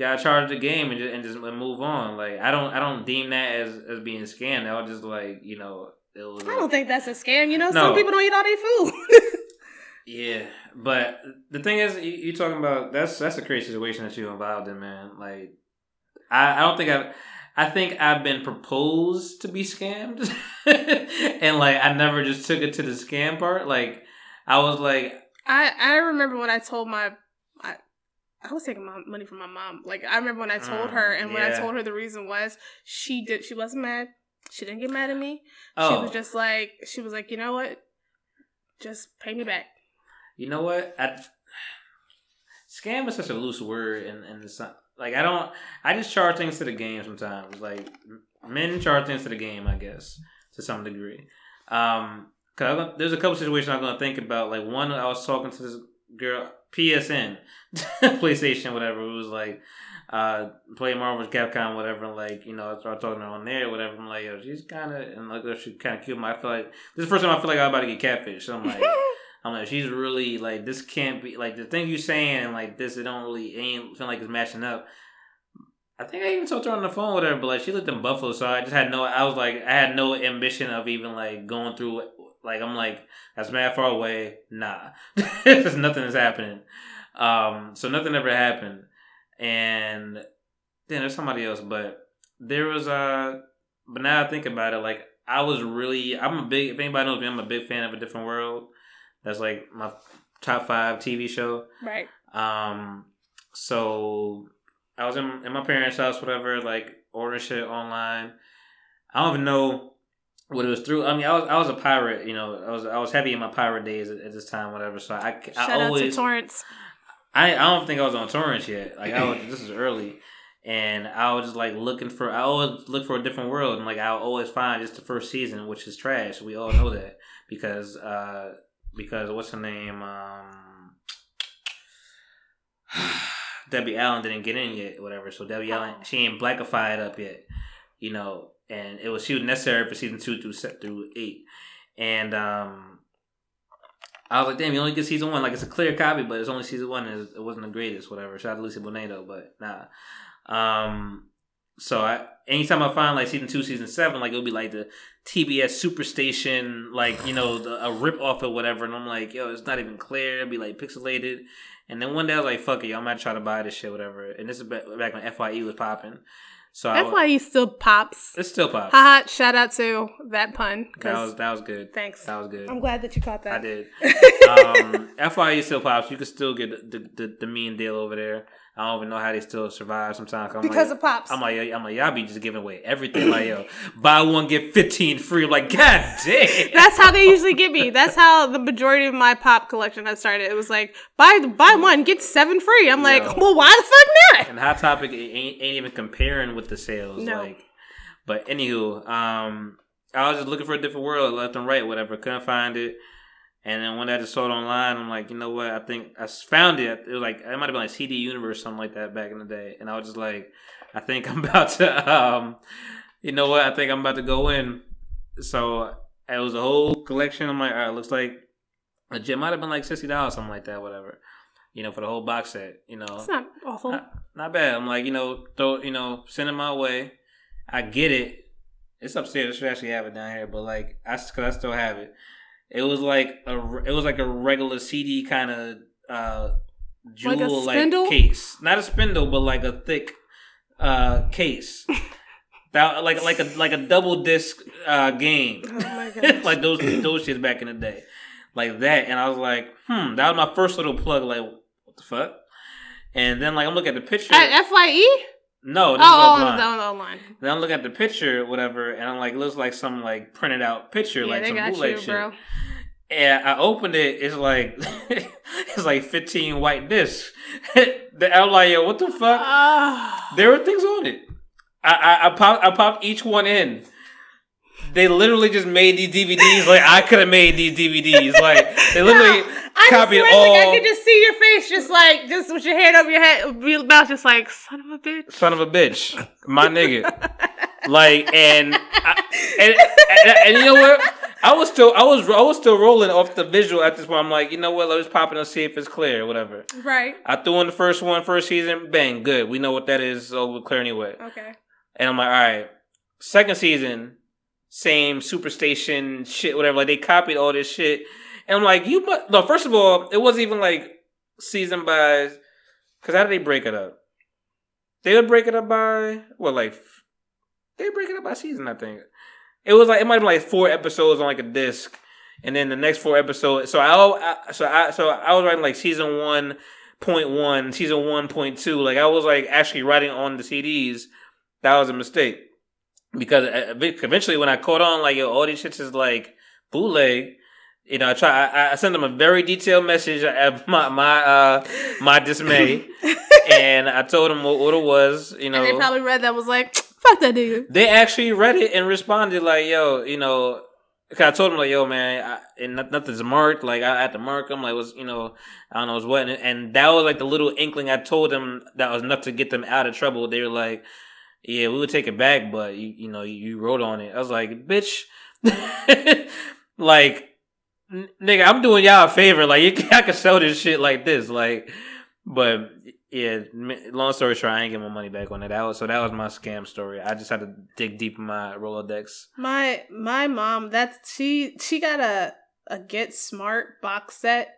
gotta charge the game and just and just move on. Like I don't I don't deem that as as being scammed. That was just like, you know, it was. I don't think that's a scam. You know, No. some people don't eat all their food. Yeah, but the thing is, you, you talking about that's that's a crazy situation that you're involved in, man. Like, I I don't think I've. I think I've been proposed to be scammed, and like I never just took it to the scam part. Like I was like, I I remember when I told my I I was taking my money from my mom. Like I remember when I told her, and when I told her the reason was she did she wasn't mad. She didn't get mad at me. She oh, was just like she was like, you know what, just pay me back. You know what? I, scam is such a loose word, and and it's not, like I don't. I just charge things to the game sometimes. Like men charge things to the game, I guess, to some degree. Um, cause I'm there's a couple situations I'm gonna think about. Like one, I was talking to this girl, PSN, PlayStation, whatever. It was like. Uh, play Marvel vs. Capcom, whatever. And like, you know, I started talking to her on there, whatever. I'm like, yo, she's kind of, and like, she's kind of cute. I feel like this is the first time I feel like I'm about to get catfish. So I'm like, I'm like, she's really like this can't be like the thing you're saying like this. It don't really it ain't feel like it's matching up. I think I even talked to her on the phone with her, but like she lived in Buffalo, so I just had no. I was like, I had no ambition of even like going through. Like I'm like that's mad far away. Nah, there's nothing that's happening. Um, so nothing ever happened, and then there's somebody else, but there was uh But now I think about it, like I was really, I'm a big. If anybody knows me, I'm a big fan of A Different World. That's like my top five TV show. Right. Um, so I was in, in my parents' house, whatever, like ordering shit online. I don't even know what it was through. I mean, I was I was a pirate, you know. I was I was heavy in my pirate days at, at this time, whatever. So I, I Shout out always to torrents. I I don't think I was on torrents yet. Like I was, this is early, and I was just like looking for. I always look for a different world, and like I always find just the first season, which is trash. We all know that because uh because what's her name um Debbie Allen didn't get in yet, whatever. So Debbie Allen she ain't blackified up yet, you know. And it was she was necessary for season two through set through eight, and um. I was like, damn, you only get season one. Like, it's a clear copy, but it's only season one. It wasn't the greatest, whatever. Shout out to Lisa Bonet, but nah. Um, so I, anytime I find like season two, season seven, like it'll be like the TBS Superstation, like you know, the, a rip off or whatever. And I'm like, yo, it's not even clear. It'll be like pixelated. And then one day I was like, fuck it, yo, I'm gonna try to buy this shit, whatever. And this is back when FYE was popping. So I, he still pops. it still pops. Haha, shout out to that pun. That 'cause- was that was good. Thanks. That was good. I'm glad that you caught that. I did. um, FYE still pops. You can still get the, the the mean deal over there. I don't even know how they still survive sometimes. I'm because like, of pops. I'm like, I'm like, y'all be just giving away everything. Like, yo, buy one get fifteen free. I'm like, god damn. That's how they usually get me. That's how the majority of my pop collection has started. It was like buy buy one get seven free. I'm like, Yo. well, why the fuck not? and Hot Topic ain't, ain't even comparing with the sales. No. Like, but anywho, um, I was just looking for a different world, left and right, whatever. Couldn't find it. And then when I just saw it online, I'm like, you know what? I think I found it. It was like it might have been like CD Universe, or something like that, back in the day. And I was just like, I think I'm about to um you know what? I think I'm about to go in. So it was a whole collection. I'm like, all right, looks like legit might have been like sixty dollars, something like that, whatever. You know, for the whole box set. You know, It's not awful. not, not bad. I'm like, you know, throw, you know, send it my way. I get it. It's upstairs. I should actually have it down here, but like, I cause I still have it. It was like a, it was like a regular CD kind of uh jewel like spindle? case, not a spindle, but like a thick uh case. that like like a like a double disc uh game. oh my gosh. like those those shits back in the day, like that. And I was like, hmm, that was my first little plug. Like, what the fuck? And then like I'm looking at the picture. At FYE? no, this Oh, oh, is on offline. the, on the online. Then I'm looking at the picture, whatever, and I'm like, it looks like some like printed out picture, Yeah, like they some got bootleg you, shit. bro. And I opened it, it's like it's like 15 white discs. I'm like, yo, what the fuck? Ah. There were things on it. I I, I popped I popped each one in. They literally just made these DVDs like I could have made these DVDs. Like they literally I just copied all. like, I could just see your face, just like, just with your hand over your head, your mouth, just like, son of a bitch. son of a bitch, my nigga. Like and, I, and, and and you know what? I was still I was I was still rolling off the visual at this point. I'm like, you know what? Let's pop it and see if it's clear, or whatever. Right. I threw in the first one, first season, bang, good. We know what that is, so we're clear anyway. Okay. And I'm like, all right, second season, same Superstation shit, whatever. Like they copied all this shit, and I'm like, you but no. First of all, it wasn't even like season by, because how did they break it up? They would break it up by what, like they break it up by season, I think. It was like it might have been like four episodes on like a disc, and then the next four episodes. So I, so I so I was writing like season one point one, season one point two. Like I was like actually writing on the CDs. That was a mistake because uh, eventually when I caught on, like yo, all these shits is like bootleg. You know, I try. I, I sent them a very detailed message of my my uh my dismay, and I told them what, what it was. You know, and they probably read that was like, fuck that nigga. they actually read it and responded like, "Yo, you know." Cause I told him like, "Yo, man, I, and not- nothing's marked. Like, I had to mark them. Like, was you know, I don't know, what's what." And, that was like the little inkling I told them that was enough to get them out of trouble. They were like, "Yeah, we would take it back, but you, you know, you, wrote on it." I was like, "Bitch, like, nigga, I'm doing y'all a favor. Like, you, I can sell this shit like this, like." But yeah, long story short, I ain't get my money back on it. That was so that was my scam story. I just had to dig deep in my Rolodex. My my mom, that's she she got a a Get Smart box set.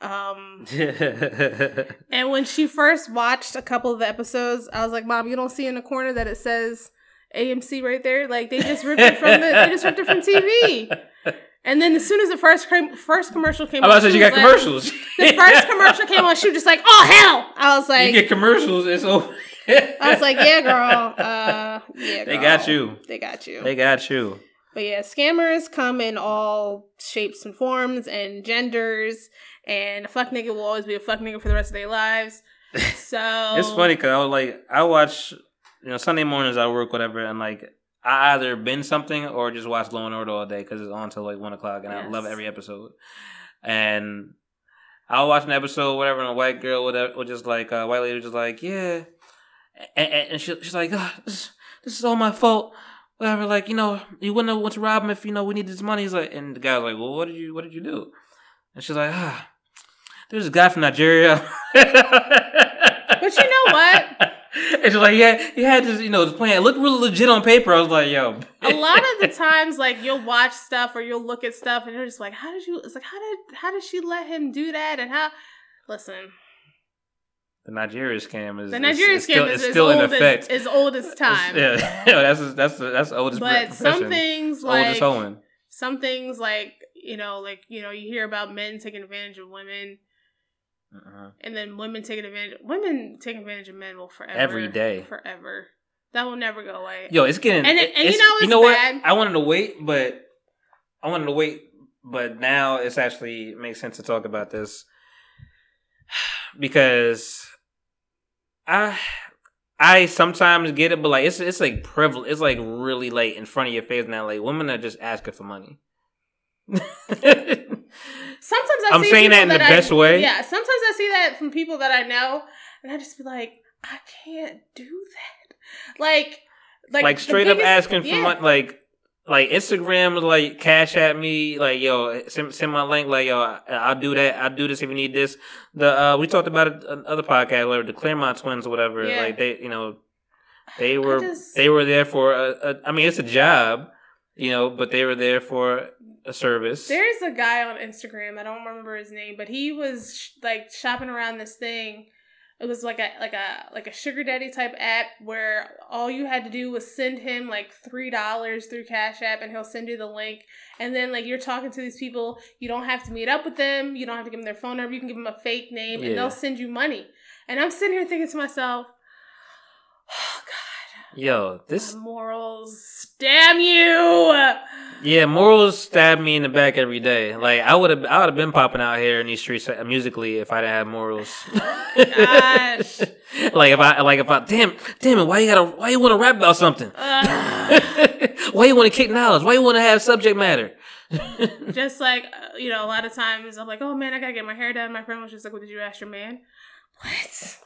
Um and when she first watched a couple of the episodes, I was like, Mom, you don't see in the corner that it says AMC right there? Like they just ripped it from the they just ripped it from TV. And then as soon as the first came, first commercial came I'm about on, to say she you got like- commercials. The first commercial came on, she was just like, "Oh hell!" I was like, you like, get commercials. It's over. I was like, "Yeah, girl. Uh, yeah, They girl. got you. They got you." They got you. But yeah, scammers come in all shapes and forms and genders, and a fuck nigga will always be a fuck nigga for the rest of their lives. So It's funny because I was like, I watch, you know, Sunday mornings I work whatever, and like I either binge something or just watch Law and Order all day because it's on till like one o'clock, and I love every episode. And I'll watch an episode, whatever, and a white girl, whatever, or just like a white lady, just like, yeah, and, and, she, she's like, oh, this, this is all my fault. Whatever, like you know, you wouldn't have went to rob him if you know we need this money. He's like, and the guy's like, well, what did you, what did you do? And she's like, ah, there's a guy from Nigeria. But you know what? And she's like, yeah, he had this, you know, this plan. It looked really legit on paper. I was like, yo. a lot of the times, like you'll watch stuff or you'll look at stuff, and you're just like, "How did you?" It's like, "How did how did she let him do that?" And how? Listen, The Nigeria scam is the Nigerian is, scam still, is, is still old in effect. as, as old as time. Yeah, yeah, that's that's that's the oldest but profession. some things oldest like hoeing. some things like you know like you know you hear about men taking advantage of women Uh-huh. and then women taking advantage women taking advantage of men will forever Every day. forever that will never go away Yo, it's getting. And it- and you know it's you know bad. what? I wanted to wait, but I wanted to wait, but now it's actually makes sense to talk about this because I I sometimes get it, but like it's it's like privilege. It's like really like in front of your face now. Like women are just asking for money. sometimes I I'm see saying that in people the I- best way. yeah sometimes I see that from people that I know and I just be like I can't do that like like, the straight up biggest- asking for yeah. money, like like Instagram like cash at me, like yo send, send my link, like yo I- I'll do that, I'll do this if you need this. The uh we talked about it on other podcast, whatever the Clermont twins or whatever, Yeah. like they you know they were just- they were there for a, a I mean it's a job, you know, but they were there for a service. There's a guy on Instagram. I don't remember his name, but he was sh- like shopping around this thing. It was like a like a like a sugar daddy type app where all you had to do was send him like three dollars through Cash App, and he'll send you the link. And then like you're talking to these people, you don't have to meet up with them. You don't have to give them their phone number. You can give them a fake name, Yeah. and they'll send you money. And I'm sitting here thinking to myself, oh God, Yo, this morals, damn you! Yeah, morals stab me in the back every day. Like I would have, I would have been popping out here in these streets uh, musically if I didn't have morals. Gosh. like if I, like if I, damn, damn it, why you gotta, why you want to rap about something? Ugh. why you want to kick knowledge? Why you want to have subject matter? just like uh, you know, a lot of times I'm like, oh man, I gotta get my hair done. My friend was just like, well, did you ask your man? What?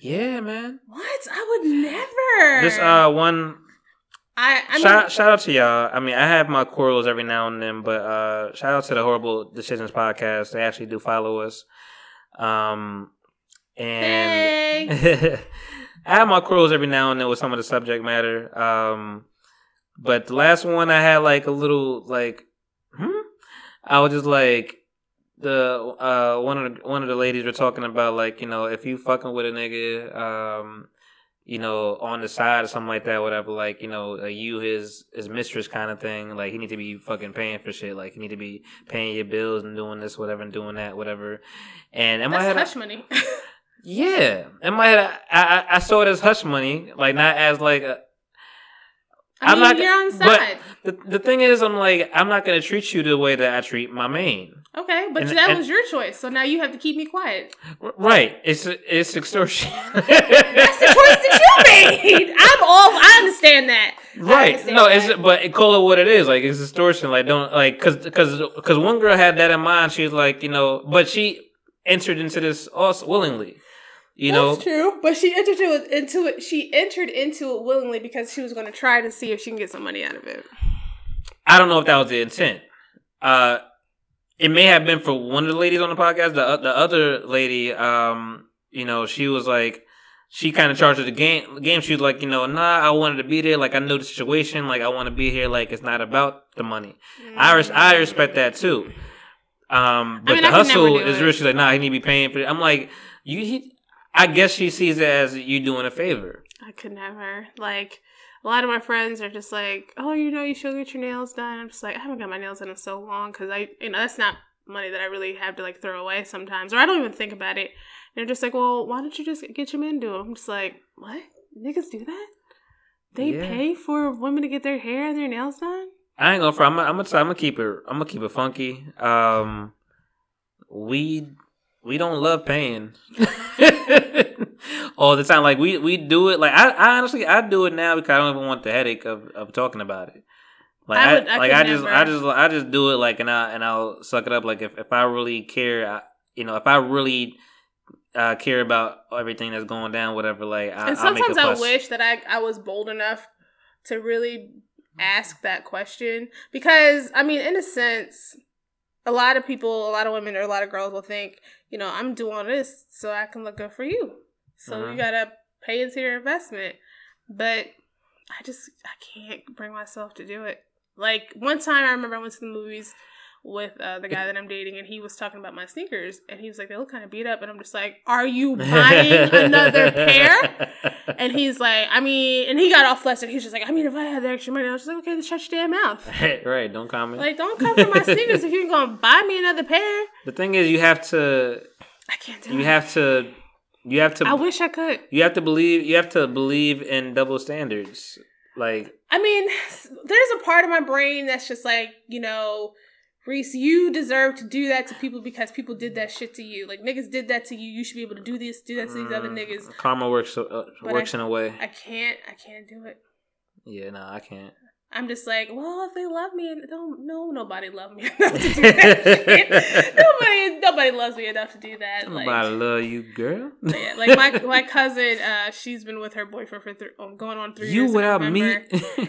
yeah, man. What? I would never. This uh one I I mean, shout shout out to y'all. I mean, I have my quarrels every now and then, but uh shout out to the Horrible Decisions podcast. They actually do follow us. Um and I have my quarrels every now and then with some of the subject matter. Um but the last one I had like a little like hmm? I was just like the uh one of the one of the ladies were talking about like, you know, if you fucking with a nigga, um you know, on the side or something like that, whatever. Like, you know, uh, you his his mistress kind of thing. Like, he need to be fucking paying for shit. Like, you need to be paying your bills and doing this, whatever, and doing that, whatever. And that's head, hush money. yeah, in my head, I, I I saw it as hush money, like not as like a, I I'm mean, not- you're on but- the the thing is, I'm like I'm not gonna treat you the way that I treat my main. Okay, but and- that and- was your choice, so now you have to keep me quiet. Right? It's it's extortion. That's the choice that you made. I'm all. I understand that. Right. understand No, that. it's but call it what it is. Like it's extortion. Like don't like because because because one girl had that in mind. She was like, you know, but she entered into this also willingly. You know, That's true, but she entered it into it. She entered into it willingly because she was going to try to see if she can get some money out of it. I don't know if that was the intent. Uh, it may have been for one of the ladies on the podcast. The the other lady, um, you know, she was like, she kind of charged the game. Game. She was like, you know, nah, I wanted to be there. Like I know the situation. Like I want to be here. Like it's not about the money. I res- I respect that too. Um, but mean, the I could never hustle is it. real. She's like, nah, he need to be paying for it. I'm like, you. He, I guess she sees it as you doing a favor. I could never. Like a lot of my friends are just like, "Oh, you know, you should get your nails done." I'm just like, I haven't got my nails done in so long because I, you know, that's not money that I really have to like throw away sometimes, or I don't even think about it. And they're just like, "Well, why don't you just get your men to them?" I'm just like, "What? Niggas do that? They Yeah. pay for women to get their hair and their nails done?" I ain't gonna. fr- I'm. gonna- I'm gonna. I'm gonna keep it. I'm gonna keep it funky. Um, we we don't love paying all the time. Like we we do it. Like I, I honestly I do it now because I don't even want the headache of, of talking about it. Like I I, would- I like I just never. I just I just do it like and I and I'll suck it up. Like if if I really care, I, you know, if I really uh, care about everything that's going down, whatever. Like I, and sometimes I wish that I, I was bold enough to really ask that question because I mean, in a sense, a lot of people, a lot of women, or a lot of girls will think, you know, I'm doing this so I can look good for you. So Mhm. you gotta pay into your investment, but I just I can't bring myself to do it. Like one time, I remember I went to the movies with uh, the guy that I'm dating, and he was talking about my sneakers, and he was like, "They look kind of beat up," and I'm just like, "Are you buying another pair?" And he's like, I mean, and he got all flustered. He's just like, I mean, if I had the extra money, I was just like, okay, then shut your damn mouth. right. Don't comment. Like, don't come for my sneakers if you're gonna buy me another pair. the thing is, you have to. I can't do You it. have to. You have to. I wish I could. You have to believe. You have to believe in double standards. Like I mean, there's a part of my brain that's just like, you know, Reese, you deserve to do that to people because people did that shit to you. Like niggas did that to you. You should be able to do this, do that to these other mm, niggas. Karma works uh, works I- in a way. I can't. I can't do it. yeah, no, I can't. I'm just like, well, if they love me, don't no nobody love me enough to do that. Nobody, nobody loves me enough to do that. Like, love you, girl. yeah, like my my cousin, uh, she's been with her boyfriend for th- um, going on three you years. in without me.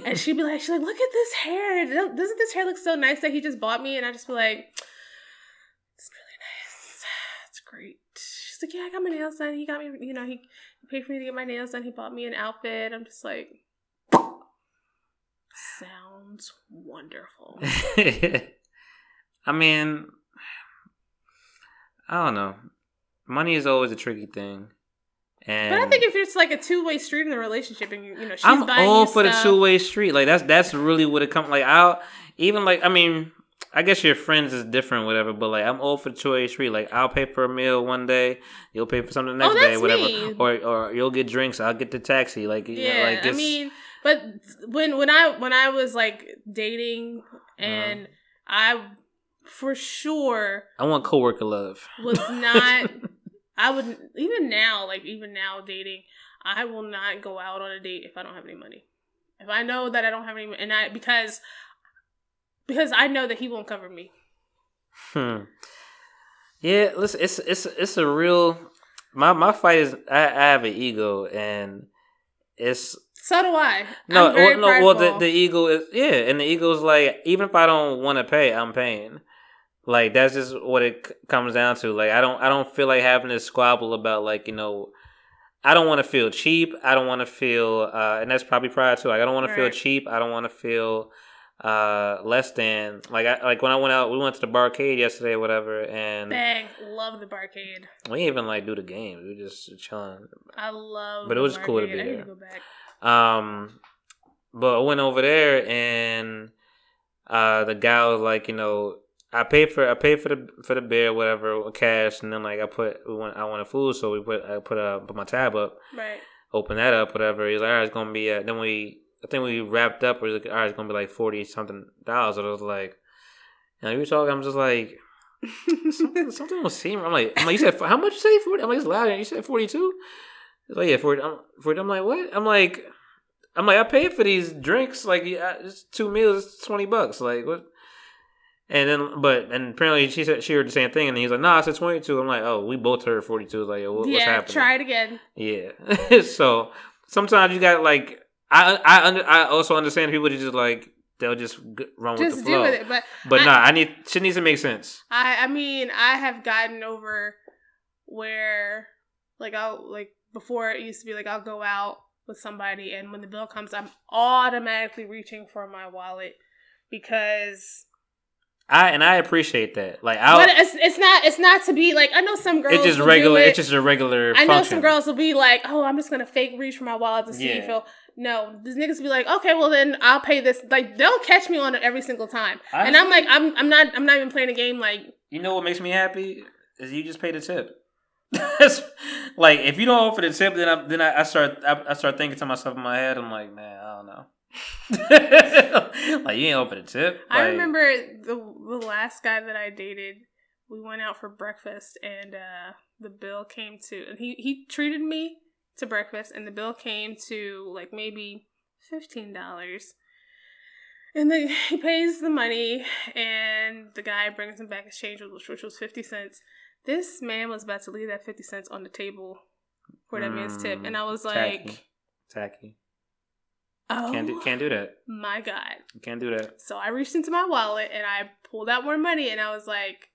And she'd be like, she's like, look at this hair. Doesn't this hair look so nice that he just bought me? And I just be like, it's really nice. It's great. She's like, yeah, I got my nails done. He got me, you know, he paid for me to get my nails done. He bought me an outfit. I'm just like, sounds wonderful. I mean, I don't know. Money is always a tricky thing, and But I think if it's like a two way street in the relationship, and you, you know, she's I'm buying all you for the two way street. Like that's that's really what it comes. Like I'll even like I mean, I guess your friends is different, whatever. But like I'm all for the two way street. Like I'll pay for a meal one day, you'll pay for something the oh, next Oh, day, whatever. me. Or or you'll get drinks, I'll get the taxi. Like yeah, Yeah, like I mean, but when when I when I was like dating Uh-huh. and I for sure I want coworker love. was not I would even now like even now dating I will not go out on a date if I don't have any money. If I know that I don't have any and I because because I know that he won't cover me. Hmm. Yeah, listen, it's it's it's a real. My my fight is I, I have an ego and it's So do I. no well, no well the, the ego is yeah and the ego is like even if I don't want to pay I'm paying like that's just what it c- comes down to like I don't I don't feel like having to squabble about like you know I don't want to feel cheap I don't want to feel uh and that's probably prior to like I don't want to feel cheap I don't want to feel uh less than like I like when I went out we went to the barcade yesterday or whatever and Bang, love the barcade. we didn't even like do the games we were just chilling I love. But it was cool to be I need there. To go back. Um, but I went over there and uh, the guy was like, you know, I paid for I paid for the for the beer, whatever, cash, and then like I put we want I wanted food, so we put I put a put my tab up, Right. open that up, whatever. He's like, all right, it's gonna be. Uh, then we I think we wrapped up. Was like, all right, it's gonna be like forty something dollars. And I was like, and we were talking. I'm just like. something, something was seeming. I'm like, I'm like, you said how much? You say forty? I'm like, it's loud. You said forty two. Like, yeah, for I'm, 40. I'm like, what? I'm like, I'm like, I paid for these drinks. Like, yeah, it's two meals, it's twenty bucks. Like, what? And then, but and apparently she said she heard the same thing, and he's like, "Nah, I said 22. I'm like, "Oh, we both heard 42." Like, what, what's yeah, happening? try it again. Yeah. so sometimes you got like, I I under, I also understand people that just like they'll just run with Just the do flow. with it. But But I- nah, I need shit needs to make sense. I I mean I have gotten over where like I'll like before it used to be like I'll go out with somebody and when the bill comes I'm automatically reaching for my wallet because I and I appreciate that. Like, I but it's it's not it's not to be like I know some girls it's just will regular. it. It's just a regular. I know function. some girls will be like, "Oh, I'm just gonna fake reach for my wallet to see if Yeah. he'll." No, these niggas be like, "Okay, well then I'll pay this." Like they'll catch me on it every single time, I and I'm like, "I'm I'm not I'm not even playing a game." Like You know what makes me happy is you just pay the tip. Like if you don't offer the tip, then I then I, I start I, I start thinking to myself in my head. I'm like, man, I don't know. like you ain't offer the tip. I remember the the last guy that I dated. We went out for breakfast, and uh, the bill came to, and he he treated me to breakfast, and the bill came to like maybe fifteen dollars. And then he pays the money, and the guy brings him back his change, which, which was fifty cents. This man was about to leave that fifty cents on the table for that man's tip, Mm, and I was like, tacky. "Oh Can't do can't do that. my god!" You can't do that. So I reached into my wallet and I pulled out more money and I was like,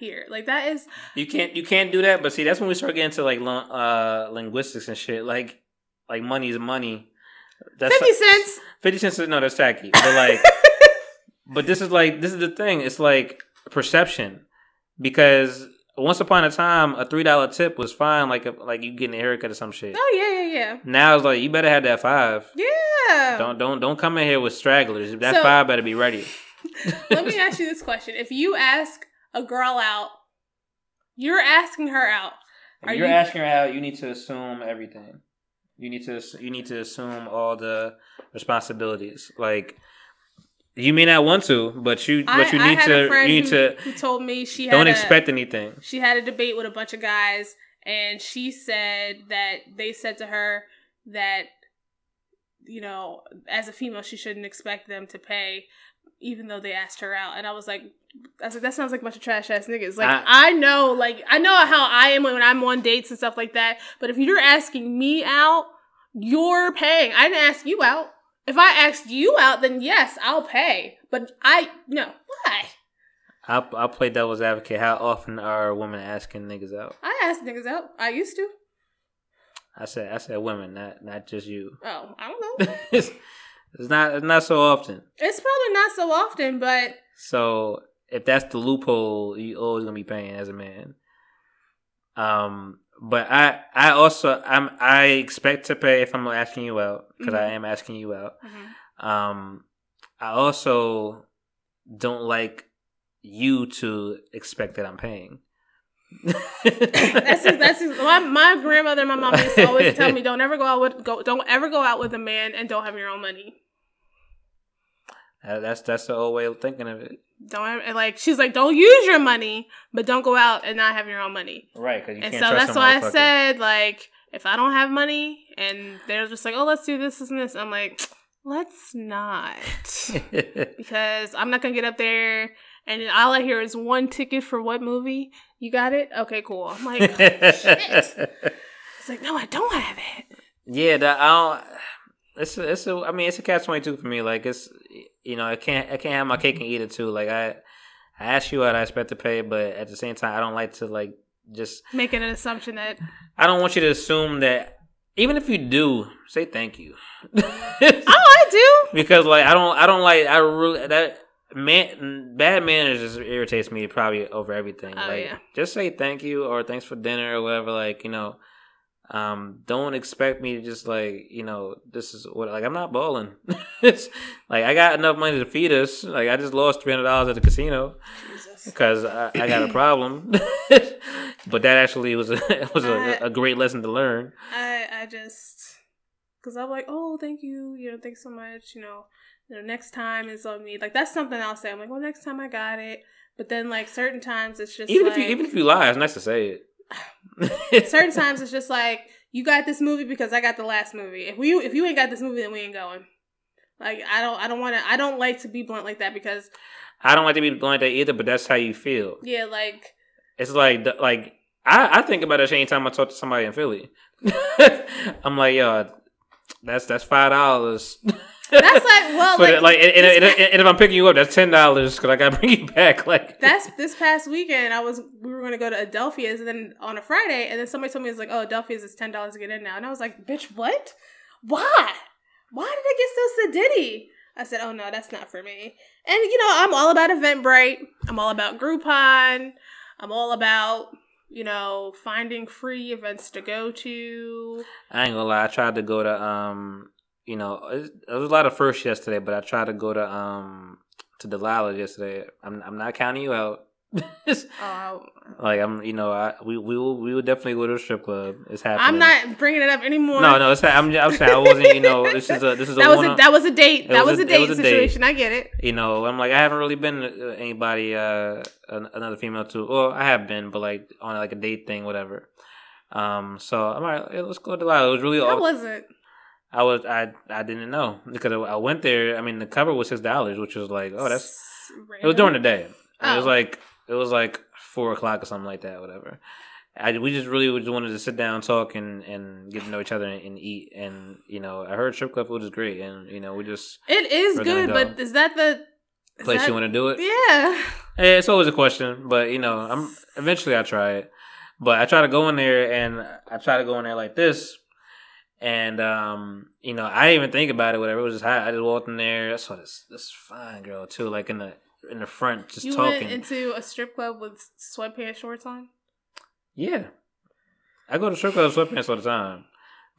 here. Like that is You can't you can't do that. But see, that's when we start getting to like uh linguistics and shit. Like like money is money. That's 50 cents. Fifty cents is no, that's tacky. But like, but this is like this is the thing. It's like perception because once upon a time, a three dollar tip was fine. Like like you getting a haircut or some shit. Oh yeah, yeah, yeah. Now it's like you better have that five. Yeah. Don't don't don't come in here with stragglers. That So- five better be ready. Let me ask you this question. If you ask a girl out, you're asking her out. Are you're you- asking her out, you need to assume everything. You need to you need to assume all the responsibilities. Like you may not want to, but you I, but you need to a friend you need who, to who told me she don't a, expect anything. she had a debate with a bunch of guys and she said that they said to her that you know as a female she shouldn't expect them to pay even though they asked her out. And I was like, I was like, that sounds like a bunch of trash ass niggas. Like I- I, know, like I know how I am when I'm on dates and stuff like that. But if you're asking me out, you're paying. I didn't ask you out. If I asked you out, then yes, I'll pay. But I no, why? I'll, I'll play devil's advocate. How often are women asking niggas out? I asked niggas out. I used to. I said I said women, not not just you. Oh, I don't know. it's, it's not it's not so often. it's probably not so often, but So if that's the loophole, you always gonna be paying as a man. Um, but I I also I'm I expect to pay if I'm asking you out because I Mhm. am asking you out. Um, I also don't like you to expect that I'm paying. that's just, that's just, my, my grandmother and my mom used to always tell me don't ever go out with go don't ever go out with a man and don't have your own money. Uh, that's that's the old way of thinking of it, Don't like she's like don't use your money, but don't go out and not have your own money. right? Because you and can't so that's why I said like if I don't have money and they're just like oh let's do this, this and this, I'm like let's not because I'm not gonna get up there and all I hear is one ticket for what movie? You got it? Okay, cool. I'm like oh, shit. It's like no, I don't have it. Yeah, that I don't. It's a, it's a. I mean, it's a catch twenty two for me. Like it's, you know, I can't I can't have my cake and eat it too. Like I, I ask you what I expect to pay, but at the same time, I don't like to like just. Making an assumption that I don't want you to assume that even if you do, say thank you. oh I do. because like I don't I don't like I really that man bad manners just irritates me probably over everything. Oh, like yeah. just say thank you or thanks for dinner or whatever. Like you know, um, don't expect me to just like you know this is what like I'm not balling. it's like I got enough money to feed us. Like I just lost three hundred dollars at the casino because I, I got a problem. but that actually was a was a, a great lesson to learn. I I just because I'm like, oh, thank you, you know, thanks so much, you know, you know, next time is on me. Like that's something I'll say. I'm like, well, next time I got it. But then like certain times it's just Even like, if you even if you lie, it's nice to say it. Certain times it's just like you got this movie because I got the last movie. If we if you ain't got this movie, then we ain't going. Like I don't I don't want to I don't like to be blunt like that because I don't like to be like that either, but that's how you feel. yeah like It's like like I, I think about that anytime I talk to somebody in Philly. I'm like, yo, that's that's five dollars. That's like- well, like, like, and, and, and, and if I'm picking you up, that's ten dollars because I gotta bring you back. Like that's this past weekend. I was we were gonna go to Adelphia's and then on a Friday, and then somebody told me it's like, oh, Adelphia's is ten dollars to get in now, and I was like, bitch, what? Why? Why did I get so sedity? I said, oh no, that's not for me. And you know, I'm all about Eventbrite. I'm all about Groupon. I'm all about you know finding free events to go to. I ain't gonna lie, I tried to go to um, you know, it, there was a lot of firsts yesterday, but I tried to go to um to Delilah yesterday. I'm I'm not counting you out. Oh, like I'm, you know, I we we will we will definitely go to a strip club. It's happening. I'm not bringing it up anymore. No, no, it's, I'm I'm saying I wasn't. You know, this is a this is a that was a, that was a date. That was a- a, date was a date. situation. I get it. you know, I'm like I haven't really been anybody uh an- another female to. Well, I have been, but like on like a date thing, whatever. Um, so I'm like, hey, let's go to Delilah. It was really I all wasn't. I was I I didn't know because I, went there. I mean, the cover was six dollars, which was like, oh, that's it was during the day. It was Oh. like it was like four o'clock or something like that, whatever. I we just really just wanted to sit down, talk, and and get to know each other and, and eat. And you know, I heard strip club food is great, and you know, we just It is good, go. but is that the is place that- you want to do it. Yeah. Eh, it's always a question, but you know, I'm eventually I try it. But I try to go in there and I try to go in there like this. And um, you know, I didn't even think about it, whatever. It was just hot. I just walked in there. I saw this this fine girl too, like in the in the front, just You talking. went into a strip club with sweatpants shorts on? yeah. I go to strip clubs with sweatpants all the time.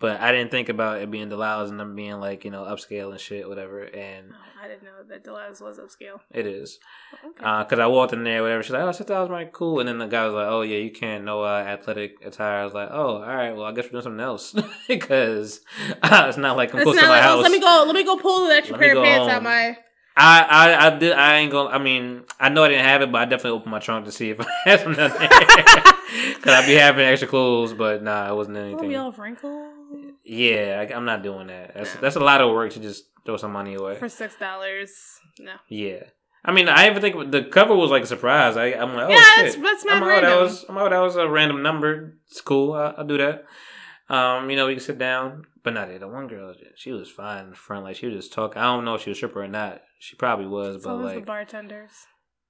But I didn't think about it being Delilah's and them being like, you know, upscale and shit, whatever. And Oh, I didn't know that Delilah's was upscale. it is. Okay. Because I walked in there, whatever. She's like, "Oh, six dollars, right? Cool." And then the guy was like, "Oh yeah, you can't no uh, athletic attire." I was like, "Oh, all right. Well, I guess we're doing something else because it's not like I'm it's close to my like, house." oh, let me go, let me go pull an extra Let pair of pants home. out my. I, I, I did. I ain't gonna. I mean, I know I didn't have it, but I definitely opened my trunk to see if I had something there. Because I'd be having extra clothes, but nah, it wasn't Oh, anything. we all wrinkled Yeah, I, I'm not doing that. That's that's a lot of work to just throw some money away. for six dollars. no. Yeah. I mean, I even think the cover was like a surprise. I, I'm like, oh yeah, shit. that's that's I'm like, oh, that was, I'm like, oh, that was a random number. It's cool. I, I'll do that. Um, you know, we can sit down, but not the one girl. She was fine in the front, like she was just talking. I don't know if she was a stripper or not. She probably was, It's but always the bartenders.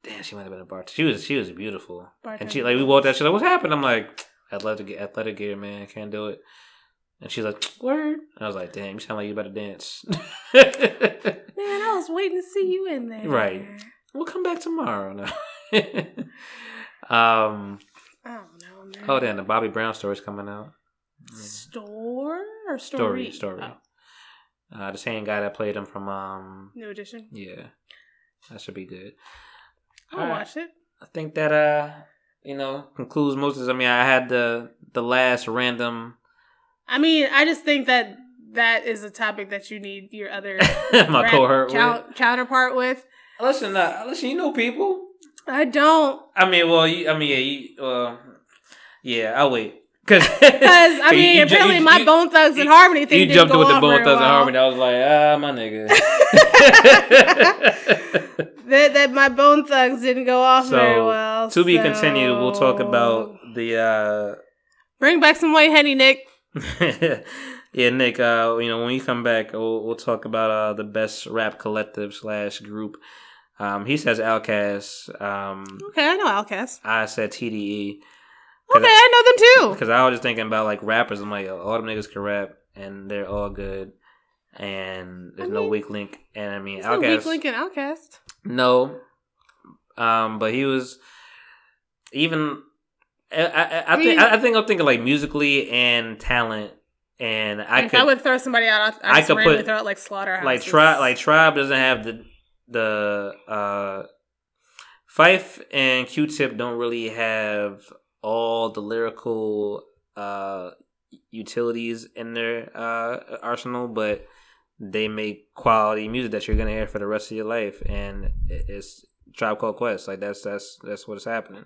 damn, she might have been a bartender. She was, she was beautiful. And she like we walked out. She's like, "What's happened?" I'm like, "Athletic, athletic gear, man, can't do it." And she's like, "Word." I was like, "Damn, you sound like you about to dance." Man, I was waiting to see you in there. Right. we'll come back tomorrow. No. um. I don't know, man. Oh, then the Bobby Brown story's coming out. Store or Story, story? story. Oh, Uh, the same guy that played him from um. new edition. Yeah, that should be good. I'll All right. watch it. I think that uh, you know, concludes most of this. I mean, I had the the last random I mean, I just think that that is a topic that you need your other my rap cohort. with. counterpart with. Listen, uh, listen. You know people. I don't. I mean, well, you, I mean, yeah, you, uh, yeah. I'll wait because Because I mean, apparently my Bone Thugs and Harmony thing You didn't jumped go with the Bone very Thugs and. Harmony. I was like, ah, my nigga. That that my Bone Thugs didn't go off So, very well. to be so- continued. We'll talk about the. uh bring back some white henny, Nick. yeah, Nick. Uh, you know, when you come back, we'll, we'll talk about uh the best rap collective slash group. Um, he says Outkast. Um, Okay, I know Outkast. I said TDE. Okay, I know them too. Because I was just thinking about like rappers. I'm like, all them niggas can rap, and they're all good, and there's I no weak link. And I mean, There's no Outkast, weak link in Outkast. no, um, but he was even. I, I, I think I, I think I'm thinking like musically and talent, and I could I would throw somebody out, I, I could put- throw out like Slaughterhouse. like tribe like tribe doesn't have the the uh Phife and Q-Tip don't really have all the lyrical uh utilities in their uh arsenal, but they make quality music that you're gonna hear for the rest of your life, and it's Tribe Called Quest. Like that's that's that's what's happening.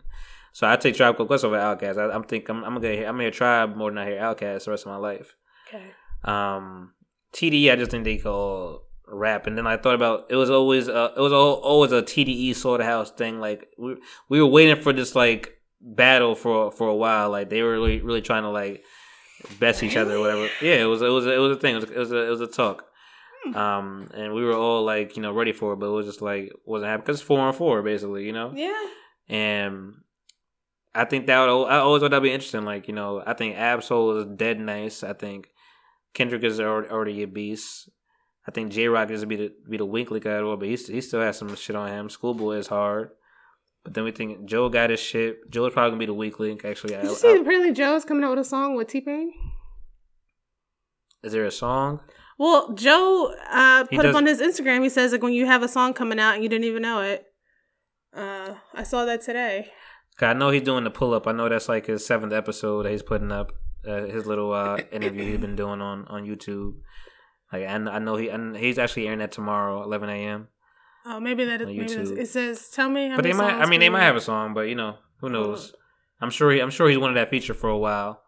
So I take Tribe Called Quest over Outkast. I, I'm think I'm, I'm gonna hear, I'm gonna hear Tribe more than I hear Outkast the rest of my life. Okay. Um, TDE, I just think they call rap, and then I thought about it was always uh, it was al- always a TDE Slaughterhouse thing. Like we we were waiting for this like battle for for a while. Like they were really really trying to like best each other or whatever. Yeah, it was it was it was a thing. It was, it was a it was a talk. Um, and we were all like you know ready for it, but it was just like wasn't happening because it's four on four basically, you know. Yeah. And I think that would I always thought that'd be interesting. Like you know, I think Ab-Soul is dead nice. I think Kendrick is already, a beast. I think Jay Rock is be the be the weak link at all, but he he still has some shit on him. Schoolboy is hard, but then we think Joe got his shit. Joe's probably gonna be the weak link. Actually, I, Did you see I- apparently Joe's coming out with a song with T Pain? is there a song? Well, Joe uh, put does- up on his Instagram. He says like when you have a song coming out and you didn't even know it. Uh, I saw that today. 'Cause I know he's doing the pull up. I know that's like his seventh episode that he's putting up. Uh, his little uh, interview he's been doing on on YouTube. Like and I know he and he's actually airing that tomorrow, eleven a.m. Oh, maybe that. Maybe that's, YouTube. it says, "Tell me." How But they might. songs I mean, they might have a song, but you know, who knows? I'm sure. He, I'm sure he's wanted that feature for a while.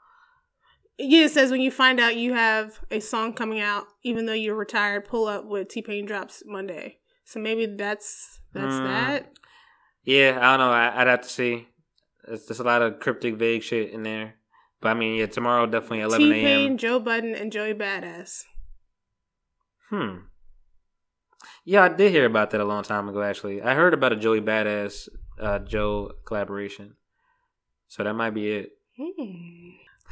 Yeah, it says when you find out you have a song coming out, even though you're retired, pull up with T Pain drops Monday. So maybe that's that's Mm. that. Yeah, I don't know. I, I'd have to see. There's, there's a lot of cryptic, vague shit in there. But I mean, yeah, tomorrow definitely 11 T Pain, a.m. Joe Budden, and Joey Badass. Hmm. Yeah, I did hear about that a long time ago. Actually, I heard about a Joey Badass uh, Joe collaboration. So that might be it. Hmm.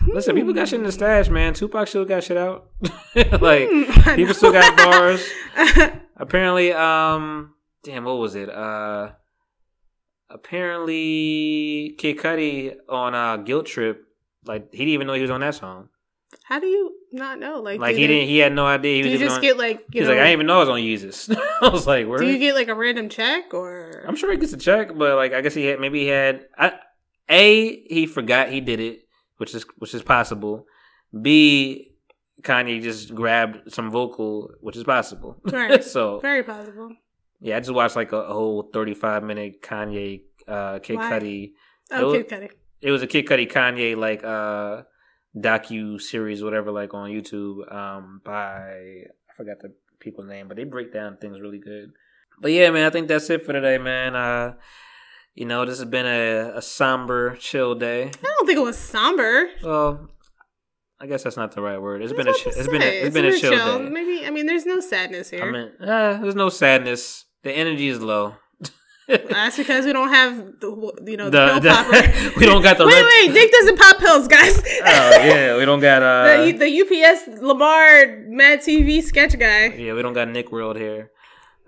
Listen, people got shit in the stash, man. Tupac still got shit out. like Hmm, people still got bars. apparently um damn what was it uh apparently Kid Cudi on uh Guilt Trip like he didn't even know he was on that song How do you not know? Like, like he they- didn't he had no idea he Do was you just on, get like you he's know? like I didn't even know I was on Yeezus I was like where do you get like a random check or? I'm sure he gets a check but like I guess he had maybe he had I, a he forgot he did it which is which is possible B Kanye just grabbed some vocal which is possible Right. so Very possible. Yeah, I just watched like a, a whole thirty-five minute Kanye, uh, Kid Why? Cudi. Oh, Kid Cudi. It was a Kid Cudi Kanye like uh docu series, whatever, like on YouTube. Um, by I forgot the people's name, but they break down things really good. but yeah, man, I think that's it for today, man. Uh, you know, this has been a, a somber, chill day. I don't think it was somber. Well, I guess that's not the right word. It's It's been a chi- it's been a, say. it's been a been chill, day. Maybe I mean, there's no sadness here. I mean, uh, there's no sadness. The energy is low. That's because we don't have the you know the, The- pill the- popper. we don't got the wait, red- wait. Dick doesn't pop pills, guys. oh yeah, we don't got uh, the the UPS Lamar Mad TV sketch guy. yeah, we don't got Nick World here.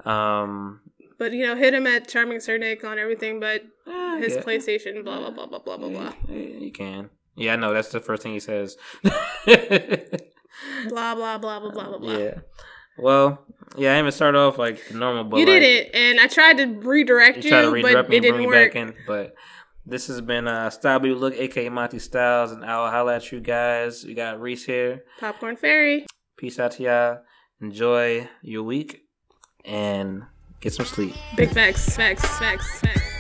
Um, But you know, hit him at Charming Sir Nick on everything but eh, his yeah. PlayStation. Blah blah blah blah blah blah blah Yeah, you can. Yeah, I know. That's the first thing he says. blah blah blah blah blah blah. blah. yeah. Well, yeah, I even start off like normal, but you like, did it, and I tried to redirect You you, try to redirect but me it bring didn't me work. back in, but this has been uh, Style Beauty Look, aka Monty Styles, and I'll holla at you guys. We got Reese here. Popcorn Fairy. Peace out to y'all. Enjoy your week and get some sleep. Big facts, facts, facts, facts.